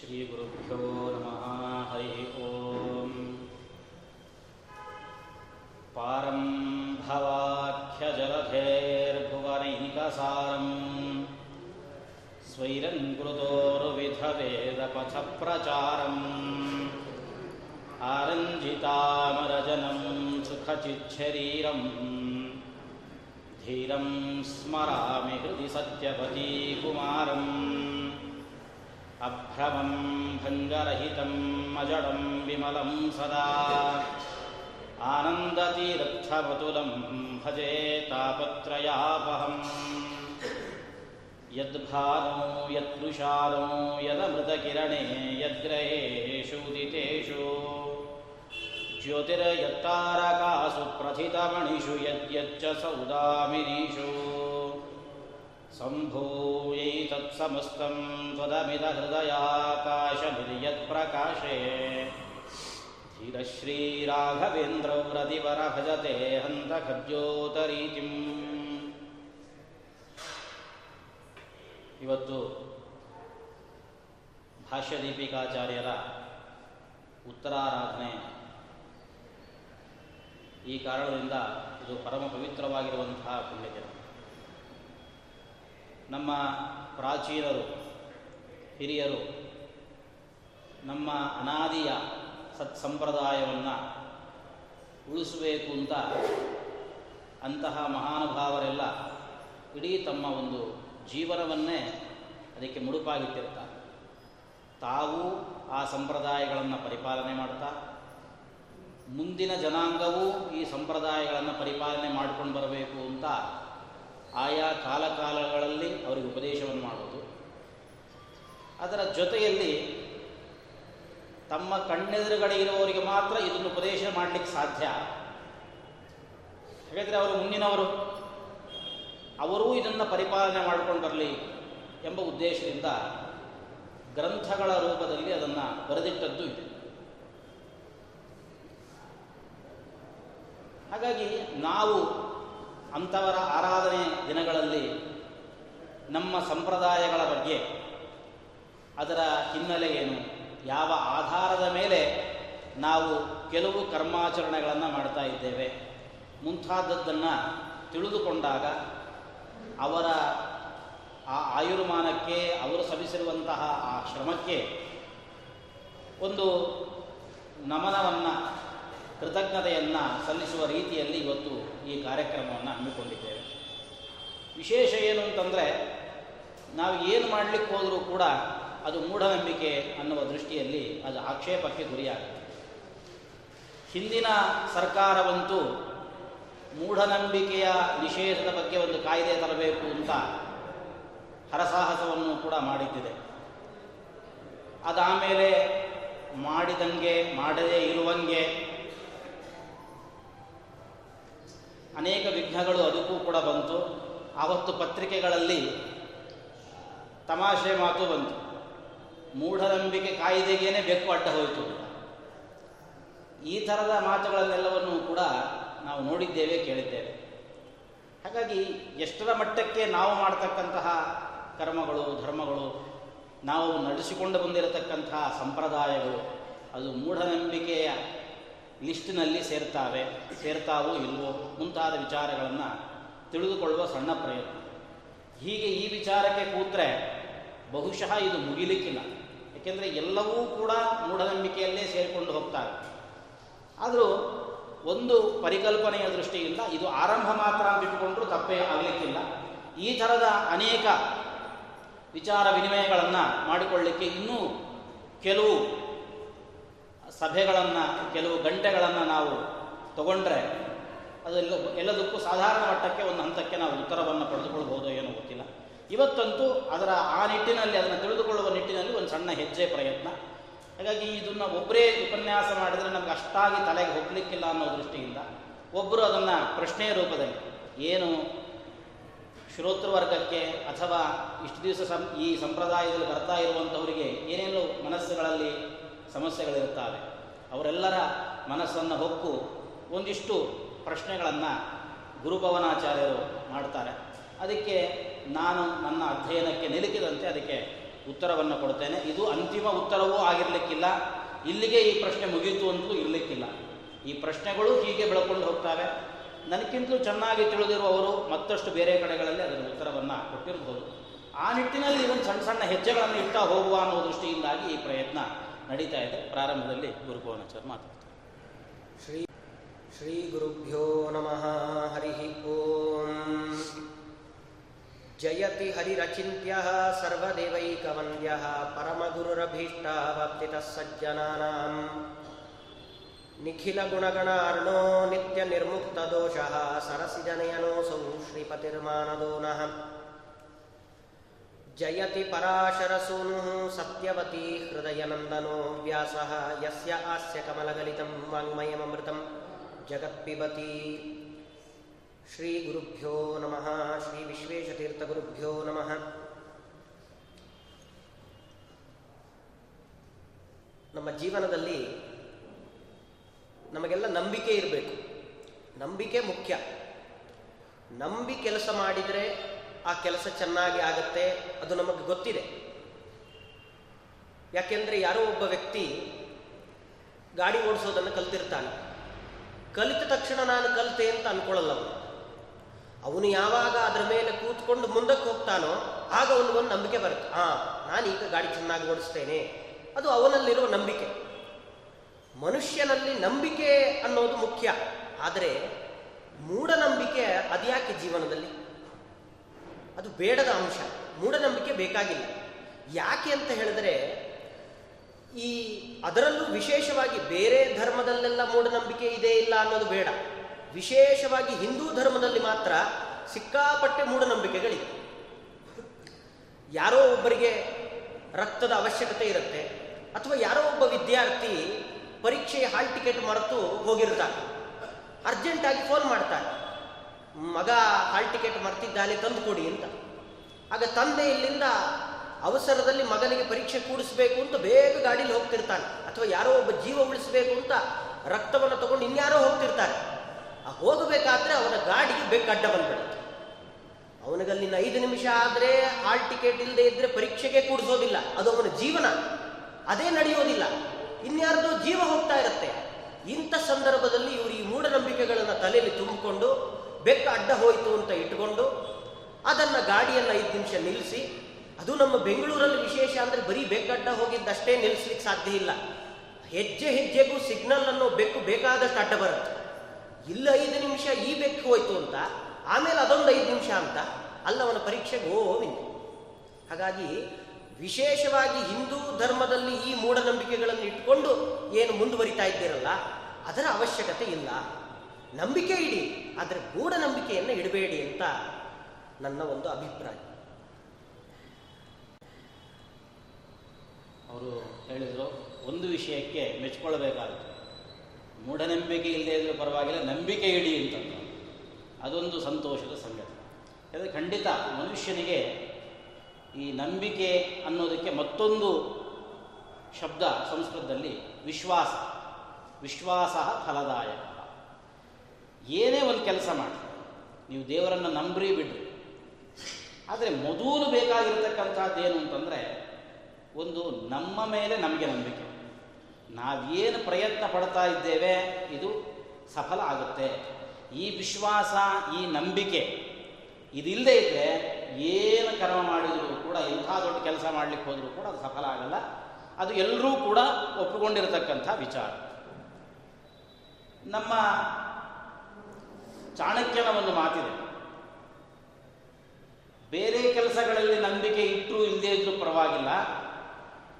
श्रीगुरुभ्यो नमः हरिः ॐ पारं भवाख्यजलधेर्भुवनैकसारम् स्वैरङ्कृतोर्विधवेदपथप्रचारम् आरञ्जितामरजनं सुखचिच्छरीरम् धीरं स्मरामि हृदि सत्यपतीकुमारम् अभ्रमं भङ्गरहितम् अजडं विमलं सदा। आनन्दतीर्थमतुलं भजे तापत्रयापहम्। यद्भानो यत्कृशालो यदमृतकिरणे यद्ग्रहेषु उदितेषु ज्योतिर्यत्तारकासु प्रथितमणिषु यद्यच्च सौदामिनीषु सम्भूयैतत्समस्तं त्वदमितहृदयाकाशनिर्यत्प्रकाशे धीरश्रीराघवेन्द्रौ रतिवर भजते हन्तखद्योतरीतिम् ಇವತ್ತು ಭಾಷ್ಯ ದೀಪಿಕಾಚಾರ್ಯರ ಉತ್ತರಾರಾಧನೆ ಈ ಕಾರಣದಿಂದ ಇದು ಪರಮ ಪವಿತ್ರವಾಗಿರುವಂತಹ ಪುಣ್ಯದಿನ ನಮ್ಮ ಪ್ರಾಚೀನರು, ಹಿರಿಯರು, ನಮ್ಮ ಅನಾದಿಯ ಸತ್ಸಂಪ್ರದಾಯವನ್ನು ಉಳಿಸಬೇಕು ಅಂತ ಅಂತಹ ಮಹಾನುಭಾವರೆಲ್ಲ ಇಡೀ ತಮ್ಮ ಒಂದು ಜೀವನವನ್ನೇ ಅದಕ್ಕೆ ಮುಡುಪಾಗಿಟ್ಟಿರ್ತಾರೆ ತಾವು ಆ ಸಂಪ್ರದಾಯಗಳನ್ನು ಪರಿಪಾಲನೆ ಮಾಡ್ತಾ, ಮುಂದಿನ ಜನಾಂಗವೂ ಈ ಸಂಪ್ರದಾಯಗಳನ್ನು ಪರಿಪಾಲನೆ ಮಾಡ್ಕೊಂಡು ಬರಬೇಕು ಅಂತ ಆಯಾ ಕಾಲಕಾಲಗಳಲ್ಲಿ ಅವರಿಗೆ ಉಪದೇಶವನ್ನು ಮಾಡೋದು ಅದರ ಜೊತೆಯಲ್ಲಿ ತಮ್ಮ ಕಣ್ಣೆದುರುಗಡೆ ಇರುವವರಿಗೆ ಮಾತ್ರ ಇದನ್ನು ಉಪದೇಶ ಮಾಡಲಿಕ್ಕೆ ಸಾಧ್ಯ. ಹಾಗಾದರೆ ಅವರು ಮುಂದಿನವರು, ಅವರೂ ಇದನ್ನು ಪರಿಪಾಲನೆ ಮಾಡಿಕೊಂಡು ಬರಲಿ ಎಂಬ ಉದ್ದೇಶದಿಂದ ಗ್ರಂಥಗಳ ರೂಪದಲ್ಲಿ ಅದನ್ನು ಬರೆದಿಟ್ಟದ್ದು ಇದೆ. ಹಾಗಾಗಿ ನಾವು ಅಂಥವರ ಆರಾಧನೆ ದಿನಗಳಲ್ಲಿ ನಮ್ಮ ಸಂಪ್ರದಾಯಗಳ ಬಗ್ಗೆ, ಅದರ ಹಿನ್ನೆಲೆ ಏನು, ಯಾವ ಆಧಾರದ ಮೇಲೆ ನಾವು ಕೆಲವು ಕರ್ಮಾಚರಣೆಗಳನ್ನು ಮಾಡ್ತಾ ಇದ್ದೇವೆ. ಮುಂತಾದದ್ದನ್ನು ತಿಳಿದುಕೊಂಡಾಗ ಅವರ ಆ ಆಯುರ್ಮಾನಕ್ಕೆ, ಅವರು ಸಲ್ಲಿಸಿರುವಂತಹ ಆ ಶ್ರಮಕ್ಕೆ ಒಂದು ನಮನವನ್ನು ಕೃತಜ್ಞತೆಯನ್ನು ಸಲ್ಲಿಸುವ ರೀತಿಯಲ್ಲಿ ಇವತ್ತು ಈ ಕಾರ್ಯಕ್ರಮವನ್ನು ಹಮ್ಮಿಕೊಂಡಿದ್ದೇವೆ. ವಿಶೇಷ ಏನು ಅಂತಂದರೆ ನಾವು ಏನು ಮಾಡಲಿಕ್ಕೆ ಹೋದರೂ ಕೂಡ ಅದು ಮೂಢನಂಬಿಕೆ ಅನ್ನುವ ದೃಷ್ಟಿಯಲ್ಲಿ ಅದು ಆಕ್ಷೇಪಕ್ಕೆ ಗುರಿಯಾಗುತ್ತೆ. ಹಿಂದಿನ ಸರ್ಕಾರವಂತೂ ಮೂಢನಂಬಿಕೆಯ ನಿಷೇಧದ ಬಗ್ಗೆ ಒಂದು ಕಾಯ್ದೆ ತರಬೇಕು ಅಂತ ಹರಸಾಹಸವನ್ನು ಕೂಡ ಮಾಡಿದ್ದಿದೆ. ಅದಾಮೇಲೆ ಮಾಡಿದಂಗೆ ಮಾಡದೇ ಇರುವಂಗೆ ಅನೇಕ ವಿಘ್ನಗಳು ಅದಕ್ಕೂ ಕೂಡ ಬಂತು. ಆವತ್ತು ಪತ್ರಿಕೆಗಳಲ್ಲಿ ತಮಾಷೆ ಮಾತು ಬಂತು. ಮೂಢನಂಬಿಕೆ ಕಾಯ್ದೆಗೇನೆ ಬೆಕ್ಕು ಅಡ್ಡ ಹೋಯಿತು. ಈ ಥರದ ಮಾತುಗಳನ್ನೆಲ್ಲವನ್ನು ಕೂಡ ನಾವು ನೋಡಿದ್ದೇವೆ, ಕೇಳಿದ್ದೇವೆ. ಹಾಗಾಗಿ ಎಷ್ಟರ ಮಟ್ಟಕ್ಕೆ ನಾವು ಮಾಡ್ತಕ್ಕಂತಹ ಕರ್ಮಗಳು, ಧರ್ಮಗಳು, ನಾವು ನಡೆಸಿಕೊಂಡು ಬಂದಿರತಕ್ಕಂತಹ ಸಂಪ್ರದಾಯಗಳು, ಅದು ಮೂಢನಂಬಿಕೆಯ ಲಿಸ್ಟಿನಲ್ಲಿ ಸೇರ್ತಾವೆ, ಸೇರ್ತಾವೋ ಇಲ್ವೋ ಮುಂತಾದ ವಿಚಾರಗಳನ್ನು ತಿಳಿದುಕೊಳ್ಳುವ ಸಣ್ಣ ಪ್ರಯತ್ನ. ಹೀಗೆ ಈ ವಿಚಾರಕ್ಕೆ ಕೂತ್ರೆ ಬಹುಶಃ ಇದು ಮುಗಿಲಿಕ್ಕಿಲ್ಲ. ಏಕೆಂದರೆ ಎಲ್ಲವೂ ಕೂಡ ಮೂಢನಂಬಿಕೆಯಲ್ಲೇ ಸೇರಿಕೊಂಡು ಹೋಗ್ತಾರೆ. ಆದರೂ ಒಂದು ಪರಿಕಲ್ಪನೆಯ ದೃಷ್ಟಿಯಿಂದ ಇದು ಆರಂಭ ಮಾತ್ರ ಅಂತ ತಪ್ಪೇ ಆಗಲಿಕ್ಕಿಲ್ಲ. ಈ ಥರದ ಅನೇಕ ವಿಚಾರ ವಿನಿಮಯಗಳನ್ನು ಮಾಡಿಕೊಳ್ಳಿಕ್ಕೆ ಇನ್ನೂ ಕೆಲವು ಸಭೆಗಳನ್ನು, ಕೆಲವು ಗಂಟೆಗಳನ್ನು ನಾವು ತಗೊಂಡ್ರೆ ಅದೆಲ್ಲ ಎಲ್ಲದಕ್ಕೂ ಸಾಧಾರಣ ಮಟ್ಟಕ್ಕೆ ಒಂದು ಹಂತಕ್ಕೆ ನಾವು ಉತ್ತರವನ್ನು ಪಡೆದುಕೊಳ್ಬೋದು ಏನೋ ಗೊತ್ತಿಲ್ಲ. ಇವತ್ತಂತೂ ಅದರ ಆ ನಿಟ್ಟಿನಲ್ಲಿ, ಅದನ್ನು ತಿಳಿದುಕೊಳ್ಳುವ ನಿಟ್ಟಿನಲ್ಲಿ ಒಂದು ಸಣ್ಣ ಹೆಜ್ಜೆ ಪ್ರಯತ್ನ. ಹಾಗಾಗಿ ಇದನ್ನು ಒಬ್ಬರೇ ಉಪನ್ಯಾಸ ಮಾಡಿದರೆ ನಮ್ಗೆ ಅಷ್ಟಾಗಿ ತಲೆಗೆ ಹೋಗ್ಲಿಕ್ಕಿಲ್ಲ ಅನ್ನೋ ದೃಷ್ಟಿಯಿಂದ ಒಬ್ಬರು ಅದನ್ನು ಪ್ರಶ್ನೆಯ ರೂಪದಲ್ಲಿ, ಏನು ಶ್ರೋತೃವರ್ಗಕ್ಕೆ ಅಥವಾ ಇಷ್ಟು ದಿವಸ ಸಂ, ಈ ಸಂಪ್ರದಾಯದಲ್ಲಿ ಬರ್ತಾ ಇರುವಂಥವರಿಗೆ ಏನೇನು ಮನಸ್ಸುಗಳಲ್ಲಿ ಸಮಸ್ಯೆಗಳಿರುತ್ತವೆ ಅವರೆಲ್ಲರ ಮನಸ್ಸನ್ನು ಹೊಕ್ಕು ಒಂದಿಷ್ಟು ಪ್ರಶ್ನೆಗಳನ್ನು ಗುರುಭವನಾಚಾರ್ಯರು ಮಾಡ್ತಾರೆ. ಅದಕ್ಕೆ ನಾನು ನನ್ನ ಅಧ್ಯಯನಕ್ಕೆ ನಿಲುಕಿದಂತೆ ಅದಕ್ಕೆ ಉತ್ತರವನ್ನು ಕೊಡ್ತೇನೆ. ಇದು ಅಂತಿಮ ಉತ್ತರವೂ ಆಗಿರಲಿಕ್ಕಿಲ್ಲ. ಇಲ್ಲಿಗೆ ಈ ಪ್ರಶ್ನೆ ಮುಗಿಯಿತು ಅಂತೂ ಇರಲಿಕ್ಕಿಲ್ಲ. ಈ ಪ್ರಶ್ನೆಗಳು ಹೀಗೆ ಬೆಳ್ಕೊಂಡು ಹೋಗ್ತವೆ. ನನಗಿಂತಲೂ ಚೆನ್ನಾಗಿ ತಿಳಿದಿರುವವರು ಮತ್ತಷ್ಟು ಬೇರೆ ಕಡೆಗಳಲ್ಲಿ ಅದರ ಉತ್ತರವನ್ನು ಕೊಟ್ಟಿರಬಹುದು ಆ ನಿಟ್ಟಿನಲ್ಲಿ ಇವನು ಸಣ್ಣ ಸಣ್ಣ ಹೆಜ್ಜೆಗಳನ್ನು ಇಡ್ತಾ ಹೋಗುವ ಅನ್ನೋ ದೃಷ್ಟಿಯಿಂದಾಗಿ ಈ ಪ್ರಯತ್ನ ನಡೀತಾ ಇದೆ. ಪ್ರಾರಂಭದಲ್ಲಿ ಗುರುಭುವನಾಚಾರ್ಯ ಮಾತಾಡ್ತಾರೆ. ಶ್ರೀ ಶ್ರೀ ಗುರುಭ್ಯೋ ನಮಃ. ಹರಿ ಓಂ. ಜಯತಿ ಹರಿರಚಿತ್ಯ ಸರ್ವದೇವೈಕವಂದ್ಯ ಪರಮಗುರುರಭೀಷ್ಟಾವಪ್ತಿ ಸಜ್ಜನಾನಾಂ. ನಿರ್ಮುಕ್ತ ದೋಷಃ ಸರಸಿಜನಯನೋऽಸೌ ಶ್ರೀಪತಿರ್ಮಾನದೋ ನಃ. ಜಯತಿ ಪರಾಶರಸೂನು ಸತ್ಯವತಿ ಹೃದಯನಂದನೋ ವ್ಯಾಸ ಯಸ್ಯ ಆಸ್ಯ ಕಮಲಗಲಿತಂ ವಾङ्ಮಯಮೃತಂ ಜಗತ್ಪಿಬತಿ ಶ್ರೀ ಗುರುಭ್ಯೋ ನಮಃ ಶ್ರೀ ವಿಶ್ವೇಶತೀರ್ಥಗುರುಭ್ಯೋ ನಮಃ ನಮ್ಮ ಜೀವನದಲ್ಲಿ ನಮಗೆಲ್ಲ ನಂಬಿಕೆ ಇರಬೇಕು. ನಂಬಿಕೆ ಮುಖ್ಯ. ನಂಬಿ ಕೆಲಸ ಮಾಡಿದರೆ ಆ ಕೆಲಸ ಚೆನ್ನಾಗಿ ಆಗತ್ತೆ ಅದು ನಮಗೆ ಗೊತ್ತಿದೆ. ಯಾಕೆಂದರೆ ಯಾರೋ ಒಬ್ಬ ವ್ಯಕ್ತಿ ಗಾಡಿ ಓಡಿಸೋದನ್ನು ಕಲ್ತಿರ್ತಾನೆ. ಕಲಿತ ತಕ್ಷಣ ನಾನು ಕಲಿತೆ ಅಂತ ಅನ್ಕೊಳ್ಳಲ್ಲ ಅವನು. ಅವನು ಯಾವಾಗ ಅದರ ಮೇಲೆ ಕೂತ್ಕೊಂಡು ಮುಂದಕ್ಕೆ ಹೋಗ್ತಾನೋ ಆಗ ಅವನಿಗೊಂದು ನಂಬಿಕೆ ಬರುತ್ತೆ. ಹಾಂ ನಾನೀಗ ಗಾಡಿ ಚೆನ್ನಾಗಿ ಓಡಿಸ್ತೇನೆ. ಅದು ಅವನಲ್ಲಿರುವ ನಂಬಿಕೆ. ಮನುಷ್ಯನಲ್ಲಿ ನಂಬಿಕೆ ಅನ್ನೋದು ಮುಖ್ಯ. ಆದರೆ ಮೂಢನಂಬಿಕೆ ಅದ್ಯಾಕೆ ಜೀವನದಲ್ಲಿ? ಅದು ಬೇಡದ ಅಂಶ, ಮೂಢನಂಬಿಕೆ ಬೇಕಾಗಿಲ್ಲ. ಯಾಕೆ ಅಂತ ಹೇಳಿದ್ರೆ, ಈ ಅದರಲ್ಲೂ ವಿಶೇಷವಾಗಿ ಬೇರೆ ಧರ್ಮದಲ್ಲೆಲ್ಲ ಮೂಢನಂಬಿಕೆ ಇದೆ ಇಲ್ಲ ಅನ್ನೋದು ಬೇಡ. ವಿಶೇಷವಾಗಿ ಹಿಂದೂ ಧರ್ಮದಲ್ಲಿ ಮಾತ್ರ ಸಿಕ್ಕಾಪಟ್ಟೆ ಮೂಢನಂಬಿಕೆಗಳಿವೆ. ಯಾರೋ ಒಬ್ಬರಿಗೆ ರಕ್ತದ ಅವಶ್ಯಕತೆ ಇರುತ್ತೆ, ಅಥವಾ ಯಾರೋ ಒಬ್ಬ ವಿದ್ಯಾರ್ಥಿ ಪರೀಕ್ಷೆಯ ಹಾಲ್ ಟಿಕೆಟ್ ಮರೆತು ಹೋಗಿರ್ತಾನೆ, ಅರ್ಜೆಂಟಾಗಿ ಫೋನ್ ಮಾಡ್ತಾನೆ. ಮಗ ಹಾಲ್ ಟಿಕೆಟ್ ಮರ್ತಿದ್ದಾನೆ ತಂದು ಕೊಡಿ ಅಂತ. ಆಗ ತಂದೆ ಇಲ್ಲಿಂದ ಅವಸರದಲ್ಲಿ ಮಗನಿಗೆ ಪರೀಕ್ಷೆ ಕೂಡಿಸ್ಬೇಕು ಅಂತ ಬೇಗ ಗಾಡೀಲಿ ಹೋಗ್ತಿರ್ತಾನೆ. ಅಥವಾ ಯಾರೋ ಒಬ್ಬ ಜೀವ ಉಳಿಸಬೇಕು ಅಂತ ರಕ್ತವನ್ನು ತಗೊಂಡು ಇನ್ಯಾರೋ ಹೋಗ್ತಿರ್ತಾರೆ. ಆ ಹೋಗಬೇಕಾದ್ರೆ ಅವನ ಗಾಡಿಗೆ ಬೆಕ್ಕಡ್ಡ ಬಂದ್ಬಿಡುತ್ತೆ. ಅವನಿಗಲ್ಲಿನ ಐದು ನಿಮಿಷ ಆದರೆ ಹಾಲ್ ಟಿಕೆಟ್ ಇಲ್ಲದೆ ಇದ್ರೆ ಪರೀಕ್ಷೆಗೆ ಕೂಡಿಸೋದಿಲ್ಲ. ಅದು ಅವನ ಜೀವನ. ಅದೇ ನಡೆಯೋದಿಲ್ಲ. ಇನ್ಯಾರ್ದೋ ಜೀವ ಹೋಗ್ತಾ ಇರುತ್ತೆ. ಇಂಥ ಸಂದರ್ಭದಲ್ಲಿ ಇವರು ಈ ಮೂಢನಂಬಿಕೆಗಳನ್ನು ತಲೆಯಲ್ಲಿ ತುಂಬಿಕೊಂಡು ಬೆಕ್ಕ ಅಡ್ಡ ಹೋಯಿತು ಅಂತ ಇಟ್ಕೊಂಡು ಅದನ್ನ ಗಾಡಿಯನ್ನು ಐದು ನಿಮಿಷ ನಿಲ್ಲಿಸಿ, ಅದು ನಮ್ಮ ಬೆಂಗಳೂರಲ್ಲಿ ವಿಶೇಷ ಅಂದರೆ ಬರೀ ಬೆಕ್ಕಡ್ಡ ಹೋಗಿದ್ದಷ್ಟೇ ನಿಲ್ಲಿಸ್ಲಿಕ್ಕೆ ಸಾಧ್ಯ ಇಲ್ಲ. ಹೆಜ್ಜೆ ಹೆಜ್ಜೆಗೂ ಸಿಗ್ನಲ್ ಅನ್ನೋ ಬೆಕ್ಕು ಬೇಕಾದಷ್ಟು ಅಡ್ಡ ಬರುತ್ತೆ. ಇಲ್ಲ ಐದು ನಿಮಿಷ ಈ ಬೆಕ್ಕು ಹೋಯ್ತು ಅಂತ, ಆಮೇಲೆ ಅದೊಂದು ಐದು ನಿಮಿಷ ಅಂತ, ಅಲ್ಲವನ ಪರೀಕ್ಷೆಗೆ ಹೋಗಿ ಹಾಗಾಗಿ ವಿಶೇಷವಾಗಿ ಹಿಂದೂ ಧರ್ಮದಲ್ಲಿ ಈ ಮೂಢನಂಬಿಕೆಗಳನ್ನು ಇಟ್ಕೊಂಡು ಏನು ಮುಂದುವರಿತಾ ಇದ್ದೀರಲ್ಲ, ಅದರ ಅವಶ್ಯಕತೆ ಇಲ್ಲ. ನಂಬಿಕೆ ಇಡಿ, ಆದರೆ ಮೂಢನಂಬಿಕೆಯನ್ನು ಇಡಬೇಡಿ ಅಂತ ನನ್ನ ಒಂದು ಅಭಿಪ್ರಾಯ. ಅವರು ಹೇಳಿದರು, ಒಂದು ವಿಷಯಕ್ಕೆ ಮೆಚ್ಚಿಕೊಳ್ಳಬೇಕಾಗುತ್ತೆ ಮೂಢನಂಬಿಕೆ ಇಲ್ಲದೇ ಇದ್ರೂ ಪರವಾಗಿಲ್ಲ, ನಂಬಿಕೆ ಇಡಿ ಅಂತ. ಅದೊಂದು ಸಂತೋಷದ ಸಂಗತಿ. ಯಾಕಂದರೆ ಖಂಡಿತ ಮನುಷ್ಯನಿಗೆ ಈ ನಂಬಿಕೆ ಅನ್ನೋದಕ್ಕೆ ಮತ್ತೊಂದು ಶಬ್ದ ಸಂಸ್ಕೃತದಲ್ಲಿ ವಿಶ್ವಾಸ. ವಿಶ್ವಾಸ ಫಲದಾಯಕ. ಏನೇ ಒಂದು ಕೆಲಸ ಮಾಡಿ, ನೀವು ದೇವರನ್ನು ನಂಬ್ರಿ ಬಿಡ್ರಿ. ಆದರೆ ಮೊದಲು ಬೇಕಾಗಿರ್ತಕ್ಕಂಥದ್ದು ಏನು ಅಂತಂದರೆ, ಒಂದು ನಮ್ಮ ಮೇಲೆ ನಮಗೆ ನಂಬಿಕೆ. ನಾವೇನು ಪ್ರಯತ್ನ ಪಡ್ತಾ ಇದ್ದೇವೆ, ಇದು ಸಫಲ ಆಗುತ್ತೆ. ಈ ವಿಶ್ವಾಸ, ಈ ನಂಬಿಕೆ ಇದಿಲ್ಲದೆ ಇದ್ದರೆ ಏನು ಕರ್ಮ ಮಾಡಿದರೂ ಕೂಡ, ಇಂಥ ದೊಡ್ಡ ಕೆಲಸ ಮಾಡಲಿಕ್ಕೆ ಹೋದರೂ ಕೂಡ ಅದು ಸಫಲ ಆಗಲ್ಲ. ಅದು ಎಲ್ಲರೂ ಕೂಡ ಒಪ್ಪಿಕೊಂಡಿರತಕ್ಕಂಥ ವಿಚಾರ. ನಮ್ಮ ಚಾಣಕ್ಯನ ಒಂದು ಮಾತಿದೆ. ಬೇರೆ ಕೆಲಸಗಳಲ್ಲಿ ನಂಬಿಕೆ ಇಟ್ಟರೂ ಇಲ್ಲದೇ ಇದ್ರೂ ಪರವಾಗಿಲ್ಲ.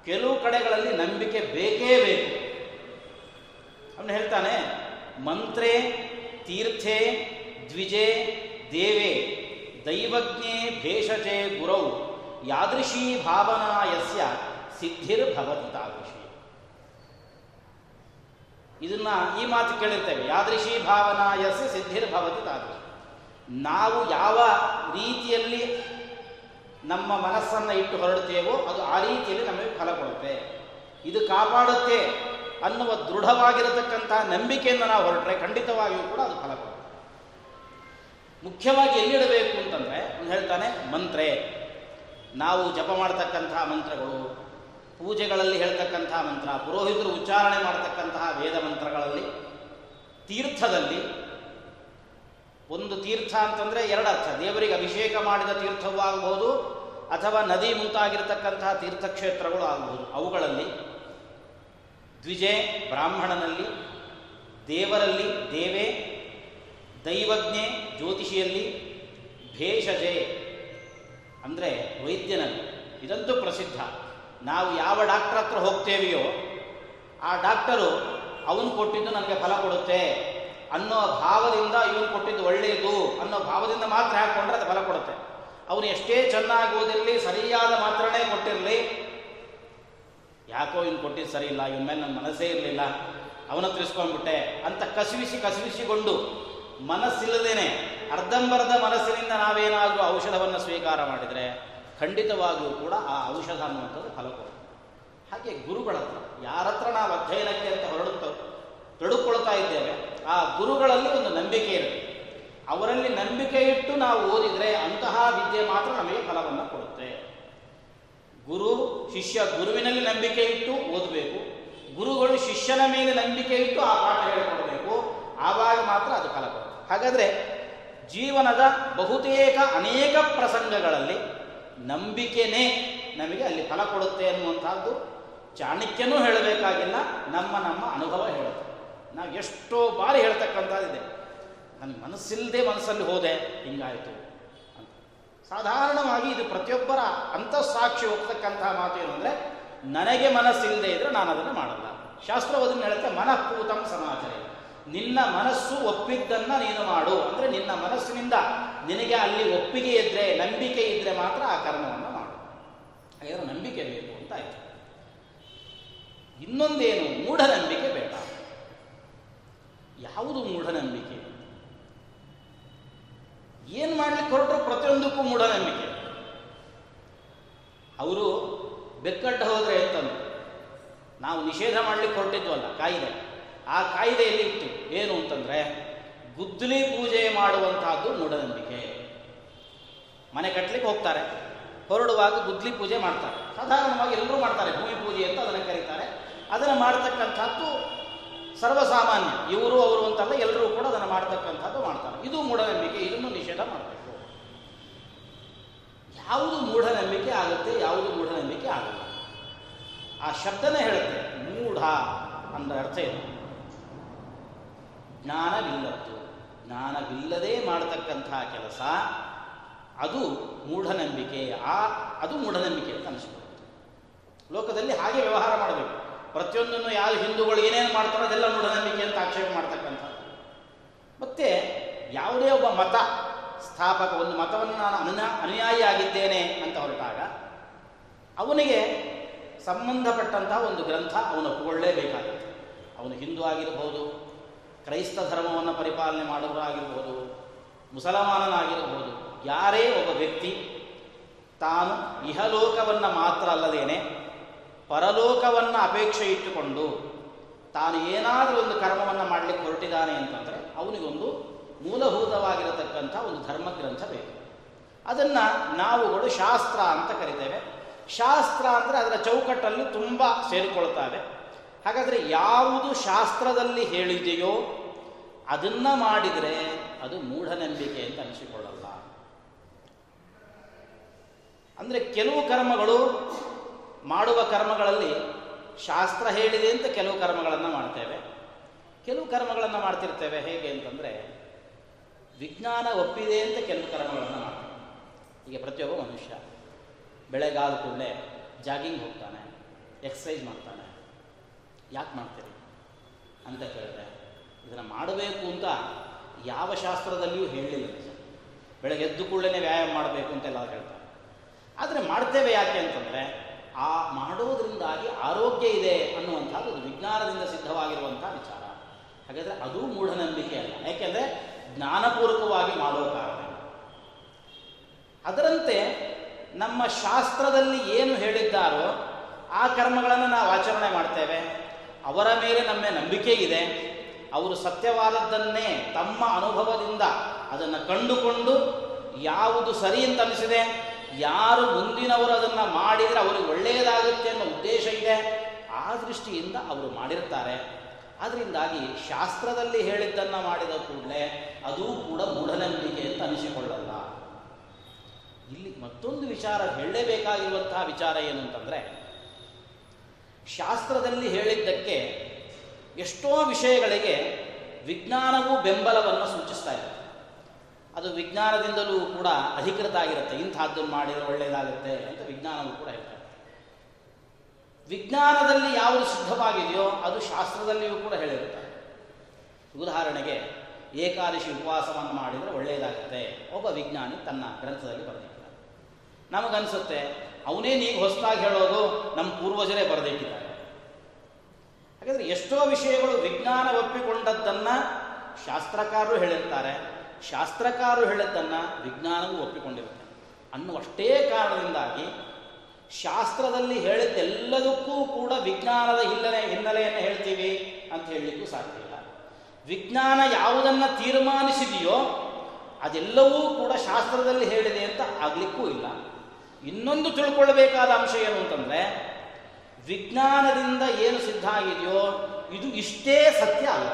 ಕೆಲವು ಕಡೆಗಳಲ್ಲಿ ನಂಬಿಕೆ ಬೇಕೇ ಬೇಕು. ಅವನು ಹೇಳ್ತಾನೆ, ಮಂತ್ರೇ, ತೀರ್ಥೆ, ದ್ವಿಜೆ, ದೇವೆ, ದೈವಜ್ಞೆ, ಭೇಷಜೆ, ಗುರೌ, ಯಾದೃಶೀ ಭಾವನಾ ಯಸ್ಯ ಸಿದ್ಧಿರ್ಭವತಿ ತಾದೃಶಿ. ಇದನ್ನ ಈ ಮಾತು ಕೇಳಿರ್ತೇವೆ. ಯಾದೃಶಿ ಭಾವನಾ ಯಸ್ಯ ಸಿದ್ಧಿರ್ಭವತಿ ತಾದೃಶಿ. ನಾವು ಯಾವ ರೀತಿಯಲ್ಲಿ ನಮ್ಮ ಮನಸ್ಸನ್ನು ಇಟ್ಟು ಹೊರಡುತ್ತೇವೋ ಅದು ಆ ರೀತಿಯಲ್ಲಿ ನಮಗೆ ಫಲ ಕೊಡುತ್ತೆ. ಇದು ಕಾಪಾಡುತ್ತೆ ಅನ್ನುವ ದೃಢವಾಗಿರತಕ್ಕಂತಹ ನಂಬಿಕೆಯನ್ನು ನಾವು ಹೊರಟ್ರೆ ಖಂಡಿತವಾಗಿಯೂ ಕೂಡ ಅದು ಫಲ ಕೊಡುತ್ತೆ. ಮುಖ್ಯವಾಗಿ ಎಲ್ಲಿಡಬೇಕು ಅಂತಂದ್ರೆ ಹೇಳ್ತಾನೆ, ಮಂತ್ರೆ. ನಾವು ಜಪ ಮಾಡತಕ್ಕಂತಹ ಮಂತ್ರಗಳು ಪೂಜೆಗಳಲ್ಲಿ ಹೇಳ್ತಕ್ಕಂತಹ ಮಂತ್ರ, ಪುರೋಹಿತರು ಉಚ್ಚಾರಣೆ ಮಾಡತಕ್ಕಂತಹ ವೇದ ಮಂತ್ರಗಳಲ್ಲಿ, ತೀರ್ಥದಲ್ಲಿ ಒಂದು ತೀರ್ಥ ಅಂತಂದರೆ ಎರಡು ಅರ್ಥ. ದೇವರಿಗೆ ಅಭಿಷೇಕ ಮಾಡಿದ ತೀರ್ಥವೂ ಆಗಬಹುದು ಅಥವಾ ನದಿ ಮುಂತಾಗಿರ್ತಕ್ಕಂತಹ ತೀರ್ಥಕ್ಷೇತ್ರಗಳು ಆಗಬಹುದು ಅವುಗಳಲ್ಲಿ ದ್ವಿಜೆ, ಬ್ರಾಹ್ಮಣನಲ್ಲಿ ದೇವರಲ್ಲಿ ದೇವೇ, ದೈವಜ್ಞೆ, ಜ್ಯೋತಿಷಿಯಲ್ಲಿ ಭೇಷಜೆ, ಅಂದರೆ ವೈದ್ಯನಲ್ಲಿ. ಇದಂತೂ ಪ್ರಸಿದ್ಧ. ನಾವು ಯಾವ ಡಾಕ್ಟರ್ ಹತ್ರ ಹೋಗ್ತೇವೆಯೋ ಆ ಡಾಕ್ಟರು ಅವನು ಕೊಟ್ಟಿದ್ದು ನನಗೆ ಫಲ ಕೊಡುತ್ತೆ ಅನ್ನೋ ಭಾವದಿಂದ ಇವನು ಕೊಟ್ಟಿದ್ದು ಒಳ್ಳೆಯದು ಅನ್ನೋ ಭಾವದಿಂದ ಮಾತ್ರ ಹಾಕ್ಕೊಂಡ್ರೆ ಅದು ಫಲ ಕೊಡುತ್ತೆ. ಅವನು ಎಷ್ಟೇ ಚೆನ್ನಾಗಿ ಸರಿಯಾದ ಮಾತ್ರನೇ ಕೊಟ್ಟಿರಲಿ, ಯಾಕೋ ಇವ್ನು ಕೊಟ್ಟಿದ್ದು ಸರಿ ಇಲ್ಲ, ಇವನ ಮೇಲೆ ನನ್ನ ಮನಸ್ಸೇ ಇರಲಿಲ್ಲ, ಅವನ ತಿಳಿಸ್ಕೊಂಡ್ಬಿಟ್ಟೆ ಅಂತ ಕಸಿವಿಸಿ ಕಸಿವಿಸಿಕೊಂಡು ಮನಸ್ಸಿಲ್ಲದೇನೆ ಅರ್ಧಂಬರ್ಧ ಮನಸ್ಸಿನಿಂದ ನಾವೇನಾದರೂ ಔಷಧವನ್ನು ಸ್ವೀಕಾರ ಮಾಡಿದರೆ ಖಂಡಿತವಾಗಿಯೂ ಕೂಡ ಆ ಔಷಧ ಅನ್ನುವಂಥದ್ದು ಫಲ ಕೊಡುತ್ತೆ ಹಾಗೆ ಗುರುಗಳ ಹತ್ರ ಯಾರ ಹತ್ರ ನಾವು ಅಧ್ಯಯನಕ್ಕೆ ಅಂತ ಹೊರಡುತ್ತೋ ತಡುಕೊಳ್ತಾ ಇದ್ದೇವೆ, ಆ ಗುರುಗಳಲ್ಲಿ ಒಂದು ನಂಬಿಕೆ ಇರುತ್ತೆ. ಅವರಲ್ಲಿ ನಂಬಿಕೆ ಇಟ್ಟು ನಾವು ಓದಿದರೆ ಅಂತಹ ವಿದ್ಯೆ ಮಾತ್ರ ನಮಗೆ ಫಲವನ್ನು ಕೊಡುತ್ತೆ. ಗುರು, ಶಿಷ್ಯ ಗುರುವಿನಲ್ಲಿ ನಂಬಿಕೆ ಇಟ್ಟು ಓದಬೇಕು, ಗುರುಗಳು ಶಿಷ್ಯನ ಮೇಲೆ ನಂಬಿಕೆ ಇಟ್ಟು ಆ ಪಾಠ ಹೇಳಿಕೊಡಬೇಕು, ಆವಾಗ ಮಾತ್ರ ಅದು ಫಲ ಕೊಡುತ್ತೆ. ಹಾಗಾದರೆ ಜೀವನದ ಬಹುತೇಕ ಅನೇಕ ಪ್ರಸಂಗಗಳಲ್ಲಿ ನಂಬಿಕೆನೇ ನಮಗೆ ಅಲ್ಲಿ ಫಲ ಕೊಡುತ್ತೆ ಅನ್ನುವಂಥದ್ದು ಚಾಣಕ್ಯನೂ ಹೇಳಬೇಕಾಗಿಲ್ಲ, ನಮ್ಮ ನಮ್ಮ ಅನುಭವ ಹೇಳುತ್ತೆ. ನಾವು ಎಷ್ಟೋ ಬಾರಿ ಹೇಳ್ತಕ್ಕಂಥದ್ದಿದೆ ನನಗೆ ಮನಸ್ಸಿಲ್ಲದೆ ಮನಸ್ಸಲ್ಲಿ ಹೋದೆ, ಹಿಂಗಾಯಿತು ಅಂತ. ಸಾಧಾರಣವಾಗಿ ಇದು ಪ್ರತಿಯೊಬ್ಬರ ಅಂತಃಸಾಕ್ಷಿ ಹೋಗ್ತಕ್ಕಂತಹ ಮಾತು ಏನು ಅಂದರೆ, ನನಗೆ ಮನಸ್ಸಿಲ್ಲದೆ ಇದ್ರೆ ನಾನು ಅದನ್ನು ಮಾಡಲ್ಲ. ಶಾಸ್ತ್ರವದನ್ನು ಹೇಳುತ್ತೆ, ಮನಃಪೂತಂ ಸಮಾಚಾರ ನಿನ್ನ ಮನಸ್ಸು ಒಪ್ಪಿದ್ದನ್ನ ನೀನು ಮಾಡು. ಅಂದ್ರೆ ನಿನ್ನ ಮನಸ್ಸಿನಿಂದ ನಿನಗೆ ಅಲ್ಲಿ ಒಪ್ಪಿಗೆ ಇದ್ದರೆ ನಂಬಿಕೆ ಇದ್ದರೆ ಮಾತ್ರ ಆ ಕರ್ಮವನ್ನು ಮಾಡು. ಹಾಗಾದ್ರೆ ನಂಬಿಕೆ ಬೇಕು ಅಂತ ಆಯ್ತು. ಇನ್ನೊಂದೇನು? ಮೂಢನಂಬಿಕೆ ಬೇಡ. ಯಾವುದು ಮೂಢನಂಬಿಕೆ? ಏನು ಮಾಡ್ಲಿಕ್ಕೆ ಹೊರಟರು? ಪ್ರತಿಯೊಂದಕ್ಕೂ ಮೂಢನಂಬಿಕೆ. ಅವರು ಬೆಕ್ಕಟ್ಟ ಹೋದ್ರೆ ಅಂತಂದು ನಾವು ನಿಷೇಧ ಮಾಡ್ಲಿಕ್ಕೆ ಹೊರಟಿದ್ವಲ್ಲ ಕಾಯಿದೆ ಆ ಕಾಯಿದೆಯಲ್ಲಿ ಇತ್ತು. ಏನು ಅಂತಂದ್ರೆ, ಗುದ್ದಲಿ ಪೂಜೆ ಮಾಡುವಂತಹದ್ದು ಮೂಢನಂಬಿಕೆ. ಮನೆ ಕಟ್ಟಲಿಕ್ಕೆ ಹೋಗ್ತಾರೆ. ಹೊರಡುವಾಗ ಗುದ್ದಲಿ ಪೂಜೆ ಮಾಡ್ತಾರೆ. ಸಾಧಾರಣವಾಗಿ ಎಲ್ಲರೂ ಮಾಡ್ತಾರೆ. ಭೂಮಿ ಪೂಜೆ ಅಂತ ಅದನ್ನು ಕರೀತಾರೆ. ಅದನ್ನು ಮಾಡ್ತಕ್ಕಂಥದ್ದು ಸರ್ವಸಾಮಾನ್ಯ. ಇವರು, ಅವರು ಅಂತಲ್ಲ ಎಲ್ಲರೂ ಕೂಡ ಅದನ್ನು ಮಾಡ್ತಕ್ಕಂಥದ್ದು ಮಾಡ್ತಾರೆ. ಇದು ಮೂಢನಂಬಿಕೆ. ಇದನ್ನು ನಿಷೇಧ ಮಾಡಬೇಕು. ಯಾವುದು ಮೂಢನಂಬಿಕೆ ಆಗುತ್ತೆ, ಯಾವುದು ಮೂಢನಂಬಿಕೆ ಆಗಲ್ಲ. ಆ ಶಬ್ದನೇ ಹೇಳುತ್ತೆ. ಮೂಢ ಅಂದ ಅರ್ಥ ಏನು? ಜ್ಞಾನವಿಲ್ಲದ್ದು. ಜ್ಞಾನವಿಲ್ಲದೆ ಮಾಡತಕ್ಕಂತಹ ಕೆಲಸ, ಅದು ಮೂಢನಂಬಿಕೆ, ಆ, ಅದು ಮೂಢನಂಬಿಕೆ ಅಂತ ಅನಿಸ್ಬೋದು ಲೋಕದಲ್ಲಿ ಹಾಗೆ ವ್ಯವಹಾರ ಮಾಡಬೇಕು. ಪ್ರತಿಯೊಂದನ್ನು ಯಾವ ಹಿಂದೂಗಳು ಏನೇನು ಮಾಡ್ತಾರೋ ಅದೆಲ್ಲ ಮೂಢನಂಬಿಕೆ ಅಂತ ಆಕ್ಷೇಪ ಮಾಡ್ತಕ್ಕಂಥದ್ದು. ಮತ್ತೆ ಯಾವುದೇ ಒಬ್ಬ ಮತ, ಸ್ಥಾಪಕ, ಒಂದು ಮತವನ್ನು ನಾನು ಅನು ಅನುಯಾಯಿ ಆಗಿದ್ದೇನೆ ಅಂತ ಹೊರಟಾಗ ಅವನಿಗೆ ಸಂಬಂಧಪಟ್ಟಂತಹ ಒಂದು ಗ್ರಂಥ ಅವನು ಒಪ್ಪಿಕೊಳ್ಳಲೇಬೇಕಾಗುತ್ತೆ ಅವನು ಹಿಂದೂ ಆಗಿರಬಹುದು ಕ್ರೈಸ್ತ ಧರ್ಮವನ್ನು ಪರಿಪಾಲನೆ ಮಾಡುವವರಾಗಿರಬಹುದು, ಮುಸಲ್ಮಾನನಾಗಿರಬಹುದು, ಯಾರೇ ಒಬ್ಬ ವ್ಯಕ್ತಿ ತಾನು ಇಹಲೋಕವನ್ನು ಮಾತ್ರ ಅಲ್ಲದೇನೆ ಪರಲೋಕವನ್ನು ಅಪೇಕ್ಷೆ ಇಟ್ಟುಕೊಂಡು ತಾನು ಏನಾದರೂ ಒಂದು ಕರ್ಮವನ್ನು ಮಾಡಲಿಕ್ಕೆ ಹೊರಟಿದ್ದಾನೆ ಅಂತಂದರೆ ಅವನಿಗೊಂದು ಮೂಲಭೂತವಾಗಿರತಕ್ಕಂಥ ಒಂದು ಧರ್ಮಗ್ರಂಥ ಬೇಕು. ಅದನ್ನು ನಾವುಗಳು ಶಾಸ್ತ್ರ ಅಂತ ಕರಿತೇವೆ. ಶಾಸ್ತ್ರ ಅಂದರೆ ಅದರ ಚೌಕಟ್ಟಲ್ಲಿ ತುಂಬ ಸೇರಿಕೊಳ್ತಾವೆ ಹಾಗಾದರೆ ಯಾವುದು ಶಾಸ್ತ್ರದಲ್ಲಿ ಹೇಳಿದೆಯೋ ಅದನ್ನ ಮಾಡಿದರೆ ಅದು ಮೂಢನಂಬಿಕೆ ಅಂತ ಅನಿಸಿಕೊಳ್ಳಲ್ಲ. ಅಂದರೆ ಕೆಲವು ಕರ್ಮಗಳು ಮಾಡುವ ಕರ್ಮಗಳಲ್ಲಿ ಶಾಸ್ತ್ರ ಹೇಳಿದೆ ಅಂತ ಕೆಲವು ಕರ್ಮಗಳನ್ನು ಮಾಡ್ತೇವೆ. ಕೆಲವು ಕರ್ಮಗಳನ್ನು ಮಾಡ್ತಿರ್ತೇವೆ. ಹೇಗೆ ಅಂತಂದರೆ ವಿಜ್ಞಾನ ಒಪ್ಪಿದೆ ಅಂತ ಕೆಲವು ಕರ್ಮಗಳನ್ನು ಮಾಡ್ತೇವೆ. ಈಗ ಪ್ರತಿಯೊಬ್ಬ ಮನುಷ್ಯ ಬೆಳೆಗಾಲ ಕೂಡಲೇ ಜಾಗಿಂಗ್ ಹೋಗ್ತಾನೆ ಎಕ್ಸಸೈಸ್ ಮಾಡ್ತಾನೆ. ಯಾಕೆ ಮಾಡ್ತೀರಿ? ಅಂತ ಕೇಳಿದೆ ಇದನ್ನು ಮಾಡಬೇಕು ಅಂತ ಯಾವ ಶಾಸ್ತ್ರದಲ್ಲಿಯೂ ಹೇಳಲಿಲ್ಲ. ಬೆಳಗ್ಗೆ ಎದ್ದು ಕೂಡಲೇ ವ್ಯಾಯಾಮ ಮಾಡಬೇಕು ಅಂತೆಲ್ಲ ಹೇಳ್ತಾರೆ. ಆದರೆ ಮಾಡ್ತೇವೆ ಯಾಕೆ ಅಂತಂದರೆ, ಆ ಮಾಡೋದ್ರಿಂದಾಗಿ ಆರೋಗ್ಯ ಇದೆ ಅನ್ನುವಂಥದ್ದು ವಿಜ್ಞಾನದಿಂದ ಸಿದ್ಧವಾಗಿರುವಂಥ ವಿಚಾರ. ಹಾಗಾದರೆ ಅದು ಮೂಢನಂಬಿಕೆ ಅಲ್ಲ. ಯಾಕೆಂದರೆ ಜ್ಞಾನಪೂರ್ವಕವಾಗಿ ಮಾಡೋ ಕಾರಣ ಅದರಂತೆ ನಮ್ಮ ಶಾಸ್ತ್ರದಲ್ಲಿ ಏನು ಹೇಳಿದ್ದಾರೋ, ಆ ಕರ್ಮಗಳನ್ನು ನಾವು ಆಚರಣೆ ಮಾಡ್ತೇವೆ. ಅವರ ಮೇಲೆ ನಮ್ಮ ನಂಬಿಕೆ ಇದೆ. ಅವರು ಸತ್ಯವಾದದ್ದನ್ನೇ ತಮ್ಮ ಅನುಭವದಿಂದ ಅದನ್ನು ಕಂಡುಕೊಂಡು ಯಾವುದು ಸರಿ ಅಂತ ಅನಿಸಿದೆ, ಯಾರು ಮುಂದಿನವರು ಅದನ್ನು ಮಾಡಿದರೆ ಅವರಿಗೆ ಒಳ್ಳೆಯದಾಗುತ್ತೆ ಅನ್ನೋ ಉದ್ದೇಶ ಇದೆ. ಆ ದೃಷ್ಟಿಯಿಂದ ಅವರು ಮಾಡಿರ್ತಾರೆ. ಆದ್ದರಿಂದಾಗಿ ಶಾಸ್ತ್ರದಲ್ಲಿ ಹೇಳಿದ್ದನ್ನು ಮಾಡಿದ ಕೂಡಲೇ ಅದೂ ಕೂಡ ಮೂಢನಂಬಿಕೆ ಅಂತ ಅನಿಸಿಕೊಳ್ಳಲ್ಲ. ಇಲ್ಲಿ ಮತ್ತೊಂದು ವಿಚಾರ ಹೇಳಲೇಬೇಕಾಗಿರುವಂತಹ ವಿಚಾರ ಏನು ಅಂತಂದರೆ ಶಾಸ್ತ್ರದಲ್ಲಿ ಹೇಳಿದ್ದಕ್ಕೆ ಎಷ್ಟೋ ವಿಷಯಗಳಿಗೆ ವಿಜ್ಞಾನವು ಬೆಂಬಲವನ್ನು ಸೂಚಿಸ್ತಾ ಇದೆ. ಅದು ವಿಜ್ಞಾನದಿಂದಲೂ ಕೂಡ ಅಧಿಕೃತ ಆಗಿರುತ್ತೆ ಇಂಥದ್ದನ್ನು ಮಾಡಿದರೆ ಒಳ್ಳೆಯದಾಗುತ್ತೆ ಅಂತ ವಿಜ್ಞಾನವೂ ಕೂಡ ಹೇಳ್ತಾರೆ ವಿಜ್ಞಾನದಲ್ಲಿ ಯಾವುದು ಸಿದ್ಧವಾಗಿದೆಯೋ ಅದು ಶಾಸ್ತ್ರದಲ್ಲಿಯೂ ಕೂಡ ಹೇಳಿರುತ್ತಾರೆ. ಉದಾಹರಣೆಗೆ ಏಕಾದಶಿ ಉಪವಾಸವನ್ನು ಮಾಡಿದರೆ ಒಳ್ಳೆಯದಾಗುತ್ತೆ ಒಬ್ಬ ವಿಜ್ಞಾನಿ ತನ್ನ ಗ್ರಂಥದಲ್ಲಿ ಬರೆದಿರ್ತಾರೆ ನಮಗನ್ಸುತ್ತೆ ಅವನೇ ನೀವು ಹೊಸದಾಗಿ ಹೇಳೋದು ನಮ್ಮ ಪೂರ್ವಜರೇ ಬರೆದಿಟ್ಟಿದ್ದಾರೆ. ಹಾಗಾದರೆ ಎಷ್ಟೋ ವಿಷಯಗಳು ವಿಜ್ಞಾನ ಒಪ್ಪಿಕೊಂಡದ್ದನ್ನು ಶಾಸ್ತ್ರಕಾರರು ಹೇಳಿರ್ತಾರೆ ಶಾಸ್ತ್ರಕಾರರು ಹೇಳಿದ್ದನ್ನು ವಿಜ್ಞಾನವೂ ಒಪ್ಪಿಕೊಂಡಿರುತ್ತೆ. ಅನ್ನುವಷ್ಟೇ ಕಾರಣದಿಂದಾಗಿ ಶಾಸ್ತ್ರದಲ್ಲಿ ಹೇಳಿದ್ದೆಲ್ಲದಕ್ಕೂ ಕೂಡ ವಿಜ್ಞಾನದ ಹಿನ್ನೆಲೆ ಹಿನ್ನೆಲೆಯನ್ನು ಹೇಳ್ತೀವಿ ಅಂತ ಹೇಳಲಿಕ್ಕೂ ಸಾಧ್ಯ ಇಲ್ಲ. ವಿಜ್ಞಾನ ಯಾವುದನ್ನು ತೀರ್ಮಾನಿಸಿದೆಯೋ ಅದೆಲ್ಲವೂ ಕೂಡ ಶಾಸ್ತ್ರದಲ್ಲಿ ಹೇಳಿದೆ ಅಂತ ಆಗಲಿಕ್ಕೂ ಇಲ್ಲ. ಇನ್ನೊಂದು ತಿಳ್ಕೊಳ್ಬೇಕಾದ ಅಂಶ ಏನು ಅಂತಂದರೆ, ವಿಜ್ಞಾನದಿಂದ ಏನು ಸಿದ್ಧ ಆಗಿದೆಯೋ, ಇದು ಇಷ್ಟೇ ಸತ್ಯ ಅಲ್ಲ.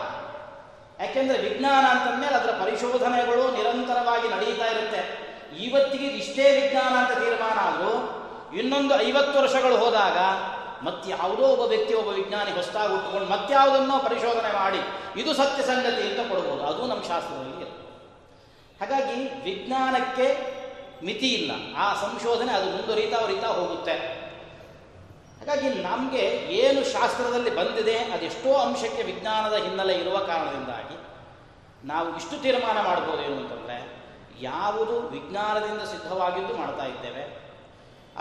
ಯಾಕೆಂದರೆ ವಿಜ್ಞಾನ ಅಂತಂದ್ಮೇಲೆ ಅದರ ಪರಿಶೋಧನೆಗಳು ನಿರಂತರವಾಗಿ ನಡೀತಾ ಇರುತ್ತೆ. ಇವತ್ತಿಗೆ ಇಷ್ಟೇ ವಿಜ್ಞಾನ ಅಂತ ತೀರ್ಮಾನ ಆದರೂ, ಇನ್ನೊಂದು ಐವತ್ತು ವರ್ಷಗಳು ಹೋದಾಗ ಮತ್ತಾವುದೋ ಒಬ್ಬ ವ್ಯಕ್ತಿ, ಒಬ್ಬ ವಿಜ್ಞಾನಿ ಹೊಸದಾಗಿ ಹುಟ್ಟುಕೊಂಡು ಮತ್ತಾವುದನ್ನೋ ಪರಿಶೋಧನೆ ಮಾಡಿ, ಇದು ಸತ್ಯ ಸಂಗತಿ ಅಂತ ಕೊಡ್ಬೋದು. ಅದು ನಮ್ಮ ಶಾಸ್ತ್ರದಲ್ಲಿ ಹಾಗಾಗಿ ವಿಜ್ಞಾನಕ್ಕೆ ಮಿತಿ ಇಲ್ಲ. ಆ ಸಂಶೋಧನೆ ಅದು ಮುಂದುವರಿತಾ ಅವರಿತಾ ಹೋಗುತ್ತೆ. ಹಾಗಾಗಿ ನಮಗೆ ಏನು ಶಾಸ್ತ್ರದಲ್ಲಿ ಬಂದಿದೆ, ಅದೆಷ್ಟೋ ಅಂಶಕ್ಕೆ ವಿಜ್ಞಾನದ ಹಿನ್ನೆಲೆ ಇರುವ ಕಾರಣದಿಂದಾಗಿ ನಾವು ಇಷ್ಟು ತೀರ್ಮಾನ ಮಾಡ್ಬೋದೇನು ಅಂತಂದರೆ, ಯಾವುದು ವಿಜ್ಞಾನದಿಂದ ಸಿದ್ಧವಾಗಿದ್ದು ಮಾಡ್ತಾ ಇದ್ದೇವೆ,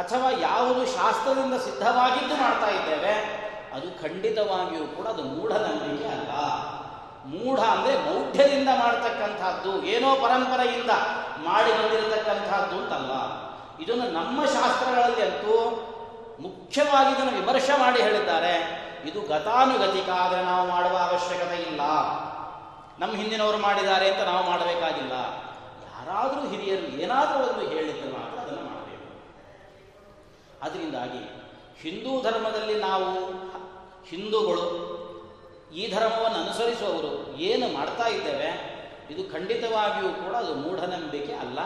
ಅಥವಾ ಯಾವುದು ಶಾಸ್ತ್ರದಿಂದ ಸಿದ್ಧವಾಗಿದ್ದು ಮಾಡ್ತಾ ಇದ್ದೇವೆ, ಅದು ಖಂಡಿತವಾಗಿಯೂ ಕೂಡ ಅದು ಮೂಢನಂಬಿಕೆ ಅಲ್ಲ. ಮೂಢ ಅಂದರೆ ಮೌಢ್ಯದಿಂದ ಮಾಡ್ತಕ್ಕಂಥದ್ದು, ಏನೋ ಪರಂಪರೆಯಿಂದ. ಮಾಡಿ ಬಂದಿರತಕ್ಕಂತಹದ್ದು ಅಂತಲ್ಲ. ಇದನ್ನು ನಮ್ಮ ಶಾಸ್ತ್ರಗಳಲ್ಲಿ ಅಂತೂ ಮುಖ್ಯವಾಗಿ ಇದನ್ನು ವಿಮರ್ಶೆ ಮಾಡಿ ಹೇಳಿದ್ದಾರೆ. ಇದು ಗತಾನುಗತಿಕ, ಆದರೆ ನಾವು ಮಾಡುವ ಅವಶ್ಯಕತೆ ಇಲ್ಲ. ನಮ್ಮ ಹಿಂದಿನವರು ಮಾಡಿದ್ದಾರೆ ಅಂತ ನಾವು ಮಾಡಬೇಕಾಗಿಲ್ಲ. ಯಾರಾದರೂ ಹಿರಿಯರು ಏನಾದರೂ ಒಂದು ಹೇಳಿದ್ರೆ ಮಾತ್ರ ಅದನ್ನು ಮಾಡಬೇಕು. ಅದರಿಂದಾಗಿ ಹಿಂದೂ ಧರ್ಮದಲ್ಲಿ ನಾವು ಹಿಂದೂಗಳು ಈ ಧರ್ಮವನ್ನು ಅನುಸರಿಸುವವರು ಏನು ಮಾಡ್ತಾ ಇದ್ದೇವೆ? ಇದು ಖಂಡಿತವಾಗಿಯೂ ಕೂಡ ಅದು ಮೂಢನಂಬಿಕೆ ಅಲ್ಲ.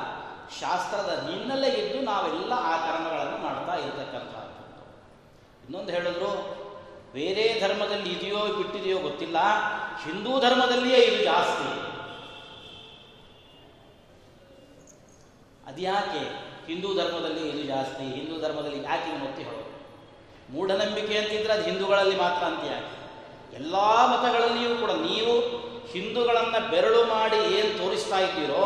ಶಾಸ್ತ್ರದ ಹಿನ್ನೆಲೆ ಇದ್ದು ನಾವೆಲ್ಲ ಆ ಕರ್ಮಗಳನ್ನು ಮಾಡ್ತಾ ಇರತಕ್ಕಂಥದ್ದು ಇನ್ನೊಂದು ಹೇಳಿದ್ರು, ಬೇರೆ ಧರ್ಮದಲ್ಲಿ ಇದೆಯೋ ಬಿಟ್ಟಿದೆಯೋ ಗೊತ್ತಿಲ್ಲ. ಹಿಂದೂ ಧರ್ಮದಲ್ಲಿಯೇ ಇದು ಜಾಸ್ತಿ. ಅದ್ಯಾಕೆ ಹಿಂದೂ ಧರ್ಮದಲ್ಲಿ ಇದು ಜಾಸ್ತಿ? ಹಿಂದೂ ಧರ್ಮದಲ್ಲಿ ಯಾಕೆ ಒತ್ತಿ ಹೇಳೋದು? ಮೂಢನಂಬಿಕೆ ಅಂತಿದ್ರೆ ಅದು ಹಿಂದೂಗಳಲ್ಲಿ ಮಾತ್ರ ಅಂತ ಯಾಕೆ? ಎಲ್ಲ ಮತಗಳಲ್ಲಿಯೂ ಕೂಡ ನೀವು ಹಿಂದೂಗಳನ್ನು ಬೆರಳು ಮಾಡಿ ಏನು ತೋರಿಸ್ತಾ ಇದ್ದೀರೋ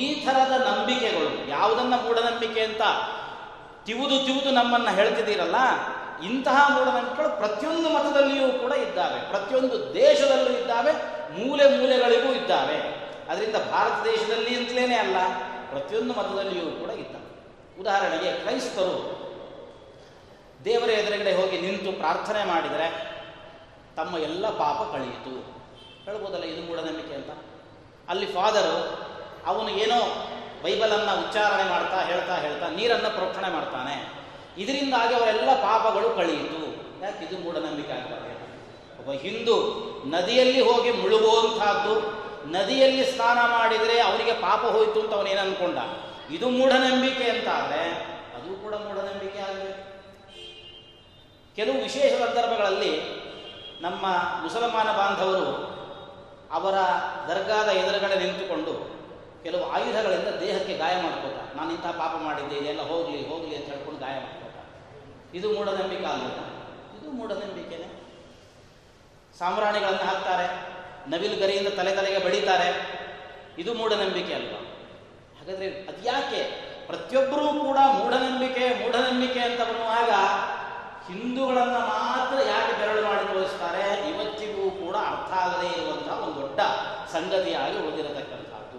ಈ ಥರದ ನಂಬಿಕೆಗಳು, ಯಾವುದನ್ನ ಮೂಢನಂಬಿಕೆ ಅಂತ ತಿವುದು ತಿವುದು ನಮ್ಮನ್ನು ಹೇಳ್ತಿದ್ದೀರಲ್ಲ, ಇಂತಹ ಮೂಢನಂಬಿಕೆಗಳು ಪ್ರತಿಯೊಂದು ಮತದಲ್ಲಿಯೂ ಕೂಡ ಇದ್ದಾವೆ, ಪ್ರತಿಯೊಂದು ದೇಶದಲ್ಲೂ ಇದ್ದಾವೆ, ಮೂಲೆ ಮೂಲೆಗಳಿಗೂ ಇದ್ದಾವೆ. ಅದರಿಂದ ಭಾರತ ದೇಶದಲ್ಲಿ ಅಂತಲೇ ಅಲ್ಲ, ಪ್ರತಿಯೊಂದು ಮತದಲ್ಲಿಯೂ ಕೂಡ ಇದ್ದಾವೆ. ಉದಾಹರಣೆಗೆ ಕ್ರೈಸ್ತರು ದೇವರ ಎದುರುಗಡೆ ಹೋಗಿ ನಿಂತು ಪ್ರಾರ್ಥನೆ ಮಾಡಿದರೆ ತಮ್ಮ ಎಲ್ಲ ಪಾಪ ಕಳೆಯಿತು. ಹೇಳ್ಬೋದಲ್ಲ, ಇದು ಮೂಢನಂಬಿಕೆ ಅಂತ? ಅಲ್ಲಿ ಫಾದರು ಅವನು ಏನೋ ಬೈಬಲನ್ನು ಉಚ್ಚಾರಣೆ ಮಾಡ್ತಾ, ಹೇಳ್ತಾ ಹೇಳ್ತಾ ನೀರನ್ನು ಪ್ರೋಕ್ಷಣೆ ಮಾಡ್ತಾನೆ. ಇದರಿಂದಾಗಿ ಅವರೆಲ್ಲ ಪಾಪಗಳು ಕಳೆಯಿತು. ಯಾಕೆ ಇದು ಮೂಢನಂಬಿಕೆ ಆಗಬಾರ್ದು? ಒಬ್ಬ ಹಿಂದೂ ನದಿಯಲ್ಲಿ ಹೋಗಿ ಮುಳುಗುವಂತಹದ್ದು ನದಿಯಲ್ಲಿ ಸ್ನಾನ ಮಾಡಿದರೆ ಅವನಿಗೆ ಪಾಪ ಹೋಯಿತು ಅಂತ ಅವನೇನು ಅನ್ಕೊಂಡ? ಇದು ಮೂಢನಂಬಿಕೆ ಅಂತಾದರೆ ಅದು ಕೂಡ ಮೂಢನಂಬಿಕೆ ಆಗಬೇಕು ಕೆಲವು ವಿಶೇಷ ಸಂದರ್ಭಗಳಲ್ಲಿ ನಮ್ಮ ಮುಸಲ್ಮಾನ ಬಾಂಧವರು ಅವರ ದರ್ಗಾದ ಎದುರುಗಡೆ ನಿಂತುಕೊಂಡು ಕೆಲವು ಆಯುಧಗಳಿಂದ ದೇಹಕ್ಕೆ ಗಾಯ ಮಾಡ್ಕೋತ ನಾನು ಇಂಥ ಪಾಪ ಮಾಡಿದ್ದೆ ಇದೆಲ್ಲ ಹೋಗಲಿ ಹೋಗಲಿ ಅಂತ ಹೇಳ್ಕೊಂಡು ಗಾಯ ಮಾಡ್ಕೋತ ಇದು ಮೂಢನಂಬಿಕೆ ಅಲ್ಲ ಇದು ಮೂಢನಂಬಿಕೆನೆ. ಸಾಮ್ರಾಣಿಗಳನ್ನು ಹಾಕ್ತಾರೆ, ನವಿಲು ಗರಿಯಿಂದ ತಲೆ ತಲೆಗೆ ಬಡಿತಾರೆ. ಇದು ಮೂಢನಂಬಿಕೆ ಅಲ್ವಾ? ಹಾಗಾದರೆ ಅದ್ಯಾಕೆ ಪ್ರತಿಯೊಬ್ಬರೂ ಕೂಡ ಮೂಢನಂಬಿಕೆ ಮೂಢನಂಬಿಕೆ ಅಂತ ಬರುವಾಗ ಹಿಂದೂಗಳನ್ನು ಮಾತ್ರ ಯಾಕೆ ಬೆರಳು ಮಾಡಿ ತೋರಿಸ್ತಾರೆ? ಇವತ್ತಿಗೂ ಕೂಡ ಅರ್ಥ ಆಗದೇ ಒಂದು ದೊಡ್ಡ ಸಂಗತಿಯಾಗಿ ಉಳಿದಿರತಕ್ಕಂಥದ್ದು.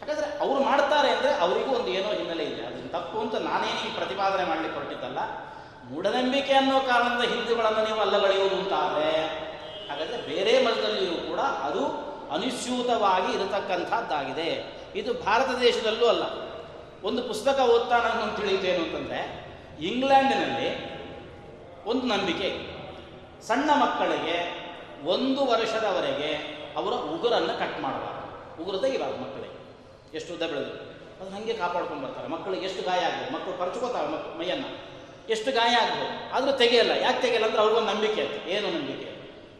ಹಾಗಾದರೆ ಅವರು ಮಾಡ್ತಾರೆ ಅಂದರೆ ಅವರಿಗೂ ಒಂದು ಏನೋ ಹಿನ್ನೆಲೆ ಇದೆ. ಅದನ್ನು ತಪ್ಪು ಅಂತ ನಾನೇನು ಈ ಪ್ರತಿಪಾದನೆ ಮಾಡಲಿಕ್ಕೆ ಹೊರಟಿದ್ದಲ್ಲ. ಮೂಢನಂಬಿಕೆ ಅನ್ನೋ ಕಾರಣದಿಂದ ಹಿಂದೂಗಳನ್ನು ನೀವು ಅಲ್ಲಗಳೆಯುವುದು ಅಂತಾದರೆ ಹಾಗಾದರೆ ಬೇರೆ ಮತದಲ್ಲಿಯೂ ಕೂಡ ಅದು ಅನುಸ್ಯೂತವಾಗಿ ಇರತಕ್ಕಂಥದ್ದಾಗಿದೆ. ಇದು ಭಾರತ ದೇಶದಲ್ಲೂ ಅಲ್ಲ. ಒಂದು ಪುಸ್ತಕ ಓದ್ತಾ ನಾನು ತಿಳಿಯುತ್ತೇನು ಅಂತಂದರೆ, ಇಂಗ್ಲೆಂಡಿನಲ್ಲಿ ಒಂದು ನಂಬಿಕೆ ಸಣ್ಣ ಮಕ್ಕಳಿಗೆ ಒಂದು ವರ್ಷದವರೆಗೆ ಅವರ ಉಗುರನ್ನು ಕಟ್ ಮಾಡಬಾರ್ದು. ಉಗುರು ತೆಗಿಬಾರ್ದು ಮಕ್ಕಳಿಗೆ. ಎಷ್ಟು ಉದ್ದ ಬೆಳೆದು ಅದು ಹಾಗೆ ಕಾಪಾಡ್ಕೊಂಡು ಬರ್ತಾರೆ. ಮಕ್ಕಳಿಗೆ ಎಷ್ಟು ಗಾಯ ಆಗ್ಬೋದು. ಮಕ್ಕಳು ಪರಚ್ಕೋತಾವೆ ಮಕ್, ಮೈಯನ್ನು. ಎಷ್ಟು ಗಾಯ ಆಗ್ಬೋದು. ಆದರೂ ತೆಗೆಯಲ್ಲ. ಯಾಕೆ ತೆಗೆಯಲ್ಲ ಅಂದ್ರೆ ಅವ್ರಿಗೊಂದು ನಂಬಿಕೆ ಅಂತ ಏನು ನಂಬಿಕೆ?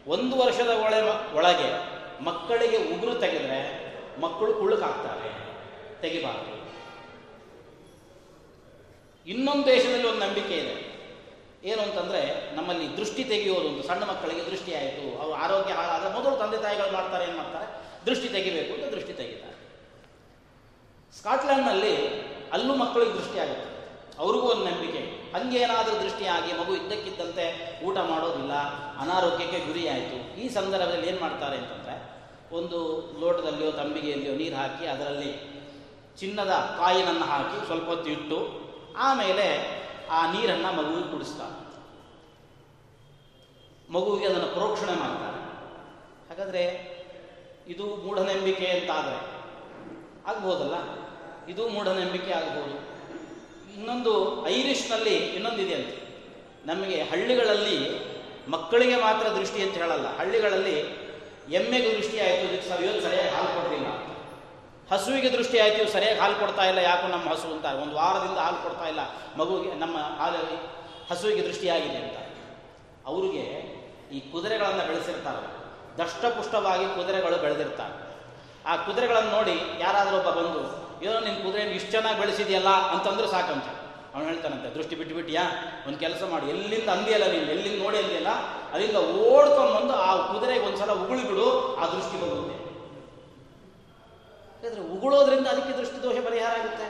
ಒಂದು ವರ್ಷದ ಒಳ ಒಳಗೆ ಮಕ್ಕಳಿಗೆ ಉಗುರು ತೆಗೆದ್ರೆ ಮಕ್ಕಳು ಕುಳ್ಳುಕಾಗ್ತಾರೆ ತೆಗಿಬಾರ್ದು. ಇನ್ನೊಂದು ದೇಶದಲ್ಲಿ ಒಂದು ನಂಬಿಕೆ ಇದೆ. ಏನು ಅಂತಂದರೆ ನಮ್ಮಲ್ಲಿ ದೃಷ್ಟಿ ತೆಗೆಯೋದು ಒಂದು ಸಣ್ಣ ಮಕ್ಕಳಿಗೆ ದೃಷ್ಟಿ ಆಯಿತು ಅವ್ರ ಆರೋಗ್ಯ ಹಾಳಾದ ಮೊದಲು ತಂದೆ ತಾಯಿಗಳು ಮಾಡ್ತಾರೆ ಏನು ಮಾಡ್ತಾರೆ? ದೃಷ್ಟಿ ತೆಗಿಬೇಕು ಅಂತ ದೃಷ್ಟಿ ತೆಗಿತಾರೆ. ಸ್ಕಾಟ್ಲ್ಯಾಂಡ್ನಲ್ಲಿ ಅಲ್ಲೂ ಮಕ್ಕಳಿಗೆ ದೃಷ್ಟಿ ಆಗುತ್ತೆ. ಅವ್ರಿಗೂ ಒಂದು ನಂಬಿಕೆ. ಹಂಗೇನಾದರೂ ದೃಷ್ಟಿಯಾಗಿ ಮಗು ಇದ್ದಕ್ಕಿದ್ದಂತೆ ಊಟ ಮಾಡೋದಿಲ್ಲ, ಅನಾರೋಗ್ಯಕ್ಕೆ ಗುರಿಯಾಯಿತು ಈ ಸಂದರ್ಭದಲ್ಲಿ ಏನು ಮಾಡ್ತಾರೆ ಅಂತಂದರೆ, ಒಂದು ಲೋಟದಲ್ಲಿಯೋ, ತಂಬಿಗೆಯಲ್ಲಿಯೋ ನೀರು ಹಾಕಿ ಅದರಲ್ಲಿ ಚಿನ್ನದ ಕಾಯಿನನ್ನು ಹಾಕಿ ಸ್ವಲ್ಪ ಹೊತ್ತು ಇಟ್ಟು, ಆಮೇಲೆ ಆ ನೀರನ್ನು ಮಗುವಿಗೆ ಕುಡಿಸ್ತಾರೆ. ಮಗುವಿಗೆ ಅದನ್ನು ಪ್ರೋಕ್ಷಣೆ ಮಾಡ್ತಾರೆ. ಹಾಗಾದರೆ ಇದು ಮೂಢನಂಬಿಕೆ ಅಂತಾದರೆ ಆಗ್ಬೋದಲ್ಲ? ಇದು ಮೂಢನಂಬಿಕೆ ಆಗ್ಬೋದು. ಇನ್ನೊಂದು ಐರಿಷ್ನಲ್ಲಿ ಇನ್ನೊಂದಿದೆ ಅಂತ. ನಮಗೆ ಹಳ್ಳಿಗಳಲ್ಲಿ ಮಕ್ಕಳಿಗೆ ಮಾತ್ರ ದೃಷ್ಟಿ ಅಂತ ಹೇಳಲ್ಲ. ಹಳ್ಳಿಗಳಲ್ಲಿ ಎಮ್ಮೆಗೆ ದೃಷ್ಟಿ ಆಯಿತು ಸರಿಯಾಗಿ ಹಾಲು ಕೊಡಲಿಲ್ಲ. ಹಸುವಿಗೆ ದೃಷ್ಟಿ ಆಯ್ತು ಸರಿಯಾಗಿ ಹಾಲು ಕೊಡ್ತಾ ಇಲ್ಲ, ಯಾಕೋ ನಮ್ಮ ಹಸು ಅಂತ. ಒಂದು ವಾರದಿಂದ ಹಾಲು ಕೊಡ್ತಾ ಇಲ್ಲ. ಮಗುವಿಗೆ, ನಮ್ಮ ಹಾಲಲ್ಲಿ ಹಸುವಿಗೆ ದೃಷ್ಟಿಯಾಗಿದೆ ಅಂತ. ಅವರಿಗೆ ಈ ಕುದುರೆಗಳನ್ನು ಬೆಳೆಸಿರ್ತಾರೆ ದಷ್ಟಪುಷ್ಟವಾಗಿ ಕುದುರೆಗಳು ಬೆಳೆದಿರ್ತಾರೆ. ಆ ಕುದುರೆಗಳನ್ನು ನೋಡಿ ಯಾರಾದರೂ ಒಬ್ಬ ಬಂದು ಏನೋ ನಿನ್ನ ಕುದುರೆ ಇಷ್ಟು ಚೆನ್ನಾಗಿ ಬೆಳೆಸಿದೆಯಲ್ಲ? ಅಂತಂದ್ರೆ ಸಾಕಂತ. ಅವನು ಹೇಳ್ತಾನಂತೆ, ದೃಷ್ಟಿ ಬಿಟ್ಟು ಬಿಟ್ಟಿಯಾ? ಒಂದು ಕೆಲಸ ಮಾಡಿ. ಎಲ್ಲಿಂದ ಅಂದಿಯಲ್ಲ ನೀನು? ಎಲ್ಲಿಂದ ನೋಡಿ ಅಂದಿಯಲ್ಲ? ಅಲ್ಲಿಂದ ಓಡ್ಕೊಂಡು ಬಂದು ಆ ಕುದುರೆಗೆ ಒಂದ್ಸಲ ಉಗುಳಿ ಆ ದೃಷ್ಟಿ ಬರುತ್ತೆ ಯಾಕಂದ್ರೆ ಉಗುಳೋದ್ರಿಂದ ಅದಕ್ಕೆ ದೃಷ್ಟಿದೋಷ ಪರಿಹಾರ ಆಗುತ್ತೆ.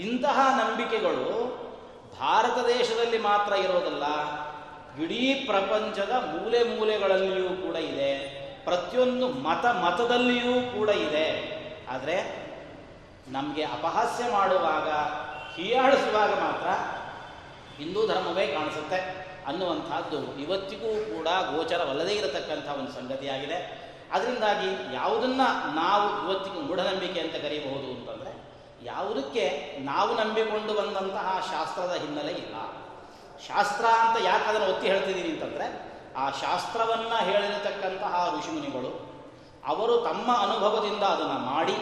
ಇಂತಹ ನಂಬಿಕೆಗಳು ಭಾರತ ದೇಶದಲ್ಲಿ ಮಾತ್ರ ಇರೋದಲ್ಲ, ಇಡೀ ಪ್ರಪಂಚದ ಮೂಲೆ ಮೂಲೆಗಳಲ್ಲಿಯೂ ಕೂಡ ಇದೆ. ಪ್ರತಿಯೊಂದು ಮತ ಮತದಲ್ಲಿಯೂ ಕೂಡ ಇದೆ. ಆದರೆ ನಮಗೆ ಅಪಹಾಸ್ಯ ಮಾಡುವಾಗ, ಹೀಯಾಳಿಸುವಾಗ ಮಾತ್ರ ಹಿಂದೂ ಧರ್ಮವೇ ಕಾಣಿಸುತ್ತೆ ಅನ್ನುವಂಥದ್ದು ಇವತ್ತಿಗೂ ಕೂಡ ಗೋಚರವಲ್ಲದೇ ಇರತಕ್ಕಂಥ ಒಂದು ಸಂಗತಿಯಾಗಿದೆ. ಅದರಿಂದಾಗಿ ಯಾವುದನ್ನ ನಾವು ಇವತ್ತಿಗೆ ಮೂಢನಂಬಿಕೆ ಅಂತ ಕರೀಬಹುದು ಅಂತಂದರೆ, ಯಾವುದಕ್ಕೆ ನಾವು ನಂಬಿಕೊಂಡು ಬಂದಂತಹ ಶಾಸ್ತ್ರದ ಹಿನ್ನೆಲೆ ಇಲ್ಲ. ಶಾಸ್ತ್ರ ಅಂತ ಯಾಕೆ ಅದನ್ನು ಒತ್ತಿ ಹೇಳ್ತಿದ್ದೀನಿ ಅಂತಂದರೆ, ಆ ಶಾಸ್ತ್ರವನ್ನು ಹೇಳಿರತಕ್ಕಂತಹ ಋಷಿಮುನಿಗಳು, ಅವರು ತಮ್ಮ ಅನುಭವದಿಂದ ಅದನ್ನು ಮಾಡಿ,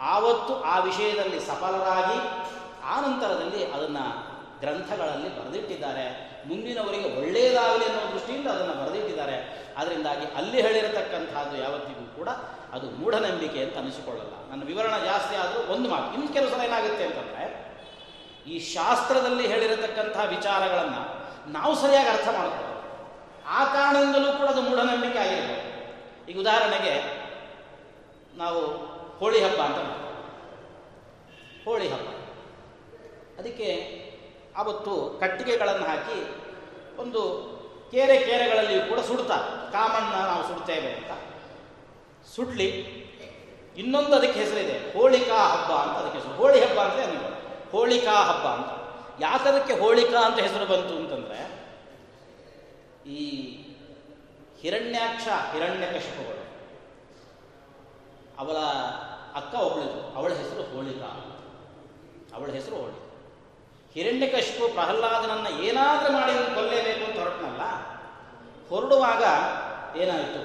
ಆವತ್ತು ಆ ವಿಷಯದಲ್ಲಿ ಸಫಲರಾಗಿ, ಆ ನಂತರದಲ್ಲಿ ಅದನ್ನು ಗ್ರಂಥಗಳಲ್ಲಿ ಬರೆದಿಟ್ಟಿದ್ದಾರೆ. ಮುಂದಿನವರಿಗೆ ಒಳ್ಳೆಯದಾಗಲಿ ಅನ್ನೋ ದೃಷ್ಟಿಯಿಂದ ಅದನ್ನು ಬರೆದಿಟ್ಟಿದ್ದಾರೆ. ಅದರಿಂದಾಗಿ ಅಲ್ಲಿ ಹೇಳಿರತಕ್ಕಂಥದ್ದು ಯಾವತ್ತಿಗೂ ಕೂಡ ಅದು ಮೂಢನಂಬಿಕೆ ಅಂತ ಅನಿಸಿಕೊಳ್ಳಲ್ಲ. ನನ್ನ ವಿವರಣೆ ಜಾಸ್ತಿ ಆದರೂ ಒಂದು ಮಾತು. ಇನ್ನು ಕೆಲವು ಏನಾಗುತ್ತೆ ಅಂತಂದರೆ, ಈ ಶಾಸ್ತ್ರದಲ್ಲಿ ಹೇಳಿರತಕ್ಕಂಥ ವಿಚಾರಗಳನ್ನು ನಾವು ಸರಿಯಾಗಿ ಅರ್ಥ ಮಾಡ್ಕೊಳ್ಳೋದು. ಆ ಕಾರಣದಿಂದಲೂ ಕೂಡ ಅದು ಮೂಢನಂಬಿಕೆ ಆಗಿರ್ಬೋದು ಈಗ ಉದಾಹರಣೆಗೆ, ನಾವು ಹೋಳಿ ಹಬ್ಬ ಅಂತ ಹೋಳಿ ಹಬ್ಬ. ಅದಕ್ಕೆ ಆವತ್ತು ಕಟ್ಟಿಗೆಗಳನ್ನು ಹಾಕಿ ಒಂದು ಕೇರೆ ಕೇರೆಗಳಲ್ಲಿಯೂ ಕೂಡ ಸುಡ್ತಾರೆ. ಕಾಮಣ್ಣ ನಾವು ಸುಡ್ತೇವೆ ಅಂತ. ಸುಡ್ಲಿ, ಇನ್ನೊಂದು ಅದಕ್ಕೆ ಹೆಸರಿದೆ, ಹೋಳಿಕಾ ಹಬ್ಬ ಅಂತ ಅದಕ್ಕೆ ಹೆಸರು. ಹೋಳಿ ಹಬ್ಬ ಅಂತ ಅನ್ನೋದು ಹೋಳಿಕಾ ಹಬ್ಬ ಅಂತ. ಯಾಕದಕ್ಕೆ ಹೋಳಿಕಾ ಅಂತ ಹೆಸರು ಬಂತು ಅಂತಂದ್ರೆ, ಈ ಹಿರಣ್ಯಾಕ್ಷ, ಹಿರಣ್ಯಕಶಿಪಗಳು. ಅವಳ ಅಕ್ಕ ಒಬ್ಬಳಿದ್ರು ಅವಳ ಹೆಸರು ಹೋಳಿಕಾ. ಅವಳ ಹೆಸರು ಹೋಳಿ. ಹಿರಣ್ಯಕಶಿಪು ಪ್ರಹ್ಲಾದನನ್ನ ಏನಾದರೂ ಮಾಡಿ ಕೊಲ್ಲೇಬೇಕು ಅಂತ ಹೊರಟನಲ್ಲ, ಹೊರಡುವಾಗ ಏನಾಯಿತು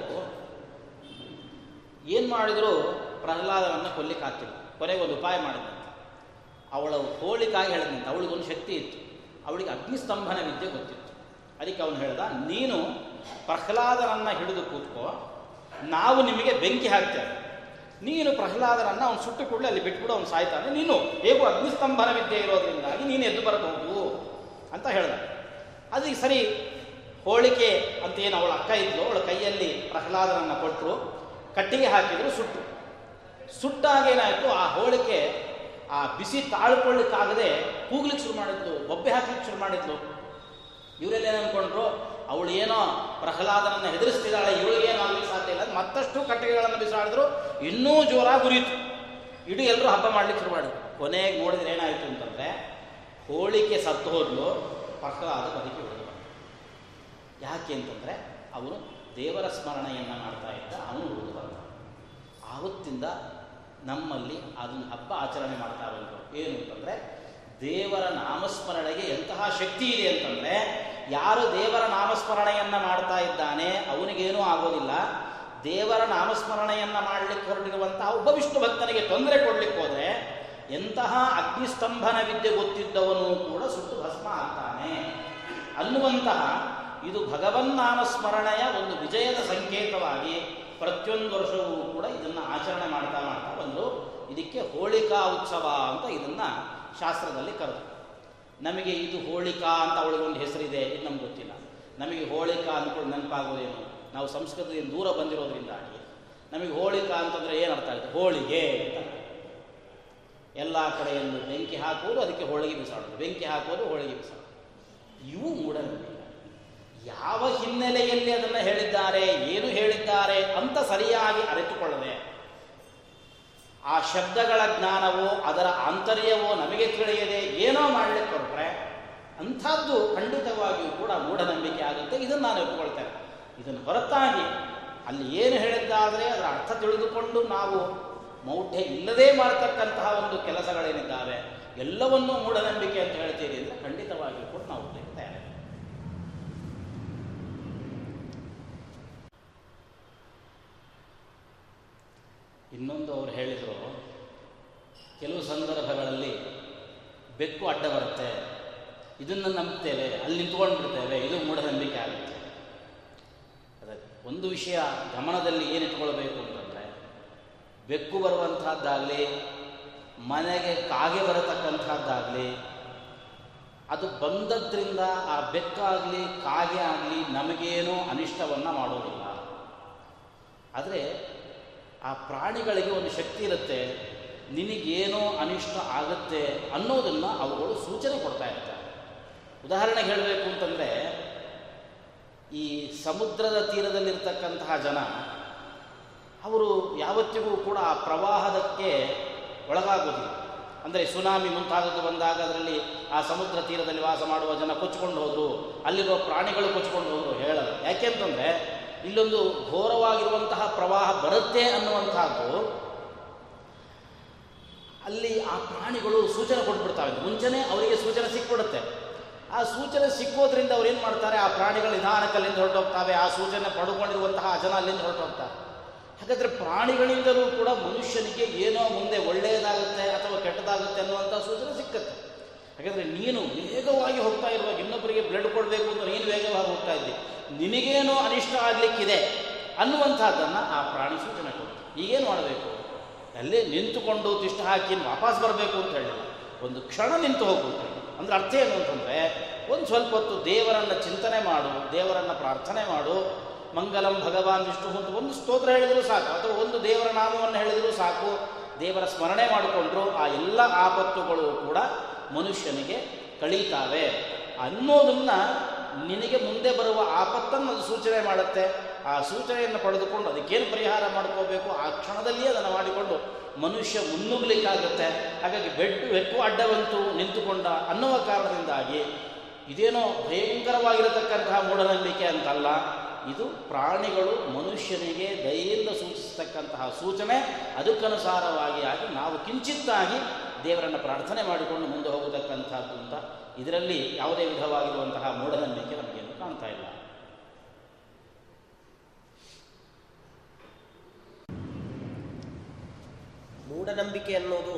ಏನು ಮಾಡಿದರೂ? ಪ್ರಹ್ಲಾದನನ್ನ ಕೊಲ್ಲಿಕ್ಕಾಗ್ತಿಲ್ಲ ಕೊನೆಗೆ ಒಂದು ಉಪಾಯ ಮಾಡಿದಂತೆ ಅವಳ ಹೋಳಿಕಾಗಿ ಹೇಳಿದಂತೆ ಅವಳಿಗೊಂದು ಶಕ್ತಿ ಇತ್ತು. ಅವಳಿಗೆ ಅಗ್ನಿಸ್ತಂಭನ ವಿದ್ಯೆ ಗೊತ್ತಿತ್ತು. ಅದಕ್ಕೆ ಅವನು ಹೇಳ್ದ, ನೀನು ಪ್ರಹ್ಲಾದನನ್ನ ಹಿಡಿದು ಕೂತ್ಕೋ, ನಾವು ನಿಮಗೆ ಬೆಂಕಿ ಹಾಕ್ತೇವೆ. ನೀನು ಪ್ರಹ್ಲಾದನನ್ನ ಅವನು ಸುಟ್ಟು ಕೂಡಲೇ ಅಲ್ಲಿ ಬಿಟ್ಬಿಡು, ಅವನು ಸಾಯ್ತಾನೆ ನೀನು ಹೇಗೂ ಅಗ್ನಿಸ್ತಂಭನ ವಿದ್ಯೆ ಇರೋದ್ರಿಂದಾಗಿ ನೀನು ಎದ್ದು ಬರಬಹುದು ಅಂತ ಹೇಳ್ದ. ಅದಕ್ಕೆ ಸರಿ ಹೋಳಿಕೆ ಅಂತ ಏನು ಅವಳ ಅಕ್ಕ ಇದ್ಲು, ಅವಳ ಕೈಯಲ್ಲಿ ಪ್ರಹ್ಲಾದನನ್ನು ಕೊಟ್ಟರು ಕಟ್ಟಿಗೆ ಹಾಕಿದ್ರು ಸುಟ್ಟು. ಸುಟ್ಟಾಗ ಏನಾಯಿತು ಆ ಹೋಳಿಕೆ ಆ ಬಿಸಿ ತಾಳ್ಕೊಳ್ಳಿಕ್ಕಾಗದೆ ಕೂಗ್ಲಿಕ್ಕೆ ಶುರು ಮಾಡಿದ್ಲು ಬೊಬ್ಬೆ ಹಾಕ್ಲಿಕ್ಕೆ ಶುರು ಮಾಡಿದ್ಲು. ಇವರೆಲ್ಲ ಏನು ಅನ್ಕೊಂಡ್ರು, ಅವಳು ಏನೋ ಪ್ರಹ್ಲಾದನನ್ನ ಹೆದರಿಸ್ತಿದ್ದಾಳೆ, ಇವಳಿಗೇನು ಆಗ್ಲಿಕ್ಕೆ ಸಾಧ್ಯ ಇಲ್ಲ ಮತ್ತಷ್ಟು ಕಟ್ಟಿಗೆಗಳನ್ನು ಬಿಸಾಡಿದ್ರು, ಇನ್ನೂ ಜೋರಾಗಿ ಉರಿಯಿತು ಇಡೀ ಎಲ್ಲರೂ ಹಬ್ಬ ಮಾಡ್ಲಿಕ್ಕೆ ಶುರು ಮಾಡಿದ್ರು. ಕೊನೆಗೆ ನೋಡಿದ್ರೆ ಏನಾಯಿತು ಅಂತಂದ್ರೆ, ಹೋಳಿಕೆ ಸತ್ತು ಹೋದ್ಲು, ಪ್ರಹ್ಲಾದ ಬದುಕಿ. ಯಾಕೆ ಅಂತಂದರೆ ಅವನು ದೇವರ ಸ್ಮರಣೆಯನ್ನು ಮಾಡ್ತಾ ಇದ್ದ, ಅವನು ಉಳಿದು ಬಂದ. ಆವತ್ತಿಂದ ನಮ್ಮಲ್ಲಿ ಅದನ್ನು ಹಬ್ಬ ಆಚರಣೆ ಮಾಡ್ತಾ ಬಂದರು ಏನು ಅಂತಂದರೆ, ದೇವರ ನಾಮಸ್ಮರಣೆಗೆ ಎಂತಹ ಶಕ್ತಿ ಇದೆ ಅಂತಂದರೆ, ಯಾರು ದೇವರ ನಾಮಸ್ಮರಣೆಯನ್ನು ಮಾಡ್ತಾ ಇದ್ದಾನೆ, ಅವನಿಗೇನೂ ಆಗೋದಿಲ್ಲ. ದೇವರ ನಾಮಸ್ಮರಣೆಯನ್ನು ಮಾಡಲಿಕ್ಕೆ ಹೊರಟಿರುವಂತಹ ಒಬ್ಬ ವಿಷ್ಣು ಭಕ್ತನಿಗೆ ತೊಂದರೆ ಕೊಡಲಿಕ್ಕೆ ಹೋದರೆ, ಎಂತಹ ಅಗ್ನಿಸ್ತಂಭನ ವಿದ್ಯೆ ಗೊತ್ತಿದ್ದವನು ಕೂಡ ಸುಟ್ಟು ಭಸ್ಮ ಆಗ್ತಾನೆ ಅನ್ನುವಂತಹ ಇದು ಭಗವನ್ನಾಮಸ್ಮರಣೆಯ ಒಂದು ವಿಜಯದ ಸಂಕೇತವಾಗಿ ಪ್ರತಿಯೊಂದು ವರ್ಷವೂ ಕೂಡ ಇದನ್ನು ಆಚರಣೆ ಮಾಡ್ತಾ ಮಾಡ್ತಾ ಬಂದು ಇದಕ್ಕೆ ಹೋಳಿಕಾ ಉತ್ಸವ ಅಂತ ಇದನ್ನು ಶಾಸ್ತ್ರದಲ್ಲಿ ಕರೆದು ನಮಗೆ ಇದು ಹೋಳಿಕಾ ಅಂತ ಅವಳಿಗೊಂದು ಹೆಸರಿದೆ, ಇದು ನಮ್ಗೆ ಗೊತ್ತಿಲ್ಲ. ನಮಗೆ ಹೋಳಿಕಾ ಅಂದ್ಕೊಂಡು ನೆನಪಾಗೋದೇನು? ನಾವು ಸಂಸ್ಕೃತದಿಂದ ದೂರ ಬಂದಿರೋದ್ರಿಂದಾಗಿ ನಮಗೆ ಹೋಳಿಕಾ ಅಂತಂದರೆ ಏನು ಅರ್ಥ ಆಗುತ್ತೆ ಹೋಳಿಗೆ ಅಂತ. ಎಲ್ಲ ಕಡೆಯಲ್ಲೂ ಬೆಂಕಿ ಹಾಕುವುದು ಅದಕ್ಕೆ ಹೋಳಿಗೆ ಬಿಸಾಡೋದು ಬೆಂಕಿ ಹಾಕೋದು ಹೋಳಿಗೆ ಬಿಸಾಡೋದು ಇವು ಮೂಢನಂಬಿಕೆ. ಯಾವ ಹಿನ್ನೆಲೆಯಲ್ಲಿ ಅದನ್ನು ಹೇಳಿದ್ದಾರೆ, ಏನು ಹೇಳಿದ್ದಾರೆ ಅಂತ ಸರಿಯಾಗಿ ಅರಿತುಕೊಳ್ಳದೆ, ಆ ಶಬ್ದಗಳ ಜ್ಞಾನವೋ, ಅದರ ಆಂತರ್ಯವೋ ನಮಗೆ ತಿಳಿಯದೆ ಏನೋ ಮಾಡಲಿಕ್ಕೆ ಹೊರಟ್ರೆ, ಅಂಥದ್ದು ಖಂಡಿತವಾಗಿಯೂ ಕೂಡ ಮೂಢನಂಬಿಕೆ ಆಗುತ್ತೆ. ಇದನ್ನು ನಾನು ಒಪ್ಪಿಕೊಳ್ತೇನೆ ಇದನ್ನು ಹೊರತಾಗಿ ಅಲ್ಲಿ ಏನು ಹೇಳಿದ್ದಾದರೆ ಅದರ ಅರ್ಥ ತಿಳಿದುಕೊಂಡು ನಾವು ಮೌಢ್ಯ ಇಲ್ಲದೆ ಮಾಡತಕ್ಕಂತಹ ಒಂದು ಕೆಲಸಗಳೇನಿದ್ದಾವೆ, ಎಲ್ಲವನ್ನೂ ಮೂಢನಂಬಿಕೆ ಅಂತ ಹೇಳ್ತೀರಿ ಅಂದರೆ ಖಂಡಿತವಾಗಿಯೂ ಕೂಡ ನಾವು ಒಪ್ಲಿಕ್ಕೆ ಇನ್ನೊಂದು ಅವರು ಹೇಳಿದರು, ಕೆಲವು ಸಂದರ್ಭಗಳಲ್ಲಿ ಬೆಕ್ಕು ಅಡ್ಡ ಬರುತ್ತೆ, ಇದನ್ನು ನಂಬ್ತೇವೆ, ಅಲ್ಲಿ ನಿಂತ್ಕೊಂಡು ಬಿಡ್ತೇವೆ ಇದು ಮೂಢನಂಬಿಕೆ ಆಗುತ್ತೆ. ಅದಕ್ಕೆ ಒಂದು ವಿಷಯ ಗಮನದಲ್ಲಿ ಏನಿಟ್ಕೊಳ್ಬೇಕು ಅಂತಂದರೆ, ಬೆಕ್ಕು ಬರುವಂತಹದ್ದಾಗಲಿ, ಮನೆಗೆ ಕಾಗೆ ಬರತಕ್ಕಂಥದ್ದಾಗಲಿ ಅದು ಬಂದದ್ರಿಂದ ಆ ಬೆಕ್ಕಾಗಲಿ ಕಾಗೆ ಆಗಲಿ ನಮಗೇನೂ ಅನಿಷ್ಟವನ್ನು ಮಾಡೋದಿಲ್ಲ. ಆದರೆ ಆ ಪ್ರಾಣಿಗಳಿಗೆ ಒಂದು ಶಕ್ತಿ ಇರುತ್ತೆ, ನಿನಗೇನೋ ಅನಿಷ್ಟ ಆಗುತ್ತೆ ಅನ್ನೋದನ್ನು ಅವುಗಳು ಸೂಚನೆ ಕೊಡ್ತಾ ಇರ್ತವೆ ಉದಾಹರಣೆಗೆ ಹೇಳಬೇಕು ಅಂತಂದರೆ, ಈ ಸಮುದ್ರದ ತೀರದಲ್ಲಿರ್ತಕ್ಕಂತಹ ಜನ, ಅವರು ಯಾವತ್ತಿಗೂ ಕೂಡ ಆ ಪ್ರವಾಹದಕ್ಕೆ ಒಳಗಾಗೋದಿಲ್ಲ. ಅಂದರೆ ಸುನಾಮಿ ಮುಂತಾದದ್ದು ಬಂದಾಗ ಅದರಲ್ಲಿ ಆ ಸಮುದ್ರ ತೀರದಲ್ಲಿ ವಾಸ ಮಾಡುವ ಜನ ಕೊಚ್ಕೊಂಡು ಹೋದರು, ಅಲ್ಲಿರುವ ಪ್ರಾಣಿಗಳು ಕೊಚ್ಕೊಂಡು ಹೋದರು ಹೇಳಲ್ಲ. ಯಾಕೆಂತಂದರೆ ಇಲ್ಲೊಂದು ಘೋರವಾಗಿರುವಂತಹ ಪ್ರವಾಹ ಬರುತ್ತೆ ಅನ್ನುವಂತಹದ್ದು ಅಲ್ಲಿ ಆ ಪ್ರಾಣಿಗಳು ಸೂಚನೆ ಕೊಟ್ಬಿಡ್ತಾವೆ. ಮುಂಚೆನೇ ಅವರಿಗೆ ಸೂಚನೆ ಸಿಕ್ಬಿಡುತ್ತೆ. ಆ ಸೂಚನೆ ಸಿಕ್ಕೋದ್ರಿಂದ ಅವ್ರು ಏನು ಮಾಡ್ತಾರೆ? ಆ ಪ್ರಾಣಿಗಳು ನಿಧಾನಕ್ಕೆ ಅಲ್ಲಿಂದ ಹೊರಟೋಗ್ತವೆ. ಆ ಸೂಚನೆ ಪಡ್ಕೊಂಡಿರುವಂತಹ ಜನ ಅಲ್ಲಿಂದ ಹೊರಟೋಗ್ತಾರೆ. ಹಾಗಾದರೆ ಪ್ರಾಣಿಗಳಿಂದಲೂ ಕೂಡ ಮನುಷ್ಯನಿಗೆ ಏನೋ ಮುಂದೆ ಒಳ್ಳೆಯದಾಗುತ್ತೆ ಅಥವಾ ಕೆಟ್ಟದಾಗುತ್ತೆ ಅನ್ನುವಂಥ ಸೂಚನೆ ಸಿಕ್ಕತ್ತೆ. ಹಾಗಾದರೆ ನೀನು ವೇಗವಾಗಿ ಹೋಗ್ತಾ ಇರುವಾಗ ಇನ್ನೊಬ್ಬರಿಗೆ ಬ್ಲಡ್ ಕೊಡಬೇಕು ಅಂತ ನೀನು ವೇಗವಾಗಿ ಹೋಗ್ತಾ ಇದ್ದಿ. ನಿನಗೇನೋ ಅನಿಷ್ಟ ಆಗಲಿಕ್ಕಿದೆ ಅನ್ನುವಂಥದ್ದನ್ನು ಆ ಪ್ರಾಣಿ ಸೂಚನೆ ಕೊಡ್ತು. ಈಗೇನು ಮಾಡಬೇಕು? ಅಲ್ಲೇ ನಿಂತುಕೊಂಡು ತಿಷ್ಟು ಹಾಕಿ ವಾಪಸ್ ಬರಬೇಕು ಅಂತ ಹೇಳಿಲ್ಲ ಒಂದು ಕ್ಷಣ ನಿಂತು ಹೋಗು ಅಂತ ಹೇಳಿ ಅಂದ್ರೆ ಅರ್ಥ ಏನು ಅಂತಂದರೆ, ಒಂದು ಸ್ವಲ್ಪ ಹೊತ್ತು ದೇವರನ್ನು ಚಿಂತನೆ ಮಾಡು, ದೇವರನ್ನು ಪ್ರಾರ್ಥನೆ ಮಾಡು, ಮಂಗಲಂ ಭಗವಾನ್ ವಿಷ್ಣು ಅಂತ ಒಂದು ಸ್ತೋತ್ರ ಹೇಳಿದರೂ ಸಾಕು, ಅಥವಾ ಒಂದು ದೇವರ ನಾಮವನ್ನು ಹೇಳಿದರೂ ಸಾಕು, ದೇವರ ಸ್ಮರಣೆ ಮಾಡಿಕೊಂಡ್ರು, ಆ ಎಲ್ಲ ಆಪತ್ತುಗಳು ಕೂಡ ಮನುಷ್ಯನಿಗೆ ಕಳೀತಾವೆ ಅನ್ನೋದನ್ನು ನಿನಗೆ ಮುಂದೆ ಬರುವ ಆಪತ್ತನ್ನು ಅದು ಸೂಚನೆ ಮಾಡುತ್ತೆ. ಆ ಸೂಚನೆಯನ್ನು ಪಡೆದುಕೊಂಡು ಅದಕ್ಕೇನು ಪರಿಹಾರ ಮಾಡ್ಕೋಬೇಕು? ಆ ಕ್ಷಣದಲ್ಲಿಯೇ ಅದನ್ನು ಮಾಡಿಕೊಂಡು ಮನುಷ್ಯ ಮುನ್ನುಗ್ಲಿಕ್ಕಾಗುತ್ತೆ ಹಾಗಾಗಿ ಬೆಟ್ಟು ಬೆಕ್ಕು ಅಡ್ಡವಂತು ನಿಂತುಕೊಂಡ ಅನ್ನುವ ಕಾರಣದಿಂದಾಗಿ ಇದೇನೋ ಭಯಂಕರವಾಗಿರತಕ್ಕಂತಹ ಮೂಢನಂಬಿಕೆ ಅಂತಲ್ಲ, ಇದು ಪ್ರಾಣಿಗಳು ಮನುಷ್ಯನಿಗೆ ದಯೆಯಿಂದ ಸೂಚಿಸತಕ್ಕಂತಹ ಸೂಚನೆ. ಅದಕ್ಕನುಸಾರವಾಗಿ ಆಗಿ ನಾವು ಕಿಂಚಿತ್ತಾಗಿ ದೇವರನ್ನು ಪ್ರಾರ್ಥನೆ ಮಾಡಿಕೊಂಡು ಮುಂದೆ ಹೋಗತಕ್ಕಂಥದ್ದು ಅಂತ ಇದರಲ್ಲಿ ಯಾವುದೇ ವಿಧವಾಗಿರುವಂತಹ ಮೂಢನಂಬಿಕೆ ನಮಗೇನು ಕಾಣ್ತಾ ಇಲ್ಲ. ಮೂಢನಂಬಿಕೆ ಅನ್ನೋದು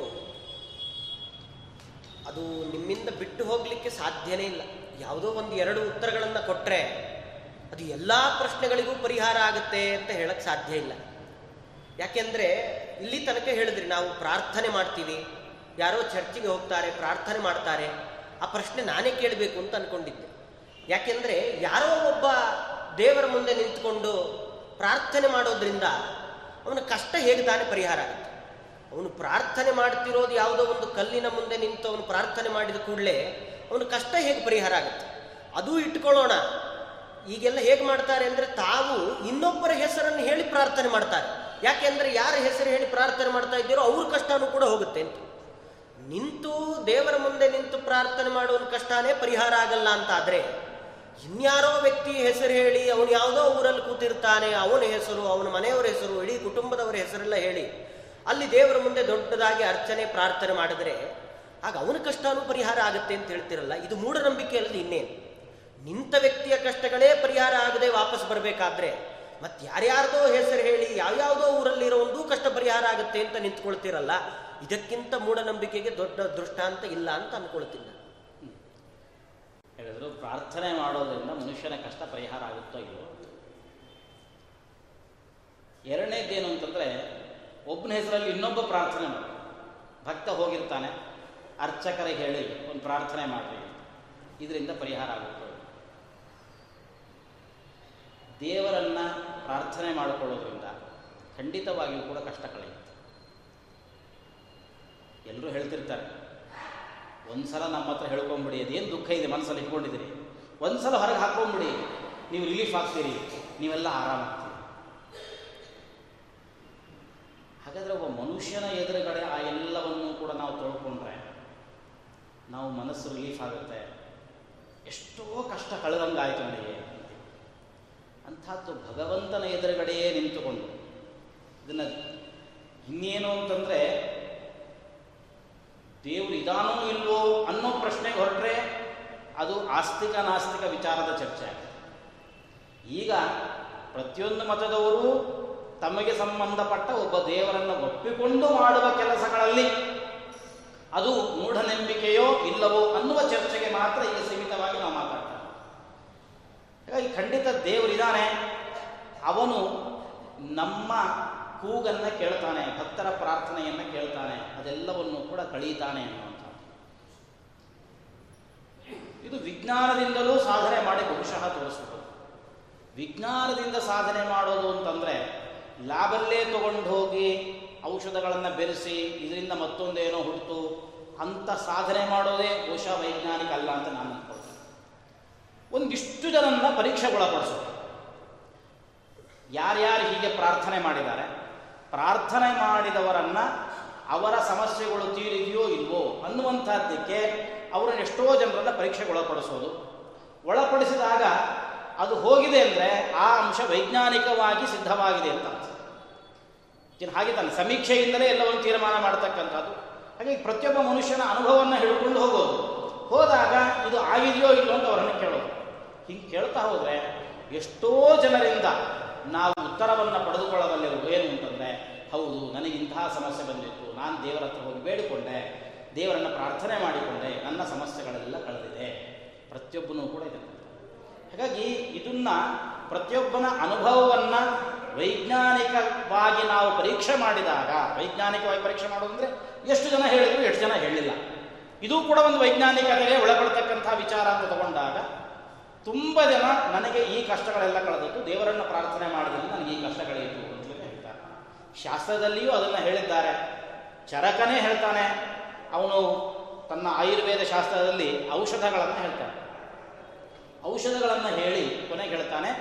ಅದು ನಿಮ್ಮಿಂದ ಬಿಟ್ಟು ಹೋಗಲಿಕ್ಕೆ ಸಾಧ್ಯನೇ ಇಲ್ಲ. ಯಾವುದೋ ಒಂದು ಎರಡು ಉತ್ತರಗಳನ್ನು ಕೊಟ್ಟರೆ ಅದು ಎಲ್ಲ ಪ್ರಶ್ನೆಗಳಿಗೂ ಪರಿಹಾರ ಆಗುತ್ತೆ ಅಂತ ಹೇಳಕ್ಕೆ ಸಾಧ್ಯ ಇಲ್ಲ. ಯಾಕೆಂದರೆ ಇಲ್ಲಿ ತನಕ ಹೇಳಿದ್ರಿ, ನಾವು ಪ್ರಾರ್ಥನೆ ಮಾಡ್ತೀವಿ. ಯಾರೋ ಚರ್ಚಿಗೆ ಹೋಗ್ತಾರೆ, ಪ್ರಾರ್ಥನೆ ಮಾಡ್ತಾರೆ. ಆ ಪ್ರಶ್ನೆ ನಾನೇ ಕೇಳಬೇಕು ಅಂತ ಅನ್ಕೊಂಡಿದ್ದೆ. ಯಾಕೆಂದರೆ ಯಾರೋ ಒಬ್ಬ ದೇವರ ಮುಂದೆ ನಿಂತ್ಕೊಂಡು ಪ್ರಾರ್ಥನೆ ಮಾಡೋದ್ರಿಂದ ಅವನ ಕಷ್ಟ ಹೇಗೆ ತಾನೇ ಪರಿಹಾರ ಆಗುತ್ತೆ? ಅವನು ಪ್ರಾರ್ಥನೆ ಮಾಡ್ತಿರೋದು ಯಾವುದೋ ಒಂದು ಕಲ್ಲಿನ ಮುಂದೆ ನಿಂತು ಅವನು ಪ್ರಾರ್ಥನೆ ಮಾಡಿದ ಕೂಡಲೇ ಅವನ ಕಷ್ಟ ಹೇಗೆ ಪರಿಹಾರ ಆಗುತ್ತೆ? ಅದು ಇಟ್ಕೊಳ್ಳೋಣ. ಈಗೆಲ್ಲ ಹೇಗೆ ಮಾಡ್ತಾರೆ ಅಂದರೆ ತಾವು ಇನ್ನೊಬ್ಬರ ಹೆಸರನ್ನು ಹೇಳಿ ಪ್ರಾರ್ಥನೆ ಮಾಡ್ತಾರೆ. ಯಾಕೆಂದ್ರೆ ಯಾರ ಹೆಸರು ಹೇಳಿ ಪ್ರಾರ್ಥನೆ ಮಾಡ್ತಾ ಇದ್ದೀರೋ ಅವ್ರ ಕಷ್ಟನೂ ಕೂಡ ಹೋಗುತ್ತೆ ಅಂತ. ನಿಂತು ದೇವರ ಮುಂದೆ ನಿಂತು ಪ್ರಾರ್ಥನೆ ಮಾಡುವ ಕಷ್ಟನೇ ಪರಿಹಾರ ಆಗಲ್ಲ ಅಂತ ಆದ್ರೆ ಇನ್ಯಾರೋ ವ್ಯಕ್ತಿ ಹೆಸರು ಹೇಳಿ ಅವನು ಯಾವುದೋ ಊರಲ್ಲಿ ಕೂತಿರ್ತಾನೆ, ಅವನ ಹೆಸರು, ಅವನ ಮನೆಯವರ ಹೆಸರು, ಇಡೀ ಕುಟುಂಬದವರ ಹೆಸರೆಲ್ಲ ಹೇಳಿ, ಅಲ್ಲಿ ದೇವರ ಮುಂದೆ ದೊಡ್ಡದಾಗಿ ಅರ್ಚನೆ, ಪ್ರಾರ್ಥನೆ ಮಾಡಿದ್ರೆ, ಆಗ ಅವನ ಕಷ್ಟನೂ ಪರಿಹಾರ ಆಗುತ್ತೆ ಅಂತ ಹೇಳ್ತಿರಲ್ಲ. ಇದು ಮೂಢನಂಬಿಕೆಯಲ್ಲಿ ಇನ್ನೇನು? ನಿಂತ ವ್ಯಕ್ತಿಯ ಕಷ್ಟಗಳೇ ಪರಿಹಾರ ಆಗದೆ ವಾಪಸ್ ಬರಬೇಕಾದ್ರೆ ಮತ್ತೆ ಯಾರ್ಯಾರ್ದೋ ಹೆಸರು ಹೇಳಿ, ಯಾವ್ಯಾವುದೋ ಊರಲ್ಲಿರೋ ಒಂದು ಕಷ್ಟ ಪರಿಹಾರ ಆಗುತ್ತೆ ಅಂತ ನಿಂತ್ಕೊಳ್ತಿರಲ್ಲ. ಇದಕ್ಕಿಂತ ಮೂಢನಂಬಿಕೆಗೆ ದೊಡ್ಡ ದೃಷ್ಟಾಂತ ಇಲ್ಲ ಅಂತ ಅನ್ಕೊಳ್ತೀನಿ ನಾನು. ಹೇಳಿದ್ರು, ಪ್ರಾರ್ಥನೆ ಮಾಡೋದ್ರಿಂದ ಮನುಷ್ಯನ ಕಷ್ಟ ಪರಿಹಾರ ಆಗುತ್ತೋ ಇಲ್ಲೋ ಎರಡನೇದೇನು ಅಂತಂದರೆ ಒಬ್ಬನ ಹೆಸರಲ್ಲಿ ಇನ್ನೊಬ್ಬ ಪ್ರಾರ್ಥನೆ ಮಾಡಿ. ಭಕ್ತ ಹೋಗಿರ್ತಾನೆ ಅರ್ಚಕರಿಗೆ ಹೇಳಿ ಒಂದು ಪ್ರಾರ್ಥನೆ ಮಾಡಿ ಇದರಿಂದ ಪರಿಹಾರ ಆಗುತ್ತೆ? ದೇವರನ್ನ ಪ್ರಾರ್ಥನೆ ಮಾಡಿಕೊಳ್ಳೋದ್ರಿಂದ ಖಂಡಿತವಾಗಿಯೂ ಕೂಡ ಕಷ್ಟ ಕಳೆಯುತ್ತೆ. ಎಲ್ಲರೂ ಹೇಳ್ತಿರ್ತಾರೆ. ಒಂದ್ಸಲ ನಮ್ಮ ಹತ್ರ ಹೇಳ್ಕೊಂಬಿಡಿ, ಅದೇನು ದುಃಖ ಇದೆ ಮನಸ್ಸಲ್ಲಿ ಇಟ್ಕೊಂಡಿದ್ದೀರಿ? ಒಂದ್ಸಲ ಹೊರಗೆ ಹಾಕೊಂಬಿಡಿ ನೀವು ರಿಲೀಫ್ ಆಗ್ತೀರಿ, ನೀವೆಲ್ಲ ಆರಾಮಾಗ್ತೀರಿ ಹಾಗಾದರೆ ಒಬ್ಬ ಮನುಷ್ಯನ ಎದುರುಗಡೆ ಆ ಎಲ್ಲವನ್ನು ಕೂಡ ನಾವು ತೊಳ್ಕೊಂಡ್ರೆ ನಾವು ಮನಸ್ಸು ರಿಲೀಫ್ ಆಗುತ್ತೆ. ಎಷ್ಟೋ ಕಷ್ಟ ಕಳೆದಂಗಾಯ್ತು ನನಗೆ ಅಂಥದ್ದು ಭಗವಂತನ ಎದುರುಗಡೆಯೇ ನಿಂತುಕೊಂಡು, ಇದನ್ನು ಇನ್ನೇನು ಅಂತಂದರೆ ದೇವರು ಇದಾನೋ ಇಲ್ವೋ ಅನ್ನೋ ಪ್ರಶ್ನೆಗೆ ಹೊರಟ್ರೆ ಅದು ಆಸ್ತಿಕ ನಾಸ್ತಿಕ ವಿಚಾರದ ಚರ್ಚೆ ಈಗ ಪ್ರತಿಯೊಂದು ಮತದವರು ತಮಗೆ ಸಂಬಂಧಪಟ್ಟ ಒಬ್ಬ ದೇವರನ್ನು ಒಪ್ಪಿಕೊಂಡು ಮಾಡುವ ಕೆಲಸಗಳಲ್ಲಿ ಅದು ಮೂಢನಂಬಿಕೆಯೋ ಇಲ್ಲವೋ ಅನ್ನುವ ಚರ್ಚೆಗೆ ಮಾತ್ರ ಈಗ ಸೀಮಿತವಾಗಿ ನಾವು ಮಾತಾಡ್ತೇವೆ. ಹಾಗಾಗಿ ಖಂಡಿತ ದೇವರಿದ್ದಾನೆ ಅವನು ನಮ್ಮ ಕೂಗನ್ನು ಕೇಳ್ತಾನೆ, ಭಕ್ತರ ಪ್ರಾರ್ಥನೆಯನ್ನು ಕೇಳ್ತಾನೆ, ಅದೆಲ್ಲವನ್ನು ಕೂಡ ಕಳೀತಾನೆ ಅನ್ನುವಂಥ ಇದು ವಿಜ್ಞಾನದಿಂದಲೂ ಸಾಧನೆ ಮಾಡಿ ಬಹುಶಃ ತೋರಿಸಬಹುದು ವಿಜ್ಞಾನದಿಂದ ಸಾಧನೆ ಮಾಡೋದು ಅಂತಂದರೆ ಲ್ಯಾಬಲ್ಲೇ ತಗೊಂಡು ಹೋಗಿ ಔಷಧಗಳನ್ನು ಬೆರೆಸಿ, ಇದರಿಂದ ಮತ್ತೊಂದೇನೋ ಹುಡ್ತು, ಅಂತ ಸಾಧನೆ ಮಾಡೋದೇ ಬಹುಶಃ ವೈಜ್ಞಾನಿಕ ಅಲ್ಲ ಅಂತ ನಾನು ಅಂದ್ಕೊಳ್ತೇನೆ ಒಂದಿಷ್ಟು ಜನನ್ನ ಪರೀಕ್ಷೆಗೊಳಪಡಿಸೋದು. ಯಾರ್ಯಾರು ಹೀಗೆ ಪ್ರಾರ್ಥನೆ ಮಾಡಿದ್ದಾರೆ ಪ್ರಾರ್ಥನೆ ಮಾಡಿದವರನ್ನ ಅವರ ಸಮಸ್ಯೆಗಳು ತೀರಿದೆಯೋ ಇಲ್ವೋ ಅನ್ನುವಂಥದ್ದಕ್ಕೆ ಅವರನ್ನ ಎಷ್ಟೋ ಜನರನ್ನ ಪರೀಕ್ಷೆಗೊಳಪಡಿಸೋದು ಒಳಪಡಿಸಿದಾಗ ಅದು ಹೋಗಿದೆ ಅಂದರೆ ಆ ಅಂಶ ವೈಜ್ಞಾನಿಕವಾಗಿ ಸಿದ್ಧವಾಗಿದೆ ಅಂತ ಹಾಗೆ ತನ್ನ ಸಮೀಕ್ಷೆಯಿಂದಲೇ ಎಲ್ಲವನ್ನು ತೀರ್ಮಾನ ಮಾಡತಕ್ಕಂಥದ್ದು. ಹಾಗೆ ಪ್ರತಿಯೊಬ್ಬ ಮನುಷ್ಯನ ಅನುಭವವನ್ನು ಹಿಡ್ಕೊಂಡು ಹೋಗೋದು. ಹೋದಾಗ ಇದು ಆಗಿದೆಯೋ ಇಲ್ಲೋ ಅಂತ ಅವರನ್ನು ಕೇಳೋದು. ಹಿಂಗೆ ಕೇಳ್ತಾ ಹೋದರೆ ಎಷ್ಟೋ ಜನರಿಂದ ನಾವು ಉತ್ತರವನ್ನು ಪಡೆದುಕೊಳ್ಳಬಲ್ಲೆವು ಏನು ಅಂತಂದರೆ, ಹೌದು, ನನಗೆ ಇಂತಹ ಸಮಸ್ಯೆ ಬಂದಿತ್ತು. ನಾನು ದೇವರ ಹತ್ರ ಹೋಗಿ ಬೇಡಿಕೊಂಡೆ. ದೇವರನ್ನು ಪ್ರಾರ್ಥನೆ ಮಾಡಿಕೊಂಡೆ. ನನ್ನ ಸಮಸ್ಯೆಗಳೆಲ್ಲ ಕಳೆದಿದೆ. ಪ್ರತಿಯೊಬ್ಬನೂ ಕೂಡ ಇದೆ. ಹಾಗಾಗಿ ಇದನ್ನ ಪ್ರತಿಯೊಬ್ಬನ ಅನುಭವವನ್ನು ವೈಜ್ಞಾನಿಕವಾಗಿ ನಾವು ಪರೀಕ್ಷೆ ಮಾಡಿದಾಗ, ವೈಜ್ಞಾನಿಕವಾಗಿ ಪರೀಕ್ಷೆ ಮಾಡೋದಂದ್ರೆ ಎಷ್ಟು ಜನ ಹೇಳಿದ್ರು, ಎಷ್ಟು ಜನ ಹೇಳಿಲ್ಲ. ಇದು ಕೂಡ ಒಂದು ವೈಜ್ಞಾನಿಕತೆಗೆ ಒಳಪಡ್ತಕ್ಕಂಥ ವಿಚಾರ ಅಂತ ತಗೊಂಡಾಗ ತುಂಬ ಜನ ನನಗೆ ಈ ಕಷ್ಟಗಳೆಲ್ಲ ಕಳೆದದ್ದು ದೇವರನ್ನು ಪ್ರಾರ್ಥನೆ ಮಾಡಿದ್ರೆ ನನಗೆ ಈ ಕಷ್ಟಗಳಿತ್ತು ಅಂತಲೇ ಹೇಳ್ತಾರೆ. ಶಾಸ್ತ್ರದಲ್ಲಿಯೂ ಅದನ್ನು ಹೇಳಿದ್ದಾರೆ. ಚರಕನೇ ಹೇಳ್ತಾನೆ. ಅವನು ತನ್ನ ಆಯುರ್ವೇದ ಶಾಸ್ತ್ರದಲ್ಲಿ ಔಷಧಗಳನ್ನು ಹೇಳ್ತಾನೆ. ಔಷಧಗಳನ್ನು ಹೇಳಿ ಕೊನೆಗೆ ಹೇಳ್ತಾನೆ,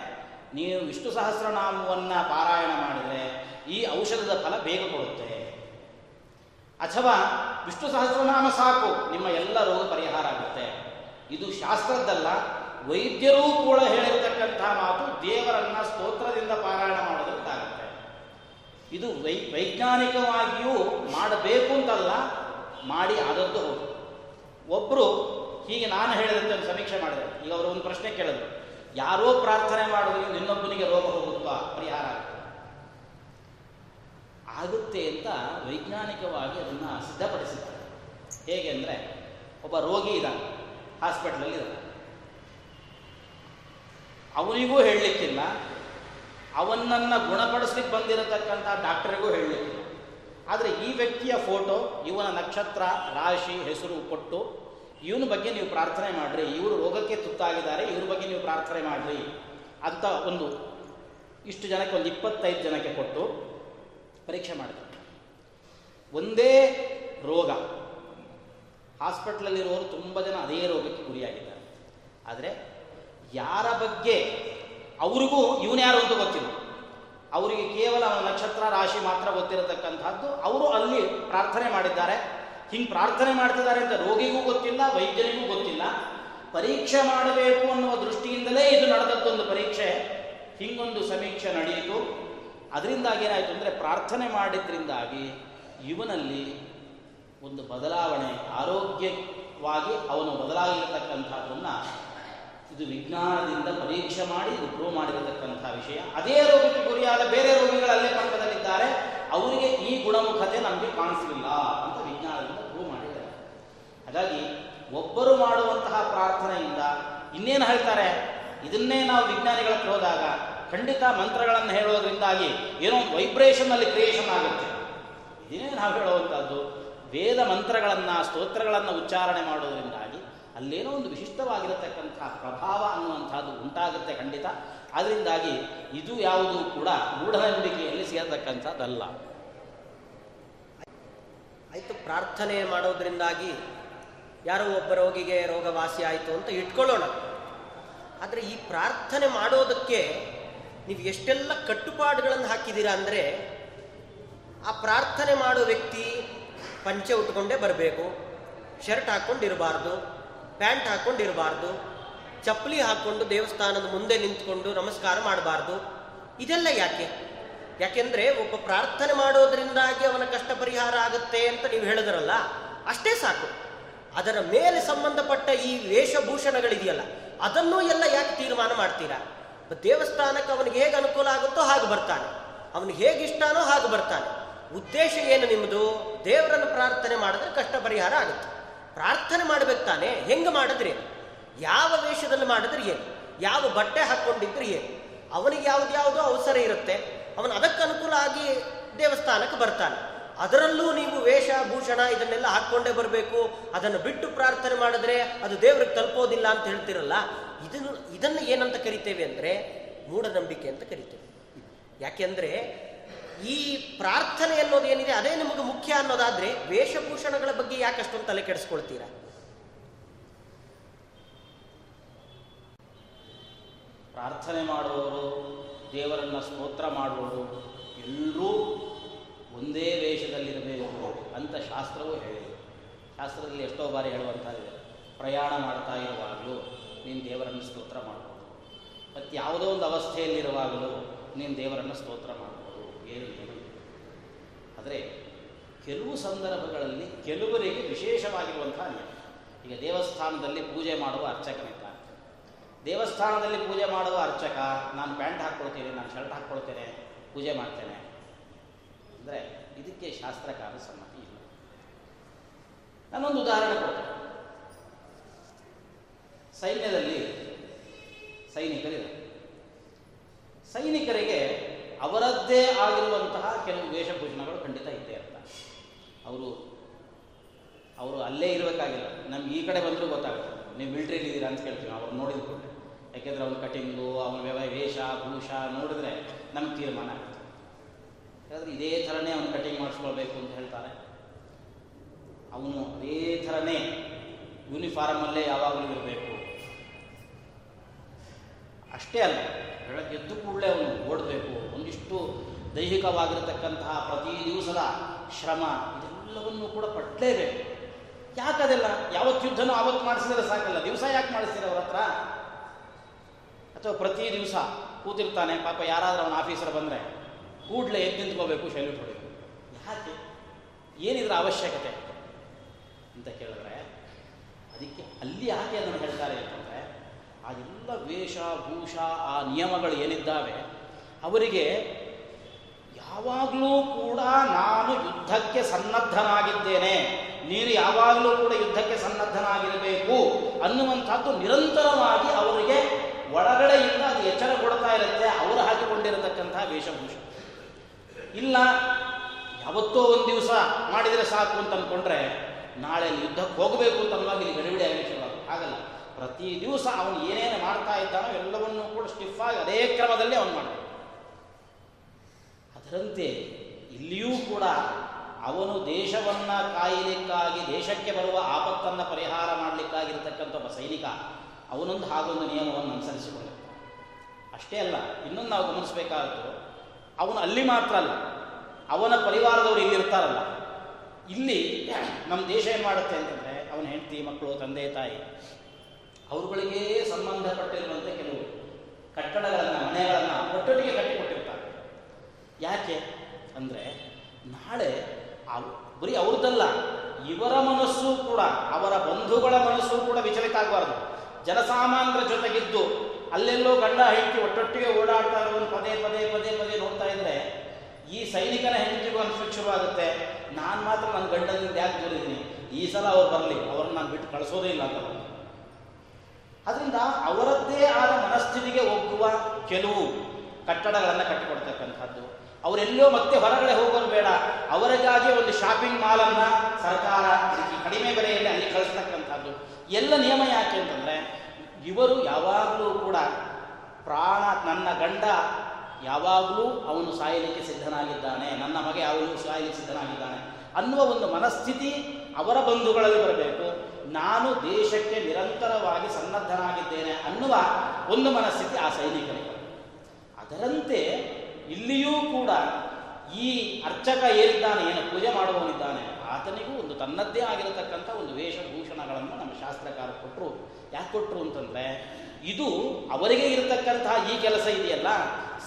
ನೀವು ವಿಷ್ಣು ಸಹಸ್ರನಾಮವನ್ನು ಪಾರಾಯಣ ಮಾಡಿದರೆ ಈ ಔಷಧದ ಫಲ ಬೇಗ ಕೊಡುತ್ತೆ. ಅಥವಾ ವಿಷ್ಣು ಸಹಸ್ರನಾಮ ಸಾಕು, ನಿಮ್ಮ ಎಲ್ಲ ರೋಗ ಪರಿಹಾರ ಆಗುತ್ತೆ. ಇದು ಶಾಸ್ತ್ರದ್ದಲ್ಲ ವೈದ್ಯರೂ ಕೂಡ ಹೇಳಿರ್ತಕ್ಕಂಥ ಮಾತು ದೇವರನ್ನ ಸ್ತೋತ್ರದಿಂದ ಪಾರಾಯಣ ಮಾಡೋದಕ್ಕಾಗುತ್ತೆ. ಇದು ವೈ, ವೈಜ್ಞಾನಿಕವಾಗಿಯೂ ಮಾಡಬೇಕು ಅಂತಲ್ಲ, ಮಾಡಿ ಆದದ್ದು ಹೌದು. ಒಬ್ಬರು ಹೀಗೆ ನಾನು ಹೇಳಿದಂತೆ ಒಂದು ಸಮೀಕ್ಷೆ ಮಾಡಿದೆ. ಈಗ ಅವರು ಒಂದು ಪ್ರಶ್ನೆ ಕೇಳಿದ್ರು. ಯಾರೋ ಪ್ರಾರ್ಥನೆ ಮಾಡೋದ್ರಿಂದ ಇನ್ನೊಬ್ಬನಿಗೆ ರೋಗ ಹೋಗುತ್ತಾ? ಪರಿಹಾರ ಆಗುತ್ತೆ ಆಗುತ್ತೆ ಅಂತ ವೈಜ್ಞಾನಿಕವಾಗಿ ಅದನ್ನು ಸಿದ್ಧಪಡಿಸಿದ್ದಾರೆ. ಹೇಗೆ ಅಂದರೆ, ಒಬ್ಬ ರೋಗಿ ಇದ್ದಾನೆ, ಹಾಸ್ಪಿಟ್ಲಲ್ಲಿ ಇದ್ದಾನೆ. ಅವನಿಗೂ ಹೇಳಲಿಕ್ಕಿಲ್ಲ. ಅವನನ್ನು ಗುಣಪಡಿಸ್ಲಿಕ್ಕೆ ಬಂದಿರತಕ್ಕಂಥ ಡಾಕ್ಟರಿಗೂ ಹೇಳಲಿಕ್ಕಿಲ್ಲ. ಆದರೆ ಈ ವ್ಯಕ್ತಿಯ ಫೋಟೋ, ಇವನ ನಕ್ಷತ್ರ, ರಾಶಿ, ಹೆಸರು ಕೊಟ್ಟು ಇವನ ಬಗ್ಗೆ ನೀವು ಪ್ರಾರ್ಥನೆ ಮಾಡಿರಿ. ಇವರು ರೋಗಕ್ಕೆ ತುತ್ತಾಗಿದ್ದಾರೆ, ಇವ್ರ ಬಗ್ಗೆ ನೀವು ಪ್ರಾರ್ಥನೆ ಮಾಡಿರಿ ಅಂತ ಒಂದು ಇಷ್ಟು ಜನಕ್ಕೆ, ಒಂದು ಇಪ್ಪತ್ತೈದು ಜನಕ್ಕೆ ಕೊಟ್ಟು ಪರೀಕ್ಷೆ ಮಾಡಿದ್ರು. ಒಂದೇ ರೋಗ. ಹಾಸ್ಪಿಟ್ಲಲ್ಲಿರೋರು ತುಂಬ ಜನ ಅದೇ ರೋಗಕ್ಕೆ ಗುರಿಯಾಗಿದ್ದಾರೆ. ಆದರೆ ಯಾರ ಬಗ್ಗೆ? ಅವ್ರಿಗೂ ಇವನು ಯಾರು ಅಂತ ಗೊತ್ತಿಲ್ಲ. ಅವರಿಗೆ ಕೇವಲ ನಕ್ಷತ್ರ ರಾಶಿ ಮಾತ್ರ ಗೊತ್ತಿರತಕ್ಕಂಥದ್ದು. ಅವರು ಅಲ್ಲಿ ಪ್ರಾರ್ಥನೆ ಮಾಡಿದ್ದಾರೆ. ಹಿಂಗೆ ಪ್ರಾರ್ಥನೆ ಮಾಡ್ತಿದ್ದಾರೆ ಅಂತ ರೋಗಿಗೂ ಗೊತ್ತಿಲ್ಲ, ವೈದ್ಯರಿಗೂ ಗೊತ್ತಿಲ್ಲ. ಪರೀಕ್ಷೆ ಮಾಡಬೇಕು ಅನ್ನುವ ದೃಷ್ಟಿಯಿಂದಲೇ ಇದು ನಡೆದದ್ದೊಂದು ಪರೀಕ್ಷೆ. ಹಿಂಗೊಂದು ಸಮೀಕ್ಷೆ ನಡೆಯಿತು ಅದರಿಂದಾಗಿ ಏನಾಯಿತು ಅಂದರೆ ಪ್ರಾರ್ಥನೆ ಮಾಡಿದ್ರಿಂದಾಗಿ ಇವನಲ್ಲಿ ಒಂದು ಬದಲಾವಣೆ, ಆರೋಗ್ಯವಾಗಿ ಅವನು ಬದಲಾಗಿರತಕ್ಕಂಥದ್ದನ್ನು ಇದು ವಿಜ್ಞಾನದಿಂದ ಪರೀಕ್ಷೆ ಮಾಡಿ, ಇದು ಪ್ರೂವ್ ಮಾಡಿರತಕ್ಕಂಥ ವಿಷಯ. ಅದೇ ರೋಗಕ್ಕೆ ಗುರಿಯಾದ ಬೇರೆ ರೋಗಿಗಳಲ್ಲೇ ಪಕ್ಕದಲ್ಲಿದ್ದಾರೆ. ಅವರಿಗೆ ಈ ಗುಣಮುಖತೆ ನಮಗೆ ಕಾಣಿಸಲಿಲ್ಲ ಅಂತ ವಿಜ್ಞಾನದಿಂದ ಪ್ರೂವ್ ಮಾಡಿದ್ದಾರೆ. ಹಾಗಾಗಿ ಒಬ್ಬರು ಮಾಡುವಂತಹ ಪ್ರಾರ್ಥನೆಯಿಂದ ಇನ್ನೇನು ಹೇಳ್ತಾರೆ? ಇದನ್ನೇ ನಾವು ವಿಜ್ಞಾನಿಗಳಕ್ಕೆ ಹೋದಾಗ ಖಂಡಿತ ಮಂತ್ರಗಳನ್ನು ಹೇಳೋದ್ರಿಂದಾಗಿ ಏನೋ ಒಂದು ವೈಬ್ರೇಷನ್ ಅಲ್ಲಿ ಕ್ರಿಯೇಷನ್ ಆಗುತ್ತೆ. ಇದನ್ನೇ ನಾವು ಹೇಳುವಂಥದ್ದು. ವೇದ ಮಂತ್ರಗಳನ್ನು, ಸ್ತೋತ್ರಗಳನ್ನು ಉಚ್ಚಾರಣೆ ಮಾಡೋದ್ರಿಂದಾಗಿ ಅಲ್ಲೇನೋ ಒಂದು ವಿಶಿಷ್ಟವಾಗಿರತಕ್ಕಂಥ ಪ್ರಭಾವ ಅನ್ನುವಂಥದ್ದು ಉಂಟಾಗುತ್ತೆ ಖಂಡಿತ. ಅದರಿಂದಾಗಿ ಇದು ಯಾವುದು ಕೂಡ ಮೂಢನಂಬಿಕೆಯಲ್ಲಿ ಸೇರತಕ್ಕಂಥದ್ದಲ್ಲ. ಆಯಿತು, ಪ್ರಾರ್ಥನೆ ಮಾಡೋದ್ರಿಂದಾಗಿ ಯಾರೋ ಒಬ್ಬ ರೋಗಿಗೆ ರೋಗ ವಾಸಿ ಆಯಿತು ಅಂತ ಇಟ್ಕೊಳ್ಳೋಣ. ಆದರೆ ಈ ಪ್ರಾರ್ಥನೆ ಮಾಡೋದಕ್ಕೆ ನೀವು ಎಷ್ಟೆಲ್ಲ ಕಟ್ಟುಪಾಡುಗಳನ್ನು ಹಾಕಿದ್ದೀರಾ ಅಂದರೆ ಆ ಪ್ರಾರ್ಥನೆ ಮಾಡೋ ವ್ಯಕ್ತಿ ಪಂಚೆ ಉಟ್ಕೊಂಡೇ ಬರಬೇಕು, ಶರ್ಟ್ ಹಾಕ್ಕೊಂಡಿರಬಾರ್ದು ಪ್ಯಾಂಟ್ ಹಾಕ್ಕೊಂಡಿರಬಾರ್ದು ಚಪ್ಪಲಿ ಹಾಕ್ಕೊಂಡು ದೇವಸ್ಥಾನದ ಮುಂದೆ ನಿಂತ್ಕೊಂಡು ನಮಸ್ಕಾರ ಮಾಡಬಾರ್ದು. ಇದೆಲ್ಲ ಯಾಕೆ? ಯಾಕೆಂದ್ರೆ ಒಬ್ಬ ಪ್ರಾರ್ಥನೆ ಮಾಡೋದ್ರಿಂದಾಗಿ ಅವನ ಕಷ್ಟ ಪರಿಹಾರ ಆಗುತ್ತೆ ಅಂತ ನೀವು ಹೇಳಿದ್ರಲ್ಲ, ಅಷ್ಟೇ ಸಾಕು. ಅದರ ಮೇಲೆ ಸಂಬಂಧಪಟ್ಟ ಈ ವೇಷಭೂಷಣಗಳಿದೆಯಲ್ಲ, ಅದನ್ನು ಎಲ್ಲ ಯಾಕೆ ತೀರ್ಮಾನ ಮಾಡ್ತೀರಾ? ದೇವಸ್ಥಾನಕ್ಕೆ ಅವನಿಗೆ ಹೇಗೆ ಅನುಕೂಲ ಆಗುತ್ತೋ ಹಾಗೆ ಬರ್ತಾನೆ. ಅವನಿಗೆ ಹೇಗೆ ಇಷ್ಟಾನೋ ಹಾಗೆ ಬರ್ತಾನೆ. ಉದ್ದೇಶ ಏನು ನಿಮ್ಮದು? ದೇವರನ್ನು ಪ್ರಾರ್ಥನೆ ಮಾಡಿದ್ರೆ ಕಷ್ಟ ಪರಿಹಾರ ಆಗುತ್ತೆ. ಪ್ರಾರ್ಥನೆ ಮಾಡ್ಬೇಕು ತಾನೆ? ಹೆಂಗೆ ಮಾಡಿದ್ರೆ? ಯಾವ ವೇಷದಲ್ಲಿ ಮಾಡಿದ್ರೆ ಏನು? ಯಾವ ಬಟ್ಟೆ ಹಾಕ್ಕೊಂಡಿದ್ರೆ ಏನು? ಅವನಿಗೆ ಯಾವ್ದು ಯಾವುದೋ ಅವಸರ ಇರುತ್ತೆ. ಅವನು ಅದಕ್ಕೆ ಅನುಕೂಲ ಆಗಿ ದೇವಸ್ಥಾನಕ್ಕೆ ಬರ್ತಾನೆ. ಅದರಲ್ಲೂ ನೀವು ವೇಷ, ಭೂಷಣ ಇದನ್ನೆಲ್ಲ ಹಾಕ್ಕೊಂಡೇ ಬರಬೇಕು. ಅದನ್ನು ಬಿಟ್ಟು ಪ್ರಾರ್ಥನೆ ಮಾಡಿದ್ರೆ ಅದು ದೇವ್ರಿಗೆ ತಲುಪೋದಿಲ್ಲ ಅಂತ ಹೇಳ್ತಿರಲ್ಲ. ಇದನ್ನು ಇದನ್ನು ಏನಂತ ಕರಿತೇವೆ ಅಂದರೆ ಮೂಢನಂಬಿಕೆ ಅಂತ ಕರಿತೇವೆ. ಯಾಕೆಂದ್ರೆ ಈ ಪ್ರಾರ್ಥನೆ ಅನ್ನೋದು ಏನಿದೆ, ಅದೇ ನಿಮಗೆ ಮುಖ್ಯ ಅನ್ನೋದಾದ್ರೆ ವೇಷಭೂಷಣಗಳ ಬಗ್ಗೆ ಯಾಕೆ ಅಷ್ಟೊಂದು ತಲೆ ಕೆಡಿಸ್ಕೊಳ್ತೀರಾ? ಪ್ರಾರ್ಥನೆ ಮಾಡುವವರು, ದೇವರನ್ನ ಸ್ತೋತ್ರ ಮಾಡುವವರು, ಎಲ್ಲರೂ ಒಂದೇ ವೇಷದಲ್ಲಿರಬೇಕು ಅಂತ ಶಾಸ್ತ್ರವೂ ಹೇಳಿದೆ. ಶಾಸ್ತ್ರದಲ್ಲಿ ಎಷ್ಟೋ ಬಾರಿ ಹೇಳುವಂಥದ್ದಿದೆ ಪ್ರಯಾಣ ಮಾಡ್ತಾ ಇರುವಾಗಲೂ ನೀನು ದೇವರನ್ನು ಸ್ತೋತ್ರ ಮಾಡಬಹುದು ಮತ್ತು ಯಾವುದೋ ಒಂದು ಅವಸ್ಥೆಯಲ್ಲಿರುವಾಗಲೂ ನೀನು ದೇವರನ್ನು ಸ್ತೋತ್ರ ಏನು ಆದರೆ ಕೆಲವು ಸಂದರ್ಭಗಳಲ್ಲಿ ಕೆಲವರಿಗೆ ವಿಶೇಷವಾಗಿರುವಂಥ ನಿಯಮ. ಈಗ ದೇವಸ್ಥಾನದಲ್ಲಿ ಪೂಜೆ ಮಾಡುವ ಅರ್ಚಕನಿದ್ದಾನೆ ದೇವಸ್ಥಾನದಲ್ಲಿ ಪೂಜೆ ಮಾಡುವ ಅರ್ಚಕ, ನಾನು ಪ್ಯಾಂಟ್ ಹಾಕ್ಕೊಳ್ತೇನೆ, ನಾನು ಶರ್ಟ್ ಹಾಕ್ಕೊಳ್ತೇನೆ, ಪೂಜೆ ಮಾಡ್ತೇನೆ. ಅಂದರೆ ಇದಕ್ಕೆ ಶಾಸ್ತ್ರಕಾರ ಸಮ್ಮತಿ ಇಲ್ಲ. ನಾನೊಂದು ಉದಾಹರಣೆ ಕೊಡ್ತೇನೆ. ಸೈನ್ಯದಲ್ಲಿ ಸೈನಿಕರಿದ್ದಾರೆ. ಸೈನಿಕರಿಗೆ ಅವರದ್ದೇ ಆಗಿರುವಂತಹ ಕೆಲವು ವೇಷಭೂಷಣಗಳು ಖಂಡಿತ ಇದ್ದೇ ಇರ್ತಾರೆ ಅವರು ಅವರು ಅಲ್ಲೇ ಇರಬೇಕಾಗಿಲ್ಲ. ನಮ್ಗೆ ಈ ಕಡೆ ಬಂದರೂ ಗೊತ್ತಾಗುತ್ತೆ. ನೀವು ಮಿಲ್ಟ್ರಿಲಿ ಇದ್ದೀರಾ ಅಂತ ಕೇಳ್ತೀವಿ ಅವ್ರು ನೋಡಿದ ಕೂಡಲೇ. ಯಾಕೆಂದ್ರೆ ಅವ್ರ ಕಟಿಂಗು ಅವನ ವ್ಯವಹಾರ, ವೇಷ, ಭೂಷ ನೋಡಿದ್ರೆ ನಮ್ಗೆ ತೀರ್ಮಾನ ಆಗುತ್ತೆ. ಯಾಕಂದ್ರೆ ಇದೇ ಥರನೇ ಅವನು ಕಟಿಂಗ್ ಮಾಡಿಸ್ಕೊಳ್ಬೇಕು ಅಂತ ಹೇಳ್ತಾರೆ. ಅವನು ಅದೇ ಥರನೇ ಯೂನಿಫಾರ್ಮಲ್ಲೇ ಯಾವಾಗಲೂ ಇರಬೇಕು. ಅಷ್ಟೇ ಅಲ್ಲ ಎದ್ದು ಕೂಡಲೇ ಅವನು ಓಡಬೇಕು. ಒಂದಿಷ್ಟು ದೈಹಿಕವಾಗಿರತಕ್ಕಂತಹ ಪ್ರತಿ ದಿವಸದ ಶ್ರಮ ಇದೆಲ್ಲವನ್ನು ಕೂಡ ಪಟ್ಟಲೇಬೇಕು ಯಾಕದೆಲ್ಲ ಯಾವತ್ತು ಯುದ್ಧನೂ ಆವತ್ತು ಮಾಡಿಸಿದ್ರೆ ಸಾಕಲ್ಲ. ದಿವಸ ಯಾಕೆ ಮಾಡಿಸ್ತೀರ ಅವ್ರ ಹತ್ರ? ಅಥವಾ ಪ್ರತಿ ದಿವಸ ಕೂತಿರ್ತಾನೆ, ಪಾಪ ಯಾರಾದರೂ ಅವನ ಆಫೀಸರ್ ಬಂದರೆ ಕೂಡಲೇ ಎದ್ದು ನಿಂತ್ಕೋಬೇಕು ಶೈಲಿ ಹೊಡಿಬೇಕು ಯಾಕೆ? ಏನಿದ್ರ ಅವಶ್ಯಕತೆ ಅಂತ ಕೇಳಿದ್ರೆ, ಅದಕ್ಕೆ ಅಲ್ಲಿ ಯಾಕೆ ಅದನ್ನು ಹೇಳ್ತಾರೆ ಅಂತಂದರೆ, ಆ ಎಲ್ಲ ವೇಷ, ಭೂಷ, ಆ ನಿಯಮಗಳು ಏನಿದ್ದಾವೆ ಅವರಿಗೆ ಯಾವಾಗಲೂ ಕೂಡ ನಾನು ಯುದ್ಧಕ್ಕೆ ಸನ್ನದ್ಧನಾಗಿದ್ದೇನೆ. ನೀನು ಯಾವಾಗಲೂ ಕೂಡ ಯುದ್ಧಕ್ಕೆ ಸನ್ನದ್ಧನಾಗಿರಬೇಕು ಅನ್ನುವಂಥದ್ದು ನಿರಂತರವಾಗಿ ಅವರಿಗೆ ಒಳಗಡೆಯಿಂದ ಅದು ಎಚ್ಚರ ಕೊಡ್ತಾ ಇರುತ್ತೆ, ಅವರು ಹಾಕಿಕೊಂಡಿರತಕ್ಕಂತಹ ವೇಷಭೂಷ ಇಲ್ಲ, ಯಾವತ್ತೋ ಒಂದು ದಿವಸ ಮಾಡಿದರೆ ಸಾಕು ಅಂತ ಅಂದ್ಕೊಂಡ್ರೆ ನಾಳೆ ಯುದ್ಧಕ್ಕೆ ಹೋಗಬೇಕು ಅಂತ ಅನ್ನುವಾಗ ಇಲ್ಲಿ ಗಡಿಬಿಡಿ ಆಗಿ ಆಗಲ್ಲ. ಪ್ರತಿ ದಿವಸ ಅವನು ಏನೇನು ಮಾಡ್ತಾ ಇದ್ದಾನೋ ಎಲ್ಲವನ್ನೂ ಕೂಡ ಸ್ಟಿಫ್ ಆಗಿ ಅದೇ ಕ್ರಮದಲ್ಲಿ ಅವನು ಮಾಡಬೇಕು ಅದರಂತೆ ಇಲ್ಲಿಯೂ ಕೂಡ ಅವನು ದೇಶವನ್ನು ಕಾಯಲಿಕ್ಕಾಗಿ, ದೇಶಕ್ಕೆ ಬರುವ ಆಪತ್ತನ್ನು ಪರಿಹಾರ ಮಾಡಲಿಕ್ಕಾಗಿರ್ತಕ್ಕಂಥ ಒಬ್ಬ ಸೈನಿಕ, ಅವನೊಂದು ಹಾಗೊಂದು ನಿಯಮವನ್ನು ಅನುಸರಿಸಿಕೊಂಡಿರ್ತಾನೆ ಅಷ್ಟೇ ಅಲ್ಲ, ಇನ್ನೊಂದು ನಾವು ಗಮನಿಸಬೇಕಾದ್ದು ಅವನು ಅಲ್ಲಿ ಮಾತ್ರ ಅಲ್ಲ, ಅವನ ಪರಿವಾರದವರು ಇಲ್ಲಿರ್ತಾರಲ್ಲ ಇಲ್ಲಿ ನಮ್ಮ ದೇಶ ಏನು ಮಾಡುತ್ತೆ ಅಂತಂದರೆ, ಅವನ ಹೆಂಡತಿ, ಮಕ್ಕಳು, ತಂದೆ, ತಾಯಿ, ಅವರುಗಳಿಗೆ ಸಂಬಂಧಪಟ್ಟಿರುವಂತೆ ಕೆಲವು ಕಟ್ಟಡಗಳನ್ನು, ಮನೆಗಳನ್ನು ಒಟ್ಟೊಟ್ಟಿಗೆ ಕಟ್ಟಿಕೊಟ್ಟಿರ್ತಾರೆ ಯಾಕೆ ಅಂದರೆ ನಾಳೆ ಬರೀ ಅವ್ರದ್ದಲ್ಲ, ಇವರ ಮನಸ್ಸು ಕೂಡ, ಅವರ ಬಂಧುಗಳ ಮನಸ್ಸು ಕೂಡ ವಿಚಲಿತ ಆಗಬಾರ್ದು. ಜನಸಾಮಾನ್ಯರ ಜೊತೆಗಿದ್ದು ಅಲ್ಲೆಲ್ಲೋ ಗಂಡ ಹೆಂಡತಿ ಒಟ್ಟೊಟ್ಟಿಗೆ ಓಡಾಡ್ತಾ ಇರೋದನ್ನು ಪದೇ ಪದೇ ಪದೇ ಪದೇ ನೋಡ್ತಾ ಇದ್ರೆ ಈ ಸೈನಿಕನ ಹೆಂಡತಿಗೂ ಅನ್ಸಕ್ಕೆ ಶುರುವಾಗುತ್ತೆ ನಾನು ಮಾತ್ರ ನನ್ನ ಗಂಡನಿಂದ ಯಾಕೆ ದೂರಿದ್ದೀನಿ ಈ ಸಲ ಅವ್ರು ಬರಲಿ, ಅವ್ರನ್ನ ನಾನು ಬಿಟ್ಟು ಕಳಿಸೋದೇ ಇಲ್ಲ ಅಂತ ಅದರಿಂದ ಅವರದ್ದೇ ಆದ ಮನಸ್ಥಿತಿಗೆ ಒಗ್ಗುವ ಕೆಲವು ಕಟ್ಟಡಗಳನ್ನು ಕಟ್ಟಿಕೊಡ್ತಕ್ಕಂಥದ್ದು ಅವರೆಲ್ಲೋ ಮತ್ತೆ ಹೊರಗಡೆ ಹೋಗೋದು ಬೇಡ. ಅವರಿಗಾಗಿ ಒಂದು ಶಾಪಿಂಗ್ ಮಾಲನ್ನು ಸರ್ಕಾರ ಕಡಿಮೆ ಬೆಲೆಯಲ್ಲಿ ಅಲ್ಲಿ ಕಳಿಸ್ತಕ್ಕಂಥದ್ದು. ಎಲ್ಲ ನಿಯಮ ಯಾಕೆ ಅಂತಂದರೆ, ಇವರು ಯಾವಾಗಲೂ ಕೂಡ ಪ್ರಾಣ, ನನ್ನ ಗಂಡ ಯಾವಾಗಲೂ ಅವನು ಸಾಯಲಿಕ್ಕೆ ಸಿದ್ಧನಾಗಿದ್ದಾನೆ, ನನ್ನ ಮಗೆ ಯಾವಾಗಲೂ ಸಾಯಲಿಕ್ಕೆ ಸಿದ್ಧನಾಗಿದ್ದಾನೆ ಅನ್ನುವ ಒಂದು ಮನಸ್ಥಿತಿ ಅವರ ಬಂಧುಗಳಲ್ಲಿ ಬರಬೇಕು. ನಾನು ದೇಶಕ್ಕೆ ನಿರಂತರವಾಗಿ ಸನ್ನದ್ಧನಾಗಿದ್ದೇನೆ ಅನ್ನುವ ಒಂದು ಮನಸ್ಥಿತಿ ಆ ಸೈನಿಕರಿಗೆ. ಅದರಂತೆ ಇಲ್ಲಿಯೂ ಕೂಡ ಈ ಅರ್ಚಕ ಏನಿದ್ದಾನೆ ಏನು ಪೂಜೆ ಮಾಡುವವನಿದ್ದಾನೆ, ಆತನಿಗೂ ಒಂದು ತನ್ನದ್ದೇ ಆಗಿರತಕ್ಕಂಥ ಒಂದು ವೇಷಭೂಷಣಗಳನ್ನು ನಮ್ಮ ಶಾಸ್ತ್ರಕಾರ ಕೊಟ್ಟರು ಯಾಕೆ ಕೊಟ್ಟರು ಅಂತಂದರೆ, ಇದು ಅವರಿಗೆ ಇರತಕ್ಕಂತಹ ಈ ಕೆಲಸ ಇದೆಯಲ್ಲ,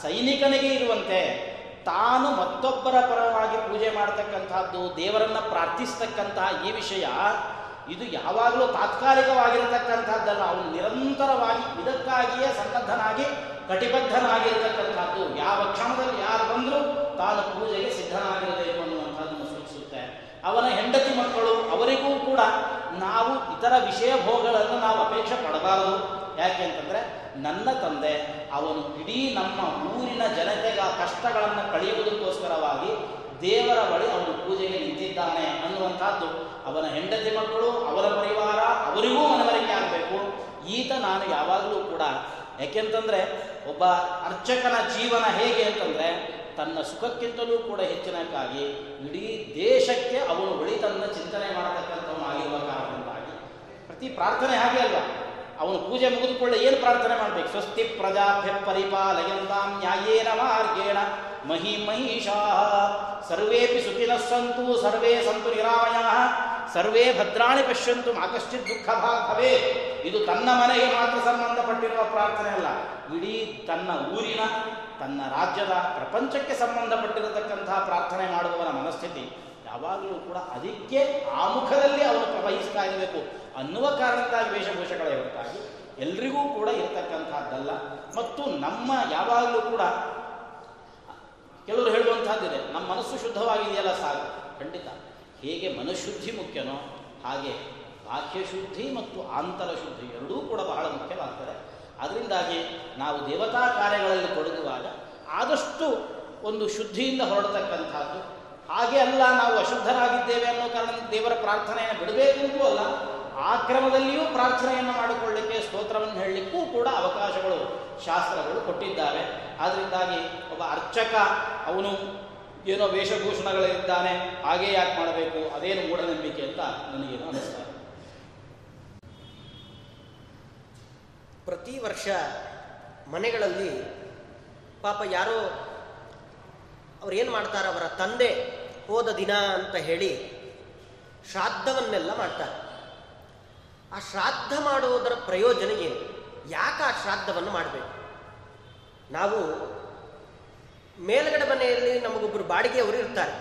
ಸೈನಿಕನಿಗೆ ಇರುವಂತೆ ತಾನು ಮತ್ತೊಬ್ಬರ ಪರವಾಗಿ ಪೂಜೆ ಮಾಡತಕ್ಕಂತಹದ್ದು ದೇವರನ್ನ ಪ್ರಾರ್ಥಿಸ್ತಕ್ಕಂತಹ ಈ ವಿಷಯ, ಇದು ಯಾವಾಗಲೂ ತಾತ್ಕಾಲಿಕವಾಗಿರತಕ್ಕಂಥದ್ದಲ್ಲ. ಅವನು ನಿರಂತರವಾಗಿ ಇದಕ್ಕಾಗಿಯೇ ಸನ್ನದ್ಧನಾಗಿ ಕಟಿಬದ್ಧನಾಗಿರತಕ್ಕಂಥದ್ದು, ಯಾವ ಕ್ಷಣದಲ್ಲಿ ಯಾರು ಬಂದರೂ ತಾನು ಪೂಜೆಗೆ ಸಿದ್ಧನಾಗಿರಬೇಕು ಅನ್ನುವಂಥದ್ದನ್ನು ಸೂಚಿಸುತ್ತೆ. ಅವನ ಹೆಂಡತಿ ಮಕ್ಕಳು ಅವರಿಗೂ ಕೂಡ ನಾವು ಇತರ ವಿಷಯ ಭೋಗಗಳನ್ನು ನಾವು ಅಪೇಕ್ಷೆ ಪಡಬಾರದು. ಯಾಕೆ ಅಂತಂದರೆ, ನನ್ನ ತಂದೆ ಅವನು ಇಡೀ ನಮ್ಮ ಊರಿನ ಜನತೆಗ ಕಷ್ಟಗಳನ್ನು ಕಳೆಯುವುದಕ್ಕೋಸ್ಕರವಾಗಿ ದೇವರ ಬಳಿ ಅವನು ಪೂಜೆಗೆ ನಿಂತಿದ್ದಾನೆ ಅನ್ನುವಂಥದ್ದು. ಅವನ ಹೆಂಡತಿ ಮಕ್ಕಳು, ಅವರ ಪರಿವಾರ, ಅವರಿಗೂ ಮನವರಿಕೆ ಆಗಬೇಕು. ಈತ ನಾನು ಯಾವಾಗಲೂ ಕೂಡ, ಯಾಕೆಂತಂದ್ರೆ ಒಬ್ಬ ಅರ್ಚಕನ ಜೀವನ ಹೇಗೆ ಅಂತಂದ್ರೆ, ತನ್ನ ಸುಖಕ್ಕಿಂತಲೂ ಕೂಡ ಹೆಚ್ಚಿನಕ್ಕಾಗಿ ಇಡೀ ದೇಶಕ್ಕೆ ಅವನು ಒಳಿತನ್ನ ಚಿಂತನೆ ಮಾಡತಕ್ಕಂಥವನು ಆಗಿರುವ ಕಾರಣದಿಂದಾಗಿ. ಪ್ರತಿ ಪ್ರಾರ್ಥನೆ ಹಾಗೆ ಅಲ್ಲ ಅವನು ಪೂಜೆ ಮುಗಿದುಕೊಳ್ಳೆ ಏನು ಪ್ರಾರ್ಥನೆ ಮಾಡಬೇಕು? ಸ್ವಸ್ತಿ ಪ್ರಜಾಭ್ಯ ಪರಿಪಾಲಯಂತಾಂ ನ್ಯಾಯೇನ ಮಾರ್ಗೇಣ ಮಹಿ ಮಹಿಷಾ ಸರ್ವೇಪಿ ಸುಖಿನಃ ಸರ್ವೇ ಸಂತು ನಿರಾಮಯ ಸರ್ವೇ ಭದ್ರಾಣಿ ಪಶ್ಯಂತು ಮಾಕಶ್ಚಿತ್ ದುಃಖ ಭಾಗವೇ ಇದು ತನ್ನ ಮನೆಗೆ ಮಾತ್ರ ಸಂಬಂಧಪಟ್ಟಿರುವ ಪ್ರಾರ್ಥನೆ ಅಲ್ಲ. ಇಡೀ ತನ್ನ ಊರಿನ, ತನ್ನ ರಾಜ್ಯದ, ಪ್ರಪಂಚಕ್ಕೆ ಸಂಬಂಧಪಟ್ಟಿರತಕ್ಕಂತಹ ಪ್ರಾರ್ಥನೆ ಮಾಡುವವನ ಮನಸ್ಥಿತಿ ಯಾವಾಗಲೂ ಕೂಡ ಅದಕ್ಕೆ ಆ ಮುಖದಲ್ಲಿ ಅವನು ಪ್ರವಹಿಸ್ತಾ ಇರಬೇಕು ಅನ್ನುವ ಕಾರಣಕ್ಕಾಗಿ ವೇಷಭೂಷಗಳ ಹೊರತಾಗಿ ಎಲ್ರಿಗೂ ಕೂಡ ಇರತಕ್ಕಂಥದ್ದಲ್ಲ. ಮತ್ತು ನಮ್ಮ ಯಾವಾಗಲೂ ಕೂಡ ಕೆಲವರು ಹೇಳುವಂತಹದ್ದಿದೆ ನಮ್ಮ ಮನಸ್ಸು ಶುದ್ಧವಾಗಿದೆಯಲ್ಲ ಸಾಕು. ಖಂಡಿತ. ಹೇಗೆ ಮನಃಶುದ್ಧಿ ಮುಖ್ಯನೋ ಹಾಗೆ ಬಾಹ್ಯಶುದ್ಧಿ ಮತ್ತು ಆಂತರ ಶುದ್ಧಿ ಎರಡೂ ಕೂಡ ಬಹಳ ಮುಖ್ಯವಾಗ್ತದೆ. ಅದರಿಂದಾಗಿ ನಾವು ದೇವತಾ ಕಾರ್ಯಗಳಲ್ಲಿ ತೊಡಗುವಾಗ ಆದಷ್ಟು ಒಂದು ಶುದ್ಧಿಯಿಂದ ಹೊರಡತಕ್ಕಂಥದ್ದು. ಹಾಗೆ ಅಲ್ಲ ನಾವು ಅಶುದ್ಧರಾಗಿದ್ದೇವೆ ಅನ್ನೋ ಕಾರಣ ದೇವರ ಪ್ರಾರ್ಥನೆಯನ್ನು ಬಿಡಬೇಕು ಅಂತೂ ಅಲ್ಲ, ಆ ಕ್ರಮದಲ್ಲಿಯೂ ಪ್ರಾರ್ಥನೆಯನ್ನು ಮಾಡಿಕೊಳ್ಳಿಕ್ಕೆ ಸ್ತೋತ್ರವನ್ನು ಹೇಳಲಿಕ್ಕೂ ಕೂಡ ಅವಕಾಶಗಳು, ಶಾಸ್ತ್ರಗಳು ಕೊಟ್ಟಿದ್ದಾರೆ ಆದ್ದರಿಂದಾಗಿ ಒಬ್ಬ ಅರ್ಚಕ, ಅವನು ಏನೋ ವೇಷಭೂಷಣಗಳಿದ್ದಾನೆ ಹಾಗೇ ಯಾಕೆ ಮಾಡಬೇಕು? ಅದೇನು ಮೂಢನಂಬಿಕೆ ಅಂತ ನನಗೇನು ಅನಿಸ್ತಾ ಪ್ರತಿ ವರ್ಷ ಮನೆಗಳಲ್ಲಿ ಪಾಪ ಯಾರೋ ಅವ್ರು ಏನು ಮಾಡ್ತಾರೆ? ಅವರ ತಂದೆ ಹೋದ ದಿನ ಅಂತ ಹೇಳಿ ಶ್ರಾದ್ದವನ್ನೆಲ್ಲ ಮಾಡ್ತಾರೆ. ಆ ಶ್ರಾದ್ದ ಮಾಡುವುದರ ಪ್ರಯೋಜನ ಏನು? ಯಾಕೆ ಆ ಶ್ರಾದ್ದವನ್ನು ಮಾಡಬೇಕು? ನಾವು ಮೇಲ್ಗಡೆ ಮನೆಯಲ್ಲಿ ನಮಗೊಬ್ಬರು ಬಾಡಿಗೆಯವರು ಇರ್ತಾರೆ.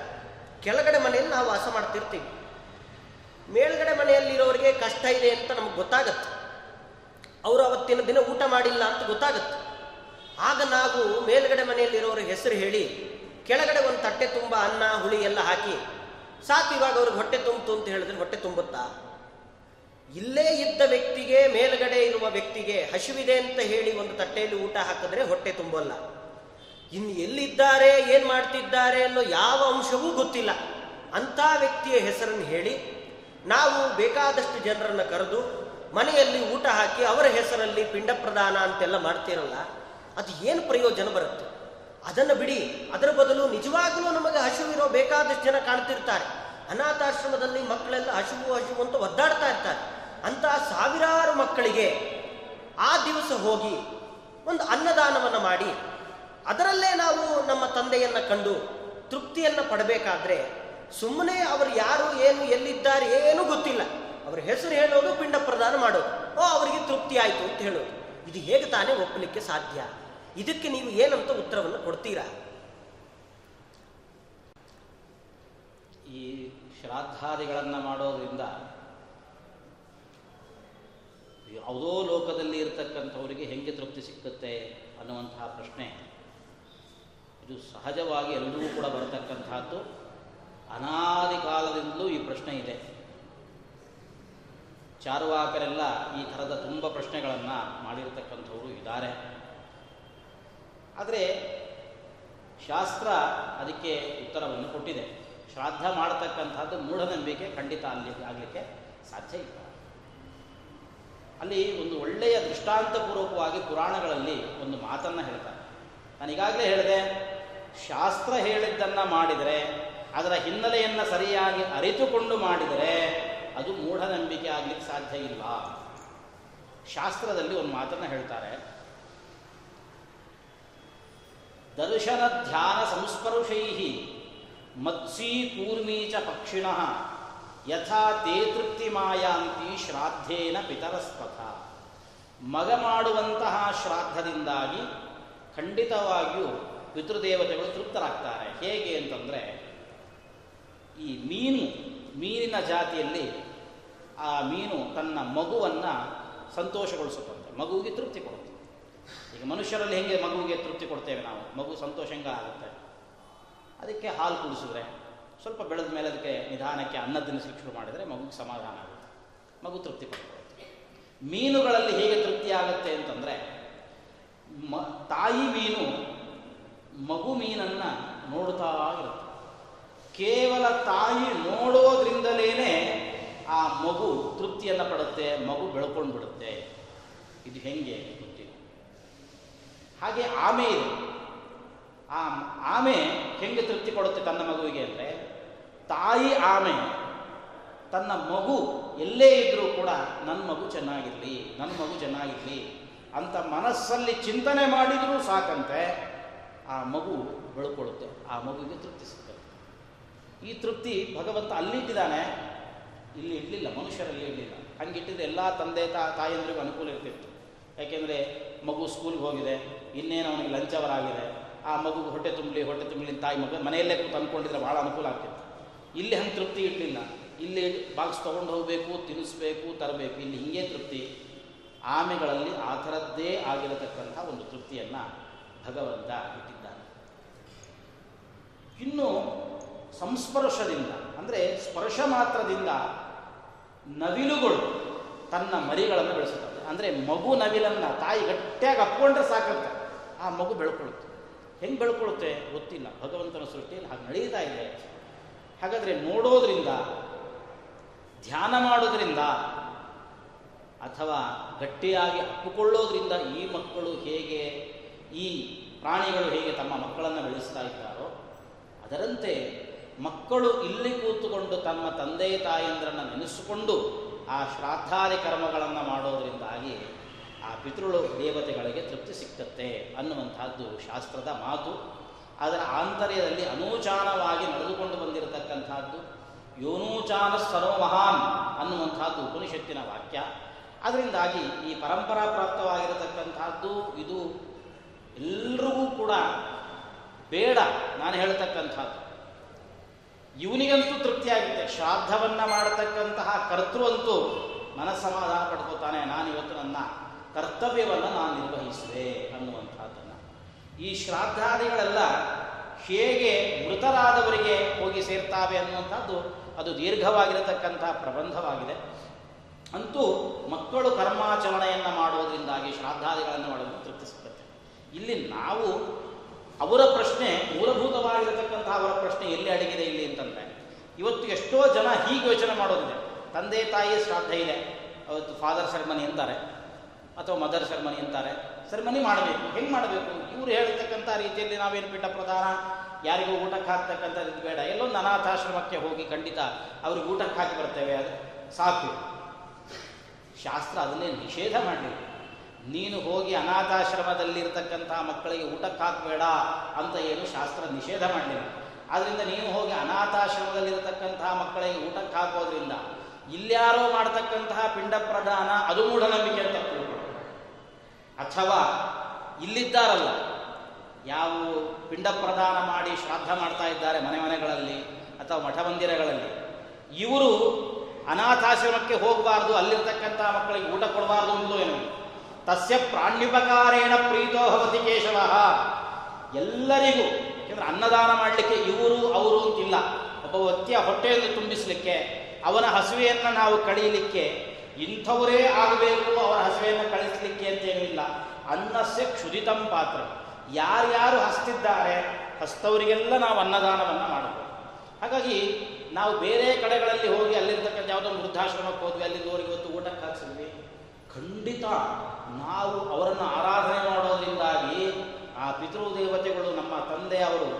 ಕೆಳಗಡೆ ಮನೆಯಲ್ಲಿ ನಾವು ವಾಸ ಮಾಡ್ತಿರ್ತೀವಿ. ಮೇಲ್ಗಡೆ ಮನೆಯಲ್ಲಿರೋರಿಗೆ ಕಷ್ಟ ಇದೆ ಅಂತ ನಮಗೆ ಗೊತ್ತಾಗತ್ತೆ. ಅವರು ಅವತ್ತಿನ ದಿನ ಊಟ ಮಾಡಿಲ್ಲ ಅಂತ ಗೊತ್ತಾಗತ್ತೆ. ಆಗ ನಾವು ಮೇಲ್ಗಡೆ ಮನೆಯಲ್ಲಿರೋರ ಹೆಸರು ಹೇಳಿ, ಕೆಳಗಡೆ ಒಂದು ತಟ್ಟೆ ತುಂಬ ಅನ್ನ, ಹುಳಿ ಎಲ್ಲ ಹಾಕಿ, ಸಾಕು ಇವಾಗ ಅವ್ರಿಗೆ ಹೊಟ್ಟೆ ತುಂಬಿತು ಅಂತ ಹೇಳಿದ್ರೆ ಹೊಟ್ಟೆ ತುಂಬುತ್ತಾ? ಇಲ್ಲೇ ಇದ್ದ ವ್ಯಕ್ತಿಗೆ, ಮೇಲ್ಗಡೆ ಇರುವ ವ್ಯಕ್ತಿಗೆ ಹಸಿವಿದೆ ಅಂತ ಹೇಳಿ ಒಂದು ತಟ್ಟೆಯಲ್ಲಿ ಊಟ ಹಾಕಿದ್ರೆ ಹೊಟ್ಟೆ ತುಂಬಲ್ಲ. ಇನ್ನು ಎಲ್ಲಿದ್ದಾರೆ, ಏನು ಮಾಡ್ತಿದ್ದಾರೆ ಅನ್ನೋ ಯಾವ ಅಂಶವೂ ಗೊತ್ತಿಲ್ಲ. ಅಂಥ ವ್ಯಕ್ತಿಯ ಹೆಸರನ್ನು ಹೇಳಿ, ನಾವು ಬೇಕಾದಷ್ಟು ಜನರನ್ನು ಕರೆದು ಮನೆಯಲ್ಲಿ ಊಟ ಹಾಕಿ ಅವರ ಹೆಸರಲ್ಲಿ ಪಿಂಡ ಪ್ರದಾನ ಅಂತೆಲ್ಲ ಮಾಡ್ತಿರಲ್ಲ, ಅದು ಏನು ಪ್ರಯೋಜನ ಬರುತ್ತೆ? ಅದನ್ನು ಬಿಡಿ, ಅದರ ಬದಲು ನಿಜವಾಗಲೂ ನಮಗೆ ಹಸಿವಿರೋ ಬೇಕಾದಷ್ಟು ಜನ ಕಾಣ್ತಿರ್ತಾರೆ. ಅನಾಥಾಶ್ರಮದಲ್ಲಿ ಮಕ್ಕಳೆಲ್ಲ ಹಸಿವು ಹಸಿವು ಅಂತ ಒದ್ದಾಡ್ತಾ ಇರ್ತಾರೆ. ಅಂತಹ ಸಾವಿರಾರು ಮಕ್ಕಳಿಗೆ ಆ ದಿವಸ ಹೋಗಿ ಒಂದು ಅನ್ನದಾನವನ್ನು ಮಾಡಿ ಅದರಲ್ಲೇ ನಾವು ನಮ್ಮ ತಂದೆಯನ್ನ ಕಂಡು ತೃಪ್ತಿಯನ್ನು ಪಡಬೇಕಾದ್ರೆ ಸುಮ್ಮನೆ ಅವರು ಯಾರು, ಏನು, ಎಲ್ಲಿದ್ದಾರೆ, ಏನೂ ಗೊತ್ತಿಲ್ಲ. ಅವ್ರ ಹೆಸರು ಹೇಳೋದು, ಪಿಂಡ ಪ್ರದಾನ ಮಾಡೋದು. ಓ, ಅವರಿಗೆ ತೃಪ್ತಿ ಆಯಿತು ಅಂತ ಹೇಳೋದು. ಇದು ಹೇಗೆ ತಾನೇ ಒಪ್ಪಲಿಕ್ಕೆ ಸಾಧ್ಯ? ಇದಕ್ಕೆ ನೀವು ಏನಂತ ಉತ್ತರವನ್ನು ಕೊಡ್ತೀರಾ? ಈ ಶ್ರಾದ್ದಾದಿಗಳನ್ನು ಮಾಡೋದ್ರಿಂದ ಯಾವುದೋ ಲೋಕದಲ್ಲಿ ಇರತಕ್ಕಂಥವರಿಗೆ ಹೆಂಗೆ ತೃಪ್ತಿ ಸಿಕ್ಕುತ್ತೆ ಅನ್ನುವಂತಹ ಪ್ರಶ್ನೆ. ಇದು ಸಹಜವಾಗಿ ಎಲ್ಲರಿಗೂ ಕೂಡ ಬರತಕ್ಕಂಥದ್ದು ಅನಾದಿ ಕಾಲದಿಂದಲೂ ಈ ಪ್ರಶ್ನೆ ಇದೆ. ಚಾರುವಾಕರೆಲ್ಲ ಈ ಥರದ ತುಂಬ ಪ್ರಶ್ನೆಗಳನ್ನು ಮಾಡಿರ್ತಕ್ಕಂಥವರು ಇದ್ದಾರೆ. ಆದರೆ ಶಾಸ್ತ್ರ ಅದಕ್ಕೆ ಉತ್ತರವನ್ನು ಕೊಟ್ಟಿದೆ. ಶ್ರಾದ್ದ ಮಾಡತಕ್ಕಂಥದ್ದು ಮೂಢನಂಬಿಕೆ ಖಂಡಿತ ಅಲ್ಲಿ ಆಗಲಿಕ್ಕೆ ಸಾಧ್ಯ ಇಲ್ಲ. ಅಲ್ಲಿ ಒಂದು ಒಳ್ಳೆಯ ದೃಷ್ಟಾಂತಪೂರ್ವಕವಾಗಿ ಪುರಾಣಗಳಲ್ಲಿ ಒಂದು ಮಾತನ್ನು ಹೇಳ್ತಾರೆ. ನಾನು ಈಗಾಗಲೇ ಹೇಳಿದೆ ಶಾಸ್ತ್ರ ಹೇಳಿದ್ದನ್ನು ಮಾಡಿದರೆ, ಅದರ ಹಿನ್ನೆಲೆಯನ್ನು ಸರಿಯಾಗಿ ಅರಿತುಕೊಂಡು ಮಾಡಿದರೆ ಅದು ಮೂಢನಂಬಿಕೆ ಆಗಲಿಕ್ಕೆ ಸಾಧ್ಯ ಇಲ್ಲ ಶಾಸ್ತ್ರದಲ್ಲಿ ಒಂದು ಮಾತನ್ನು ಹೇಳ್ತಾರೆ. ದರ್ಶನ ಧ್ಯಾನ ಸಂಸ್ಪರ್ಶೈ ಮತ್ಸೀ ಕೂರ್ಮೀಚ ಪಕ್ಷಿಣ ಯಥಾ ತೇ ತೃಪ್ತಿ ಮಾಯಾಂತಿ ಶ್ರಾದ್ದೇನ ಪಿತರಸ್ಪಥ. ಮಗ ಮಾಡುವಂತಹ ಶ್ರಾದ್ದದಿಂದಾಗಿ ಖಂಡಿತವಾಗಿಯೂ ಪಿತೃದೇವತೆಗಳು ತೃಪ್ತರಾಗ್ತಾರೆ. ಹೇಗೆ ಅಂತಂದರೆ, ಈ ಮೀನು, ಮೀನಿನ ಜಾತಿಯಲ್ಲಿ ಆ ಮೀನು ತನ್ನ ಮಗುವನ್ನು ಸಂತೋಷಗೊಳಿಸುತ್ತಂತೆ. ಮಗುವಿಗೆ ತೃಪ್ತಿ ಕೊಡುತ್ತೆ. ಈಗ ಮನುಷ್ಯರಲ್ಲಿ ಹೇಗೆ ಮಗುವಿಗೆ ತೃಪ್ತಿ ಕೊಡ್ತೇವೆ ನಾವು? ಮಗು ಸಂತೋಷಂಗ ಆಗುತ್ತೆ ಅದಕ್ಕೆ ಹಾಲು ಕುಡಿಸಿದ್ರೆ, ಸ್ವಲ್ಪ ಬೆಳೆದ ಮೇಲೆ ಅದಕ್ಕೆ ನಿಧಾನಕ್ಕೆ ಅನ್ನ ತಿನ್ನಿಸ್ಲಿಕ್ಕೆ ಶುರು ಮಾಡಿದರೆ ಮಗುಗೆ ಸಮಾಧಾನ ಆಗುತ್ತೆ. ಮಗು ತೃಪ್ತಿ ಪಡ್ಕೊಳ್ಳುತ್ತೆ ಮೀನುಗಳಲ್ಲಿ ಹೇಗೆ ತೃಪ್ತಿ ಆಗುತ್ತೆ ಅಂತಂದರೆ, ಮ, ತಾಯಿ ಮೀನು ಮಗು ಮೀನನ್ನು ನೋಡ್ತಾ ಇರುತ್ತೆ. ಕೇವಲ ತಾಯಿ ನೋಡೋದ್ರಿಂದಲೇ ಆ ಮಗು ತೃಪ್ತಿಯನ್ನು ಪಡುತ್ತೆ, ಮಗು ಬೆಳ್ಕೊಂಡು ಬಿಡುತ್ತೆ ಇದು ಹೆಂಗೆ ಗೊತ್ತಿಲ್ಲ. ಹಾಗೆ ಆಮೆ ಇದೆ. ಆ ಆಮೆ ಹೆಂಗೆ ತೃಪ್ತಿ ಕೊಡುತ್ತೆ ತನ್ನ ಮಗುವಿಗೆ ಅಂದರೆ, ತಾಯಿ ಆಮೆ, ತನ್ನ ಮಗು ಎಲ್ಲೇ ಇದ್ದರೂ ಕೂಡ ನನ್ನ ಮಗು ಚೆನ್ನಾಗಿರಲಿ ನನ್ನ ಮಗು ಚೆನ್ನಾಗಿರಲಿ ಅಂತ ಮನಸ್ಸಲ್ಲಿ ಚಿಂತನೆ ಮಾಡಿದರೂ ಸಾಕಂತೆ. ಆ ಮಗು ಬೆಳ್ಕೊಳ್ಳುತ್ತೆ, ಆ ಮಗುವಿಗೆ ತೃಪ್ತಿ ಸಿಗ್ತದೆ. ಈ ತೃಪ್ತಿ ಭಗವಂತ ಅಲ್ಲಿಟ್ಟಿದ್ದಾನೆ ಇಲ್ಲಿ ಇಡಲಿಲ್ಲ, ಮನುಷ್ಯರಲ್ಲಿ ಇಡಲಿಲ್ಲ. ಹಂಗಿಟ್ಟಿದ್ರೆ ಎಲ್ಲ ತಂದೆ ತಾ, ತಾಯಂದ್ರಿಗೂ ಅನುಕೂಲ ಇರ್ತಿತ್ತು. ಯಾಕೆಂದರೆ ಮಗು ಸ್ಕೂಲ್ಗೆ ಹೋಗಿದೆ, ಇನ್ನೇನು ಅವನಿಗೆ ಲಂಚವರಾಗಿದೆ ಆ ಮಗು ಹೊಟ್ಟೆ ತುಂಬಲಿ ಹೊಟ್ಟೆ ತುಂಬಲಿ ತಾಯಿ ಮಗ ಮನೆಯಲ್ಲೇ ಕೂತು ಅಂದ್ಕೊಂಡಿದ್ರೆ ಭಾಳ ಅನುಕೂಲ ಆಗ್ತಿತ್ತು. ಇಲ್ಲಿ ಹಂಗೆ ತೃಪ್ತಿ ಇಡಲಿಲ್ಲ. ಇಲ್ಲಿ ಬಾಕ್ಸ್ ತೊಗೊಂಡು ಹೋಗಬೇಕು, ತಿನ್ನಿಸ್ಬೇಕು, ತರಬೇಕು, ಇಲ್ಲಿ ಹೀಗೆ ತೃಪ್ತಿ. ಆಮೆಗಳಲ್ಲಿ ಆ ಥರದ್ದೇ ಆಗಿರತಕ್ಕಂಥ ಒಂದು ತೃಪ್ತಿಯನ್ನು ಭಗವಂತ ಇಟ್ಟಿದ್ದಾನೆ ಇನ್ನು ಸಂಸ್ಪರ್ಶದಿಂದ, ಅಂದರೆ ಸ್ಪರ್ಶ ಮಾತ್ರದಿಂದ ನವಿಲುಗಳು ತನ್ನ ಮರಿಗಳನ್ನು ಬೆಳೆಸುತ್ತವೆ. ಅಂದರೆ ಮಗು ನವಿಲನ್ನು ತಾಯಿ ಗಟ್ಟಿಯಾಗಿ ಅಪ್ಕೊಂಡ್ರೆ ಸಾಕಂತೆ. ಆ ಮಗು ಬೆಳ್ಕೊಳ್ಳುತ್ತೆ. ಹೆಂಗೆ ಬೆಳ್ಕೊಳ್ಳುತ್ತೆ ಗೊತ್ತಿಲ್ಲ. ಭಗವಂತನ ಸೃಷ್ಟಿಯಲ್ಲಿ ಹಾಗೆ ನಡೀತಾ ಇದೆ. ಹಾಗಾದರೆ ನೋಡೋದ್ರಿಂದ, ಧ್ಯಾನ ಮಾಡೋದ್ರಿಂದ, ಅಥವಾ ಗಟ್ಟಿಯಾಗಿ ಅಪ್ಪಿಕೊಳ್ಳೋದ್ರಿಂದ ಈ ಮಕ್ಕಳು ಹೇಗೆ ಈ ಪ್ರಾಣಿಗಳು ಹೇಗೆ ತಮ್ಮ ಮಕ್ಕಳನ್ನು ಬೆಳೆಸ್ತಾ ಇದ್ದಾರೋ, ಅದರಂತೆ ಮಕ್ಕಳು ಇಲ್ಲಿ ಕೂತುಕೊಂಡು ತಮ್ಮ ತಂದೆ ತಾಯಂದ್ರನ್ನು ನೆನೆಸಿಕೊಂಡು ಆ ಶ್ರಾದ್ದಾದಿ ಕರ್ಮಗಳನ್ನು ಮಾಡೋದರಿಂದಾಗಿ ಆ ಪಿತೃಳು ದೇವತೆಗಳಿಗೆ ತೃಪ್ತಿ ಸಿಗ್ತತ್ತೆ ಅನ್ನುವಂಥದ್ದು ಶಾಸ್ತ್ರದ ಮಾತು. ಅದರ ಆಂತರ್ಯದಲ್ಲಿ ಅನೂಚಾನವಾಗಿ ನಡೆದುಕೊಂಡು ಬಂದಿರತಕ್ಕಂಥದ್ದು ಯೋನೂಚಾನ ಸರ್ವ ಮಹಾನ್ ಅನ್ನುವಂಥದ್ದು ಉಪನಿಷತ್ತಿನ ವಾಕ್ಯ. ಅದರಿಂದಾಗಿ ಈ ಪರಂಪರಾ ಪ್ರಾಪ್ತವಾಗಿರತಕ್ಕಂಥದ್ದು ಇದು ಎಲ್ರಿಗೂ ಕೂಡ ಬೇಡ ನಾನು ಹೇಳ್ತಕ್ಕಂಥದ್ದು. ಇವನಿಗಂತೂ ತೃಪ್ತಿಯಾಗಿದೆ ಶ್ರಾದ್ದವನ್ನು ಮಾಡತಕ್ಕಂತಹ ಕರ್ತೃ ಅಂತೂ ಮನಸ್ಸಮಾಧಾನ ಪಡ್ಕೋತಾನೆ ನಾನು ಇವತ್ತು ನನ್ನ ಕರ್ತವ್ಯವನ್ನು ನಾನು ನಿರ್ವಹಿಸಿದೆ ಅನ್ನುವಂಥದ್ದನ್ನು. ಈ ಶ್ರಾದ್ದಾದಿಗಳೆಲ್ಲ ಹೇಗೆ ಮೃತರಾದವರಿಗೆ ಹೋಗಿ ಸೇರ್ತಾವೆ ಅನ್ನುವಂಥದ್ದು ಅದು ದೀರ್ಘವಾಗಿರತಕ್ಕಂಥ ಪ್ರಬಂಧವಾಗಿದೆ. ಅಂತೂ ಮಕ್ಕಳು ಕರ್ಮಾಚರಣೆಯನ್ನು ಮಾಡುವುದರಿಂದಾಗಿ ಶ್ರಾದ್ದಾದಿಗಳನ್ನು ಮಾಡೋದು ತೃಪ್ತಿ ಸಿಗುತ್ತೆ ಇಲ್ಲಿ ನಾವು ಅವರ ಪ್ರಶ್ನೆ ಮೂಲಭೂತವಾಗಿರತಕ್ಕಂತಹ ಅವರ ಪ್ರಶ್ನೆ ಎಲ್ಲಿ ಅಡಗಿದೆ ಇಲ್ಲಿ ಅಂತಂದರೆ, ಇವತ್ತು ಎಷ್ಟೋ ಜನ ಹೀಗೆ ಯೋಚನೆ ಮಾಡೋದಿದೆ. ತಂದೆ ತಾಯಿ ಶ್ರಾದ್ದ ಇದೆ. ಅವತ್ತು ಫಾದರ್ ಸೆರೆಮನಿ ಅಂತಾರೆ, ಅಥವಾ ಮದರ್ ಸೆರೆಮನಿ ಅಂತಾರೆ. ಸೆರೆಮನಿ ಮಾಡಬೇಕು. ಹೆಂಗೆ ಮಾಡಬೇಕು? ಇವರು ಹೇಳ್ತಕ್ಕಂಥ ರೀತಿಯಲ್ಲಿ ನಾವೇನು ಬಿಟ್ಟ ಪ್ರಧಾನ? ಯಾರಿಗೂ ಊಟಕ್ಕೆ ಹಾಕ್ತಕ್ಕಂಥದ್ದು ಬೇಡ. ಎಲ್ಲೊಂದು ಅನಾಥಾಶ್ರಮಕ್ಕೆ ಹೋಗಿ ಖಂಡಿತ ಅವ್ರಿಗೆ ಊಟಕ್ಕೆ ಹಾಕಿ ಬರ್ತೇವೆ. ಅದು ಸಾಕು. ಶಾಸ್ತ್ರ ಅದನ್ನೇ ನಿಷೇಧ ಮಾಡಲಿಲ್ಲ ನೀನು ಹೋಗಿ ಅನಾಥಾಶ್ರಮದಲ್ಲಿರ್ತಕ್ಕಂಥ ಮಕ್ಕಳಿಗೆ ಊಟಕ್ಕೆ ಹಾಕಬೇಡ ಅಂತ ಏನು ಶಾಸ್ತ್ರ ನಿಷೇಧ ಮಾಡಲಿಲ್ಲ. ಆದ್ದರಿಂದ ನೀನು ಹೋಗಿ ಅನಾಥಾಶ್ರಮದಲ್ಲಿರತಕ್ಕಂತಹ ಮಕ್ಕಳಿಗೆ ಊಟಕ್ಕೆ ಹಾಕೋದ್ರಿಂದ ಇಲ್ಯಾರೋ ಮಾಡ್ತಕ್ಕಂತಹ ಪಿಂಡ ಪ್ರದಾನ ಅದು ಮೂಢನಂಬಿಕೆ ಅಂತ ಅಥವಾ ಇಲ್ಲಿದ್ದಾರಲ್ಲ, ಯಾವ ಪಿಂಡ ಪ್ರದಾನ ಮಾಡಿ ಶ್ರಾದ್ದ ಮಾಡ್ತಾ ಇದ್ದಾರೆ ಮನೆ ಮನೆಗಳಲ್ಲಿ ಅಥವಾ ಮಠ ಮಂದಿರಗಳಲ್ಲಿ. ಇವರು ಅನಾಥಾಶ್ರಮಕ್ಕೆ ಹೋಗಬಾರ್ದು ಅಲ್ಲಿರ್ತಕ್ಕಂಥ ಮಕ್ಕಳಿಗೆ ಊಟ ಕೊಡಬಾರ್ದು ಅಂತ ಏನು? ತಸ್ಯ ಪ್ರಾಣ್ಯುಪಕಾರೇಣ ಪ್ರೀತೋ ಭವತಿ ಕೇಶವ. ಎಲ್ಲರಿಗೂ, ಯಾಕಂದ್ರೆ ಅನ್ನದಾನ ಮಾಡಲಿಕ್ಕೆ ಇವರು, ಅವರು ಅಂತಿಲ್ಲ. ಒಬ್ಬ ವ್ಯಕ್ತಿಯ ಹೊಟ್ಟೆಯನ್ನು ತುಂಬಿಸಲಿಕ್ಕೆ, ಅವನ ಹಸುವೆಯನ್ನು ನಾವು ಕಳೀಲಿಕ್ಕೆ, ಇಂಥವರೇ ಆಗಬೇಕು ಅವರ ಹಸುವೆಯನ್ನು ಕಳಿಸಲಿಕ್ಕೆ ಅಂತೇನಿಲ್ಲ ಅನ್ನಸ್ಯ ಕ್ಷುದಿತಂ ಪಾತ್ರ. ಯಾರ್ಯಾರು ಹಸ್ತಿದ್ದಾರೆ, ಹಸ್ತವರಿಗೆಲ್ಲ ನಾವು ಅನ್ನದಾನವನ್ನು ಮಾಡಬೇಕು ಹಾಗಾಗಿ ನಾವು ಬೇರೆ ಕಡೆಗಳಲ್ಲಿ ಹೋಗಿ ಅಲ್ಲಿರ್ತಕ್ಕಂಥ ಯಾವುದೋ ವೃದ್ಧಾಶ್ರಮಕ್ಕೆ ಹೋದ್ವಿ ಅಲ್ಲಿದ್ದವರಿಗೆ ಇವತ್ತು ಊಟ ಹಾಕ್ಸಿದ್ವಿ ಖಂಡಿತ ನಾವು ಅವರನ್ನು ಆರಾಧನೆ ಮಾಡೋದ್ರಿಂದಾಗಿ ಆ ಪಿತೃದೇವತೆಗಳು ನಮ್ಮ ತಂದೆಯವರು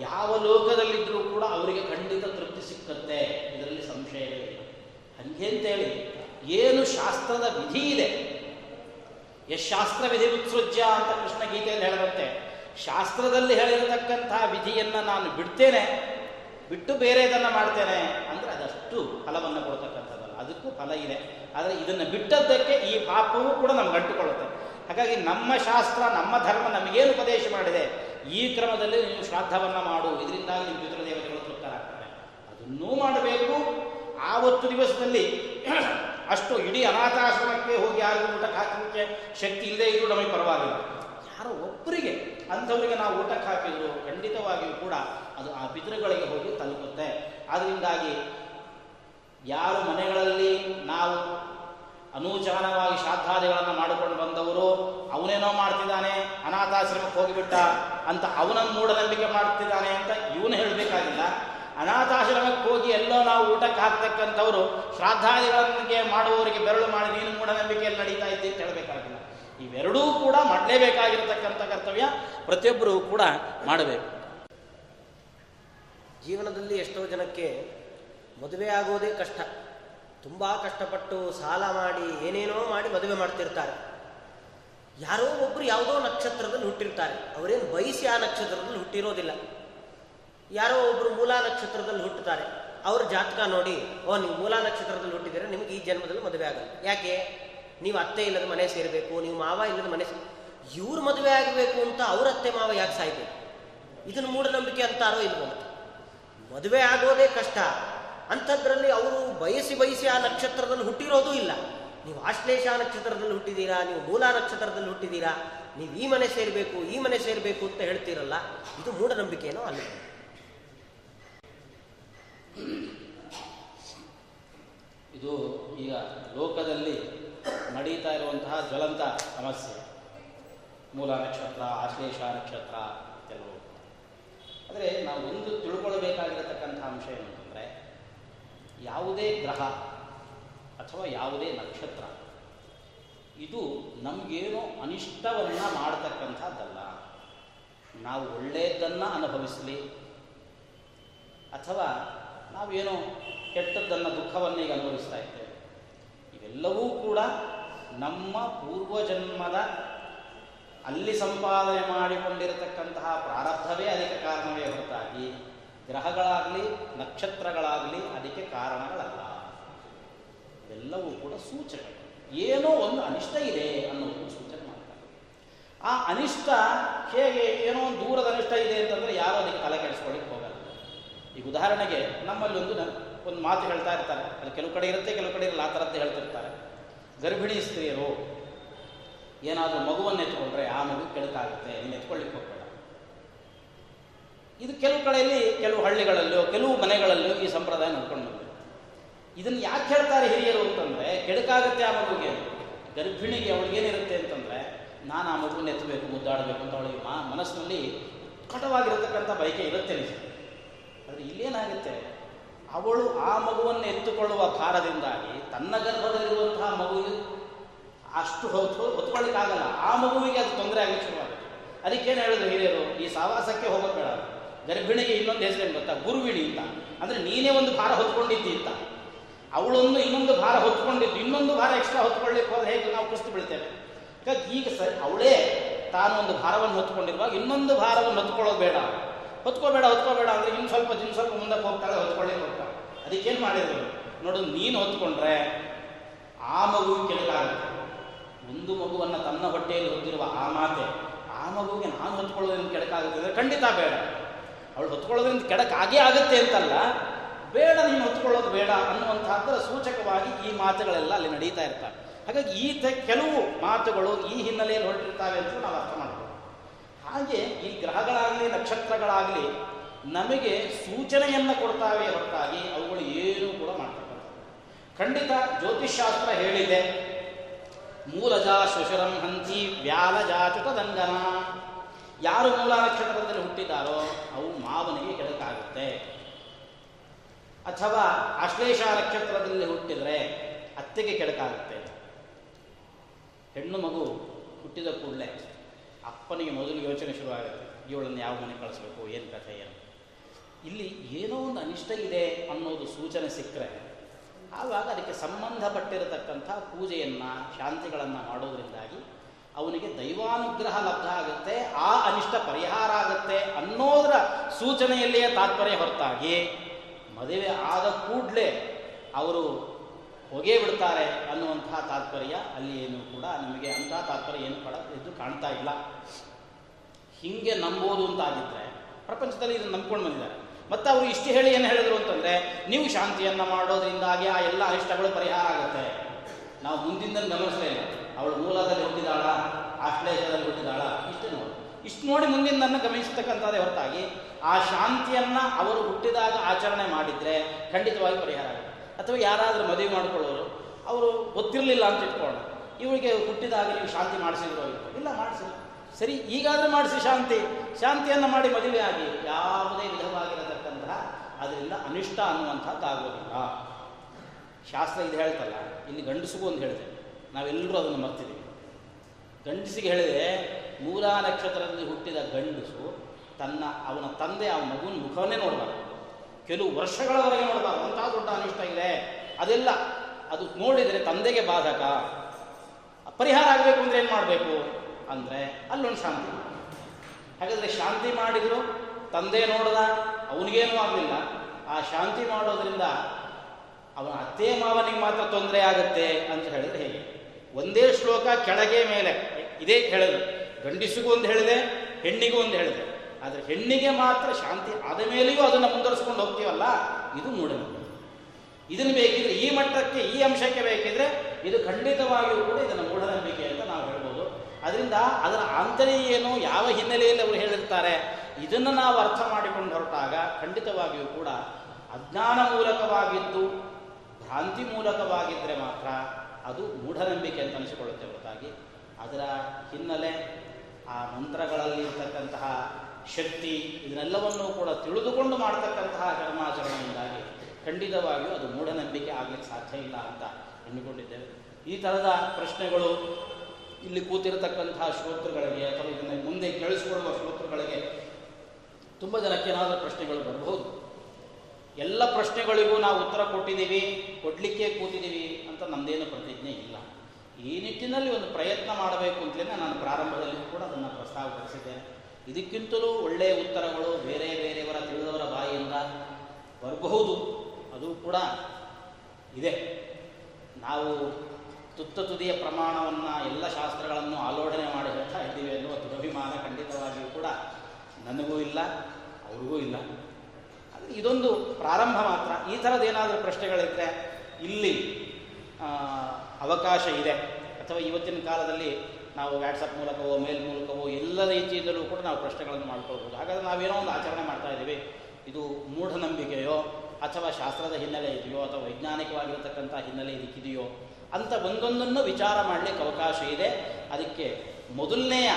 ಯಾವ ಲೋಕದಲ್ಲಿದ್ದರೂ ಕೂಡ ಅವರಿಗೆ ಖಂಡಿತ ತೃಪ್ತಿ ಸಿಕ್ಕತ್ತೆ. ಇದರಲ್ಲಿ ಸಂಶಯವೇ ಇಲ್ಲ. ಹಂಗೆ ಅಂತೇಳಿ ಏನು ಶಾಸ್ತ್ರದ ವಿಧಿ ಇದೆ? ಯಶಾಸ್ತ್ರ ವಿಧಿ ಉತ್ಸೃಜ್ಯ ಅಂತ ಕೃಷ್ಣ ಗೀತೆಯಲ್ಲಿ ಹೇಳುತ್ತೆ ಶಾಸ್ತ್ರದಲ್ಲಿ ಹೇಳಿರತಕ್ಕಂತಹ ವಿಧಿಯನ್ನು ನಾನು ಬಿಡ್ತೇನೆ, ಬಿಟ್ಟು ಬೇರೆದನ್ನು ಮಾಡ್ತೇನೆ ಅಂದರೆ ಅದಷ್ಟು ಫಲವನ್ನು ಕೊಡ್ತಕ್ಕಂಥದ್ದಲ್ಲ. ಅದಕ್ಕೂ ಫಲ ಇದೆ. ಆದರೆ ಇದನ್ನು ಬಿಟ್ಟದ್ದಕ್ಕೆ ಈ ಪಾಪವೂ ಕೂಡ ನಮ್ಗೆ ಅಂಟಿಕೊಳ್ಳುತ್ತೆ. ಹಾಗಾಗಿ ನಮ್ಮ ಶಾಸ್ತ್ರ, ನಮ್ಮ ಧರ್ಮ ನಮಗೇನು ಉಪದೇಶ ಮಾಡಿದೆ? ಈ ಕ್ರಮದಲ್ಲಿ ನೀವು ಶ್ರಾದ್ದವನ್ನು ಮಾಡು. ಇದರಿಂದಾಗಿ ನಿಮ್ಮ ಪಿತೃದೇವತೆಗಳು ತೃಪ್ತರಾಗ್ತಾರೆ. ಅದನ್ನೂ ಮಾಡಬೇಕು. ಆವತ್ತು ದಿವಸದಲ್ಲಿ ಅಷ್ಟು ಇಡೀ ಅನಾಥಾಶ್ರಮಕ್ಕೆ ಹೋಗಿ ಯಾರಿಗೂ ಊಟಕ್ಕೆ ಹಾಕಲಿಕ್ಕೆ ಶಕ್ತಿ ಇಲ್ಲದೆ ಇದ್ರೂ ನಮಗೆ ಪರವಾಗಿಲ್ಲ. ಯಾರೋ ಒಬ್ಬರಿಗೆ ಅಂಥವರಿಗೆ ನಾವು ಊಟಕ್ಕೆ ಹಾಕಿದ್ರು ಖಂಡಿತವಾಗಿಯೂ ಕೂಡ ಅದು ಆ ಪಿತೃಗಳಿಗೆ ಹೋಗಿ ತಲುಪುತ್ತೆ. ಆದ್ದರಿಂದಾಗಿ ಯಾರು ಮನೆಗಳಲ್ಲಿ ನಾವು ಅನೂಚಾನವಾಗಿ ಶ್ರಾದ್ದಾದಿಗಳನ್ನು ಮಾಡಿಕೊಂಡು ಬಂದವರು, ಅವನೇನೋ ಮಾಡ್ತಿದ್ದಾನೆ, ಅನಾಥಾಶ್ರಮಕ್ಕೆ ಹೋಗಿಬಿಟ್ಟ ಅಂತ ಅವನ ಮೂಢನಂಬಿಕೆ ಮಾಡ್ತಿದ್ದಾನೆ ಅಂತ ಇವನು ಹೇಳಬೇಕಾಗಿಲ್ಲ. ಅನಾಥಾಶ್ರಮಕ್ಕೆ ಹೋಗಿ ಎಲ್ಲೋ ನಾವು ಊಟಕ್ಕೆ ಹಾಕ್ತಕ್ಕಂಥವ್ರು ಶ್ರಾದ್ದಾದಿಗಳಿಗೆ ಮಾಡುವವರಿಗೆ ಬೆರಳು ಮಾಡಿ ನೀನು ಮೂಢನಂಬಿಕೆಯಲ್ಲಿ ನಡೀತಾ ಇದ್ದೆ ಅಂತ ಹೇಳಬೇಕಾಗಿಲ್ಲ. ಇವೆರಡೂ ಕೂಡ ಮಾಡಲೇಬೇಕಾಗಿರ್ತಕ್ಕಂಥ ಕರ್ತವ್ಯ ಪ್ರತಿಯೊಬ್ಬರೂ ಕೂಡ ಮಾಡಬೇಕು. ಜೀವನದಲ್ಲಿ ಎಷ್ಟೋ ಜನಕ್ಕೆ ಮದುವೆ ಆಗೋದೇ ಕಷ್ಟ. ತುಂಬ ಕಷ್ಟಪಟ್ಟು ಸಾಲ ಮಾಡಿ, ಏನೇನೋ ಮಾಡಿ ಮದುವೆ ಮಾಡ್ತಿರ್ತಾರೆ. ಯಾರೋ ಒಬ್ಬರು ಯಾವುದೋ ನಕ್ಷತ್ರದಲ್ಲಿ ಹುಟ್ಟಿರ್ತಾರೆ. ಅವರೇನು ಬಯಸಿ ಆ ನಕ್ಷತ್ರದಲ್ಲಿ ಹುಟ್ಟಿರೋದಿಲ್ಲ. ಯಾರೋ ಒಬ್ಬರು ಮೂಲಾ ನಕ್ಷತ್ರದಲ್ಲಿ ಹುಟ್ಟುತ್ತಾರೆ. ಅವ್ರ ಜಾತಕ ನೋಡಿ, ಓ, ನೀವು ಮೂಲಾ ನಕ್ಷತ್ರದಲ್ಲಿ ಹುಟ್ಟಿದರೆ ನಿಮ್ಗೆ ಈ ಜನ್ಮದಲ್ಲಿ ಮದುವೆ ಆಗಲ್ಲ. ಯಾಕೆ? ನೀವು ಅತ್ತೆ ಇಲ್ಲದ ಮನೆ ಸೇರಬೇಕು, ನೀವು ಮಾವ ಇಲ್ಲದ ಮನೆ ಸೇರಿ, ಇವ್ರ ಮದುವೆ ಆಗಬೇಕು ಅಂತ ಅವ್ರ ಅತ್ತೆ ಮಾವ ಯಾಕೆ ಸಾಯ್ಬೇಕು? ಇದನ್ನು ಮೂಢನಂಬಿಕೆ ಅಂತಾರೋ ಇಲ್ವೋ ಮದುವೆ ಆಗೋದೇ ಕಷ್ಟ. ಅಂಥದ್ರಲ್ಲಿ ಅವರು ಬಯಸಿ ಬಯಸಿ ಆ ನಕ್ಷತ್ರದಲ್ಲಿ ಹುಟ್ಟಿರೋದು ಇಲ್ಲ. ನೀವು ಆಶ್ಲೇಷ ನಕ್ಷತ್ರದಲ್ಲಿ ಹುಟ್ಟಿದ್ದೀರಾ ನೀವು ಮೂಲ ನಕ್ಷತ್ರದಲ್ಲಿ ಹುಟ್ಟಿದ್ದೀರಾ ನೀವು ಈ ಮನೆ ಸೇರಬೇಕು, ಈ ಮನೆ ಸೇರಬೇಕು ಅಂತ ಹೇಳ್ತೀರಲ್ಲ, ಇದು ಮೂಢನಂಬಿಕೆನೋ ಅಲ್ಲ. ಇದು ಈಗ ಲೋಕದಲ್ಲಿ ನಡೀತಾ ಇರುವಂತಹ ಜ್ವಲಂತ ಸಮಸ್ಯೆ. ಮೂಲ ನಕ್ಷತ್ರ, ಆಶ್ಲೇಷ ನಕ್ಷತ್ರ, ಕೆಲವು. ಆದರೆ ನಾವು ಒಂದು ತಿಳ್ಕೊಳ್ಬೇಕಾಗಿರತಕ್ಕಂಥ ಅಂಶ ಏನು? ಯಾವುದೇ ಗ್ರಹ ಅಥವಾ ಯಾವುದೇ ನಕ್ಷತ್ರ, ಇದು ನಮಗೇನೋ ಅನಿಷ್ಟವನ್ನು ಮಾಡತಕ್ಕಂಥದ್ದಲ್ಲ. ನಾವು ಒಳ್ಳೆಯದನ್ನು ಅನುಭವಿಸಲಿ, ಅಥವಾ ನಾವೇನೋ ಕೆಟ್ಟದ್ದನ್ನು ದುಃಖವನ್ನು ಈಗ ಅನುಭವಿಸ್ತಾ ಇದ್ದೇವೆ. ಇವೆಲ್ಲವೂ ಕೂಡ ನಮ್ಮ ಪೂರ್ವಜನ್ಮದ ಅಲ್ಲಿ ಸಂಪಾದನೆ ಮಾಡಿಕೊಂಡಿರತಕ್ಕಂತಹ ಪ್ರಾರಬ್ಧವೇ ಅದಕ್ಕೆ ಕಾರಣವೇ ಹೊರತಾಗಿ ಗ್ರಹಗಳಾಗಲಿ, ನಕ್ಷತ್ರಗಳಾಗಲಿ ಅದಕ್ಕೆ ಕಾರಣಗಳಲ್ಲ. ಇವೆಲ್ಲವೂ ಕೂಡ ಸೂಚನೆ. ಏನೋ ಒಂದು ಅನಿಷ್ಟ ಇದೆ ಅನ್ನೋದು ಸೂಚನೆ ಮಾಡ್ತಾರೆ. ಆ ಅನಿಷ್ಟ ಹೇಗೆ ಏನೋ ಒಂದು ದೂರದ ಅನಿಷ್ಟ ಇದೆ ಅಂತಂದರೆ ಯಾರು ಅದಕ್ಕೆ ತಲೆ ಕೆಡಿಸ್ಕೊಳ್ಳಿಕ್ಕೆ ಹೋಗಲ್ಲ. ಈಗ ಉದಾಹರಣೆಗೆ ನಮ್ಮಲ್ಲಿ ಒಂದು ಒಂದು ಮಾತು ಹೇಳ್ತಾ ಇರ್ತಾರೆ. ಅಲ್ಲಿ ಕೆಲವು ಕಡೆ ಇರುತ್ತೆ, ಕೆಲವು ಕಡೆ ಇರಲ್ಲ, ಆ ಥರದ್ದು ಹೇಳ್ತಿರ್ತಾರೆ. ಗರ್ಭಿಣಿ ಸ್ತ್ರೀಯರು ಏನಾದರೂ ಮಗುವನ್ನು ಎತ್ಕೊಂಡ್ರೆ ಆ ಮಗು ಕೆಡಕಾಗುತ್ತೆ ನೀನು ಎತ್ಕೊಳ್ಳಿಕ್ಕೆ ಇದು ಕೆಲವು ಕಡೆಯಲ್ಲಿ ಕೆಲವು ಹಳ್ಳಿಗಳಲ್ಲೋ, ಕೆಲವು ಮನೆಗಳಲ್ಲೋ ಈ ಸಂಪ್ರದಾಯ ನೋಡ್ಕೊಂಡು ಬಂದಿದೆ. ಇದನ್ನು ಯಾಕೆ ಹೇಳ್ತಾರೆ ಹಿರಿಯರು ಅಂತಂದರೆ, ಕೆಡಕಾಗುತ್ತೆ ಆ ಮಗುಗೆ ಗರ್ಭಿಣಿಗೆ ಅವಳಿಗೇನಿರುತ್ತೆ ಅಂತಂದರೆ, ನಾನು ಆ ಮಗುವನ್ನು ಎತ್ತಬೇಕು, ಮುದ್ದಾಡಬೇಕು ಅಂತ ಅವಳಿಗೆ ಮಾ ಮನಸ್ಸಿನಲ್ಲಿ ಕಟವಾಗಿರತಕ್ಕಂಥ ಬಯಕೆ ಇರುತ್ತೆ ನಿಜ. ಆದರೆ ಇಲ್ಲೇನಾಗುತ್ತೆ? ಅವಳು ಆ ಮಗುವನ್ನು ಎತ್ತುಕೊಳ್ಳುವ ಭಾರದಿಂದಾಗಿ ತನ್ನ ಗರ್ಭದಲ್ಲಿರುವಂತಹ ಮಗುವಿಗೆ ಅಷ್ಟು ಹೊತ್ತು ಹೊತ್ಕೊಳ್ಳಿಕ್ಕಾಗಲ್ಲ. ಆ ಮಗುವಿಗೆ ಅದು ತೊಂದರೆ ಆಗಲಿಕ್ಕೆ ಶುರುವಾಗುತ್ತೆ. ಅದಕ್ಕೇನು ಹೇಳಿದ್ರು ಹಿರಿಯರು, ಈ ಸಾವಾಸಕ್ಕೆ ಹೋಗೋದು ಗರ್ಭಿಣಿಗೆ ಇನ್ನೊಂದು ಹೆಸರೇನು ಗೊತ್ತಾ? ಗುರುವಿಣಿ ಅಂತ. ಅಂದರೆ ನೀನೇ ಒಂದು ಭಾರ ಹೊತ್ಕೊಂಡಿದ್ದಿ ಅಂತ. ಅವಳೊಂದು ಇನ್ನೊಂದು ಭಾರ ಹೊತ್ಕೊಂಡಿದ್ದು, ಇನ್ನೊಂದು ಭಾರ ಎಕ್ಸ್ಟ್ರಾ ಹೊತ್ಕೊಳ್ಳಿಕ್ಕೆ ಹೋದ್ರೆ ಹೇಗೆ ನಾವು ಕುಸ್ತು ಬೀಳ್ತೇವೆ? ಹಾಗಾಗಿ ಈಗ ಸರಿ ಅವಳೇ ತಾನು ಒಂದು ಭಾರವನ್ನು ಹೊತ್ಕೊಂಡಿರುವಾಗ ಇನ್ನೊಂದು ಭಾರವನ್ನು ಹೊತ್ಕೊಳ್ಳೋದು ಬೇಡ. ಹೊತ್ಕೋಬೇಡ ಹೊತ್ಕೋಬೇಡ ಅಂದರೆ ಇನ್ನು ಸ್ವಲ್ಪ ಇನ್ನು ಸ್ವಲ್ಪ ಮುಂದಕ್ಕೆ ಹೋಗ್ತಾಳೆ, ಹೊತ್ಕೊಳ್ಳಿಕ್ಕೆ ಹೋಗ್ತಾಳೆ. ಅದಕ್ಕೇನು ಮಾಡಿದ್ರು? ನೋಡು, ನೀನು ಹೊತ್ಕೊಂಡ್ರೆ ಆ ಮಗು ಕೆಲಗಾಗುತ್ತೆ ಒಂದು ಮಗುವನ್ನು ತನ್ನ ಹೊಟ್ಟೆಯಲ್ಲಿ ಹೊತ್ತಿರುವ ಆ ಮಾತೆ, ಆ ಮಗುವಿಗೆ ನಾನು ಹೊತ್ಕೊಳ್ಳೋದ್ರಿಂದ ಕೆಡಕಾಗುತ್ತೆ ಅಂದರೆ ಖಂಡಿತ ಬೇಡ. ಅವಳು ಹೊತ್ಕೊಳ್ಳೋದ್ರಿಂದ ಆಗೇ ಆಗುತ್ತೆ ಅಂತಲ್ಲ, ಬೇಡ, ನೀನು ಹೊತ್ಕೊಳ್ಳೋದು ಬೇಡ ಅನ್ನುವಂಥದ್ದರ ಸೂಚಕವಾಗಿ ಈ ಮಾತುಗಳೆಲ್ಲ ಅಲ್ಲಿ ನಡೀತಾ ಇರ್ತವೆ. ಹಾಗಾಗಿ ಈ ಕೆಲವು ಮಾತುಗಳು ಈ ಹಿನ್ನೆಲೆಯಲ್ಲಿ ಹೊರಟಿರ್ತಾವೆ ಅಂತ ನಾವು ಅರ್ಥ ಮಾಡ್ಬೋದು. ಹಾಗೆ ಈ ಗ್ರಹಗಳಾಗಲಿ, ನಕ್ಷತ್ರಗಳಾಗಲಿ ನಮಗೆ ಸೂಚನೆಯನ್ನು ಕೊಡ್ತಾವೆ ಹೊರತಾಗಿ ಅವುಗಳು ಏನೂ ಕೂಡ ಮಾಡ್ತಕ್ಕಂಥ ಖಂಡಿತ ಜ್ಯೋತಿಷ್ಶಾಸ್ತ್ರ ಹೇಳಿದೆ ಮೂಲಜಾ ಶುಶುರಂ ಹಂತಿ ವ್ಯಾಲಜಾ ದಂಗನ ಯಾರು ಮೂಲ ನಕ್ಷತ್ರದಲ್ಲಿ ಹುಟ್ಟಿದಾರೋ ಅವು ಮಾವನಿಗೆ ಕೆಡಕಾಗುತ್ತೆ ಅಥವಾ ಆಶ್ಲೇಷ ನಕ್ಷತ್ರದಲ್ಲಿ ಹುಟ್ಟಿದರೆ ಅತ್ತೆಗೆ ಕೆಡಕಾಗುತ್ತೆ ಹೆಣ್ಣು ಮಗು ಹುಟ್ಟಿದ ಕೂಡಲೇ ಅಪ್ಪನಿಗೆ ಮೊದಲು ಯೋಚನೆ ಶುರುವಾಗುತ್ತೆ. ಇವಳನ್ನು ಯಾವ ಮನೆ ಕಳಿಸ್ಬೇಕು, ಏನು ಕಥೆ ಏನು? ಇಲ್ಲಿ ಏನೋ ಒಂದು ಅನಿಷ್ಟ ಇದೆ ಅನ್ನೋದು ಸೂಚನೆ ಸಿಕ್ಕರೆ ಆವಾಗ ಅದಕ್ಕೆ ಸಂಬಂಧಪಟ್ಟಿರತಕ್ಕಂಥ ಪೂಜೆಯನ್ನು, ಶಾಂತಿಗಳನ್ನು ಮಾಡೋದ್ರಿಂದಾಗಿ ಅವನಿಗೆ ದೈವಾನುಗ್ರಹ ಲಬ್ಧ ಆಗುತ್ತೆ, ಆ ಅನಿಷ್ಟ ಪರಿಹಾರ ಆಗುತ್ತೆ ಅನ್ನೋದರ ಸೂಚನೆಯಲ್ಲಿಯೇ ತಾತ್ಪರ್ಯ ಹೊರತಾಗಿ ಮದುವೆ ಆದ ಕೂಡಲೇ ಅವರು ಹೊಗೆ ಬಿಡ್ತಾರೆ ಅನ್ನುವಂತಹ ತಾತ್ಪರ್ಯ ಅಲ್ಲಿ ಏನು ಕೂಡ ನಮಗೆ ಅಂತಹ ತಾತ್ಪರ್ಯ ಏನು ಪಡ ಇದು ಕಾಣ್ತಾ ಇಲ್ಲ. ಹಿಂಗೆ ನಂಬೋದು ಅಂತಾಗಿದ್ದರೆ ಪ್ರಪಂಚದಲ್ಲಿ ಇದನ್ನು ನಂಬ್ಕೊಂಡು ಬಂದಿದ್ದಾರೆ. ಮತ್ತೆ ಅವರು ಇಷ್ಟು ಹೇಳಿ ಏನು ಹೇಳಿದ್ರು ಅಂತಂದ್ರೆ, ನೀವು ಶಾಂತಿಯನ್ನ ಮಾಡೋದ್ರಿಂದಾಗಿ ಆ ಎಲ್ಲ ಅನಿಷ್ಟಗಳು ಪರಿಹಾರ ಆಗುತ್ತೆ. ನಾವು ಮುಂದಿನ ಗಮನಿಸಲೇ ಇಲ್ಲ. ಅವಳು ಮೂಲದಲ್ಲಿ ಹುಟ್ಟಿದಾಳ, ಆಶ್ಲೇಷದಲ್ಲಿ ಹುಟ್ಟಿದಾಳ, ಇಷ್ಟು ನೋಡಿ. ಇಷ್ಟು ನೋಡಿ ಮುಂದಿನ ಗಮನಿಸ್ತಕ್ಕಂಥದ್ದೇ ಹೊರತಾಗಿ, ಆ ಶಾಂತಿಯನ್ನ ಅವರು ಹುಟ್ಟಿದಾಗ ಆಚರಣೆ ಮಾಡಿದ್ರೆ ಖಂಡಿತವಾಗಿ ಪರಿಹಾರ ಆಗುತ್ತೆ. ಅಥವಾ ಯಾರಾದರೂ ಮದುವೆ ಮಾಡ್ಕೊಳ್ಳೋರು, ಅವರು ಗೊತ್ತಿರಲಿಲ್ಲ ಅಂತ ಇಟ್ಕೊಳ್ಳೋಣ. ಇವಳಿಗೆ ಹುಟ್ಟಿದಾಗ ನೀವು ಶಾಂತಿ ಮಾಡಿಸಿದ್ರು ಇಲ್ಲ, ಮಾಡಿಸಿಲ್ಲ. ಸರಿ, ಈಗಾದರೂ ಮಾಡಿಸಿ ಶಾಂತಿ. ಶಾಂತಿಯನ್ನು ಮಾಡಿ ಮದುವೆ ಆಗಿ. ಯಾವುದೇ ವಿಧವಾಗಿರತಕ್ಕಂತಹ ಅದರಿಂದ ಅನಿಷ್ಟ ಅನ್ನುವಂಥದ್ದಾಗೋದಿಲ್ಲ. ಶಾಸ್ತ್ರ ಇದು ಹೇಳ್ತಲ್ಲ, ಇಲ್ಲಿ ಗಂಡಸಿಗೂ ಅಂತ ಹೇಳಿದೆ ನಾವೆಲ್ಲರೂ ಅದನ್ನು ಮರ್ತಿದ್ದೀವಿ. ಗಂಡಸಿಗೆ ಹೇಳಿದೆ ಮೂಲ ನಕ್ಷತ್ರದಲ್ಲಿ ಹುಟ್ಟಿದ ಗಂಡಸು ತನ್ನ ಅವನ ತಂದೆ ಆ ಮಗುವಿನ ಮುಖವನ್ನೇ ನೋಡಬಾರ್ದು. ಕೆಲವು ವರ್ಷಗಳವರೆಗೆ ನೋಡಬಾರ್ದು. ಅಂತಹ ದೊಡ್ಡ ಅನಿಷ್ಟ ಇದೆ. ಅದೆಲ್ಲ ಅದು ನೋಡಿದರೆ ತಂದೆಗೆ ಬಾಧಕ. ಪರಿಹಾರ ಆಗಬೇಕು ಅಂದ್ರೆ ಏನು ಮಾಡಬೇಕು? ಅಂದರೆ ಅಲ್ಲೊಂದು ಶಾಂತಿ. ಹಾಗಾದರೆ ಶಾಂತಿ ಮಾಡಿದ್ರು, ತಂದೆ ನೋಡ್ದ, ಅವನಿಗೇನೂ ಆಗಲಿಲ್ಲ. ಆ ಶಾಂತಿ ಮಾಡೋದ್ರಿಂದ ಅವನ ಅತ್ತೆ ಮಾವನಿಗೆ ಮಾತ್ರ ತೊಂದರೆ ಆಗುತ್ತೆ ಅಂತ ಹೇಳಿದ್ರೆ ಹೇಗೆ? ಒಂದೇ ಶ್ಲೋಕ ಕೆಳಗೆ ಮೇಲೆ. ಇದೇ ಹೇಳಿದೆ. ಗಂಡಿಸಿಗೂ ಒಂದು ಹೇಳಿದೆ, ಹೆಣ್ಣಿಗೂ ಒಂದು ಹೇಳಿದೆ. ಆದರೆ ಹೆಣ್ಣಿಗೆ ಮಾತ್ರ ಶಾಂತಿ ಆದ ಮೇಲೆಯೂ ಅದನ್ನು ಮುಂದುವರಿಸ್ಕೊಂಡು ಹೋಗ್ತೀವಲ್ಲ? ಇದು ಮೂಢನಂಬಿಕೆ. ಇದನ್ನು ಬೇಕಿದ್ರೆ ಈ ಮಟ್ಟಕ್ಕೆ ಈ ಅಂಶಕ್ಕೆ ಬೇಕಿದ್ರೆ ಇದು ಖಂಡಿತವಾಗಿಯೂ ಕೂಡ ಇದನ್ನು ಮೂಢನಂಬಿಕೆ ಅಂತ ನಾವು ಹೇಳ್ಬೋದು. ಅದರಿಂದ ಅದರ ಆಂತರ್ಯ ಏನು, ಯಾವ ಹಿನ್ನೆಲೆಯಲ್ಲಿ ಅವರು ಹೇಳಿರ್ತಾರೆ, ಇದನ್ನು ನಾವು ಅರ್ಥ ಮಾಡಿಕೊಂಡು ಹೊರಟಾಗ ಖಂಡಿತವಾಗಿಯೂ ಕೂಡ ಅಜ್ಞಾನ ಮೂಲಕವಾಗಿದ್ದು, ಭ್ರಾಂತಿ ಮೂಲಕವಾಗಿದ್ದರೆ ಮಾತ್ರ ಅದು ಮೂಢನಂಬಿಕೆ ಅಂತ ಅನಿಸಿಕೊಳ್ಳುತ್ತೆ ಹೊರತಾಗಿ. ಅದರ ಹಿನ್ನೆಲೆ ಆ ಮಂತ್ರಗಳಲ್ಲಿ ಇರ್ತಕ್ಕಂತಹ ಶಕ್ತಿ ಇದನ್ನೆಲ್ಲವನ್ನೂ ಕೂಡ ತಿಳಿದುಕೊಂಡು ಮಾಡ್ತಕ್ಕಂತಹ ಕರ್ಮಾಚರಣೆಯಿಂದಾಗಿ ಖಂಡಿತವಾಗಿಯೂ ಅದು ಮೂಢನಂಬಿಕೆ ಆಗಲಿಕ್ಕೆ ಸಾಧ್ಯ ಇಲ್ಲ ಅಂತ ಅಂದುಕೊಂಡಿದ್ದೇವೆ ಈ ಥರದ ಪ್ರಶ್ನೆಗಳು ಇಲ್ಲಿ ಕೂತಿರತಕ್ಕಂತಹ ಶ್ರೋತೃಗಳಿಗೆ ಅಥವಾ ಇದನ್ನು ಮುಂದೆ ಕೇಳಿಸಿಕೊಳ್ಳುವ ಶ್ರೋತೃಗಳಿಗೆ ತುಂಬ ಜನಕ್ಕೆ ಏನಾದರೂ ಪ್ರಶ್ನೆಗಳು ಬರಬಹುದು. ಎಲ್ಲ ಪ್ರಶ್ನೆಗಳಿಗೂ ನಾವು ಉತ್ತರ ಕೊಟ್ಟಿದ್ದೀವಿ. ಕೊಡಲಿಕ್ಕೆ ಕೂತಿದ್ದೀವಿ ಅಂತ ನಮ್ಮದೇನು ಪ್ರತಿಜ್ಞೆ ಇಲ್ಲ. ಈ ನಿಟ್ಟಿನಲ್ಲಿ ಒಂದು ಪ್ರಯತ್ನ ಮಾಡಬೇಕು ಅಂತಲೇ ನಾನು ಪ್ರಾರಂಭದಲ್ಲಿ ಕೂಡ ಅದನ್ನು ಪ್ರಸ್ತಾವಪಡಿಸಿದ್ದೇನೆ. ಇದಕ್ಕಿಂತಲೂ ಒಳ್ಳೆಯ ಉತ್ತರಗಳು ಬೇರೆ ಬೇರೆಯವರ ತಿಳಿದವರ ಬಾಯಿಯಿಂದ ಬರಬಹುದು. ಅದು ಕೂಡ ಇದೆ. ನಾವು ತುತ್ತ ತುದಿಯ ಪ್ರಮಾಣವನ್ನು ಎಲ್ಲ ಶಾಸ್ತ್ರಗಳನ್ನು ಆಲೋಡನೆ ಮಾಡಿ ಹೇಳ್ತಾ ಇದ್ದೀವಿ ಅನ್ನುವ ದುರಭಿಮಾನ ಖಂಡಿತವಾಗಿಯೂ ಕೂಡ ನನಗೂ ಇಲ್ಲ, ಅವ್ರಿಗೂ ಇಲ್ಲ. ಇದೊಂದು ಪ್ರಾರಂಭ ಮಾತ್ರ. ಈ ಥರದ್ದೇನಾದರೂ ಪ್ರಶ್ನೆಗಳಿದ್ದರೆ ಇಲ್ಲಿ ಅವಕಾಶ ಇದೆ. ಅಥವಾ ಇವತ್ತಿನ ಕಾಲದಲ್ಲಿ ನಾವು ವ್ಯಾಟ್ಸಪ್ ಮೂಲಕವೋ ಮೇಲ್ ಮೂಲಕವೋ ಎಲ್ಲ ರೀತಿಯಿಂದಲೂ ಕೂಡ ನಾವು ಪ್ರಶ್ನೆಗಳನ್ನು ಮಾಡ್ಕೊಳ್ಬೋದು. ಹಾಗಾದರೆ ನಾವೇನೋ ಒಂದು ಆಚರಣೆ ಮಾಡ್ತಾ ಇದ್ದೀವಿ. ಇದು ಮೂಢನಂಬಿಕೆಯೋ, ಅಥವಾ ಶಾಸ್ತ್ರದ ಹಿನ್ನೆಲೆ ಇದೆಯೋ, ಅಥವಾ ವೈಜ್ಞಾನಿಕವಾಗಿರತಕ್ಕಂಥ ಹಿನ್ನೆಲೆ ಇದಕ್ಕಿದೆಯೋ, ಅಂತ ಒಂದೊಂದನ್ನು ವಿಚಾರ ಮಾಡಲಿಕ್ಕೆ ಅವಕಾಶ ಇದೆ. ಅದಕ್ಕೆ ಮೊದಲನೆಯ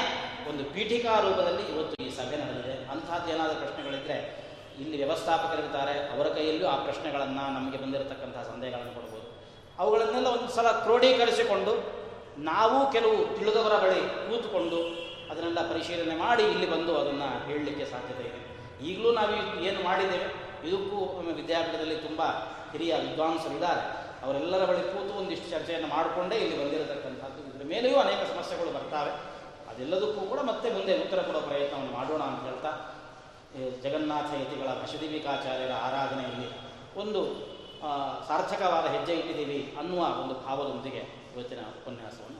ಒಂದು ಪೀಠಿಕಾ ರೂಪದಲ್ಲಿ ಇವತ್ತು ಈ ಸಭೆ ನಡೆದಿದೆ. ಅಂಥದ್ದು ಏನಾದರೂ ಪ್ರಶ್ನೆಗಳಿದ್ದರೆ ಇಲ್ಲಿ ವ್ಯವಸ್ಥಾಪಕರಿರ್ತಾರೆ, ಅವರ ಕೈಯಲ್ಲೂ ಆ ಪ್ರಶ್ನೆಗಳನ್ನು ನಮಗೆ ಬಂದಿರತಕ್ಕಂತಹ ಸಂದೇಹಗಳನ್ನು ಕೊಡ್ಬೋದು. ಅವುಗಳನ್ನೆಲ್ಲ ಒಂದು ಸಲ ಕ್ರೋಢೀಕರಿಸಿಕೊಂಡು ನಾವು ಕೆಲವು ತಿಳಿದವರ ಬಳಿ ಕೂತುಕೊಂಡು ಅದನ್ನೆಲ್ಲ ಪರಿಶೀಲನೆ ಮಾಡಿ ಇಲ್ಲಿ ಬಂದು ಅದನ್ನು ಹೇಳಲಿಕ್ಕೆ ಸಾಧ್ಯತೆ ಇದೆ. ಈಗಲೂ ನಾವು ಏನು ಮಾಡಿದ್ದೇವೆ, ಇದಕ್ಕೂ ನಮ್ಮ ವಿದ್ಯಾಪೀಠದಲ್ಲಿ ತುಂಬ ಹಿರಿಯ ವಿದ್ವಾಂಸರಿದ್ದಾರೆ. ಅವರೆಲ್ಲರ ಬಳಿ ಕೂತು ಒಂದಿಷ್ಟು ಚರ್ಚೆಯನ್ನು ಮಾಡಿಕೊಂಡೇ ಇಲ್ಲಿ ಬಂದಿರತಕ್ಕಂಥದ್ದು. ಇದರ ಮೇಲೆಯೂ ಅನೇಕ ಸಮಸ್ಯೆಗಳು ಬರ್ತಾವೆ. ಅದೆಲ್ಲದಕ್ಕೂ ಕೂಡ ಮತ್ತೆ ಮುಂದೆ ಉತ್ತರ ಕೊಡೋ ಪ್ರಯತ್ನವನ್ನು ಮಾಡೋಣ ಅಂತ ಹೇಳ್ತಾ ಜಗನ್ನಾಥ ಯತಿಗಳ ಭಷದಿವಿಕಾಚಾರ್ಯರ ಆರಾಧನೆಯಲ್ಲಿ ಒಂದು ಸಾರ್ಥಕವಾದ ಹೆಜ್ಜೆ ಇಟ್ಟಿದ್ದೀವಿ ಅನ್ನುವ ಒಂದು ಭಾವದೊಂದಿಗೆ ಇವತ್ತಿನ ಉಪನ್ಯಾಸವನ್ನು.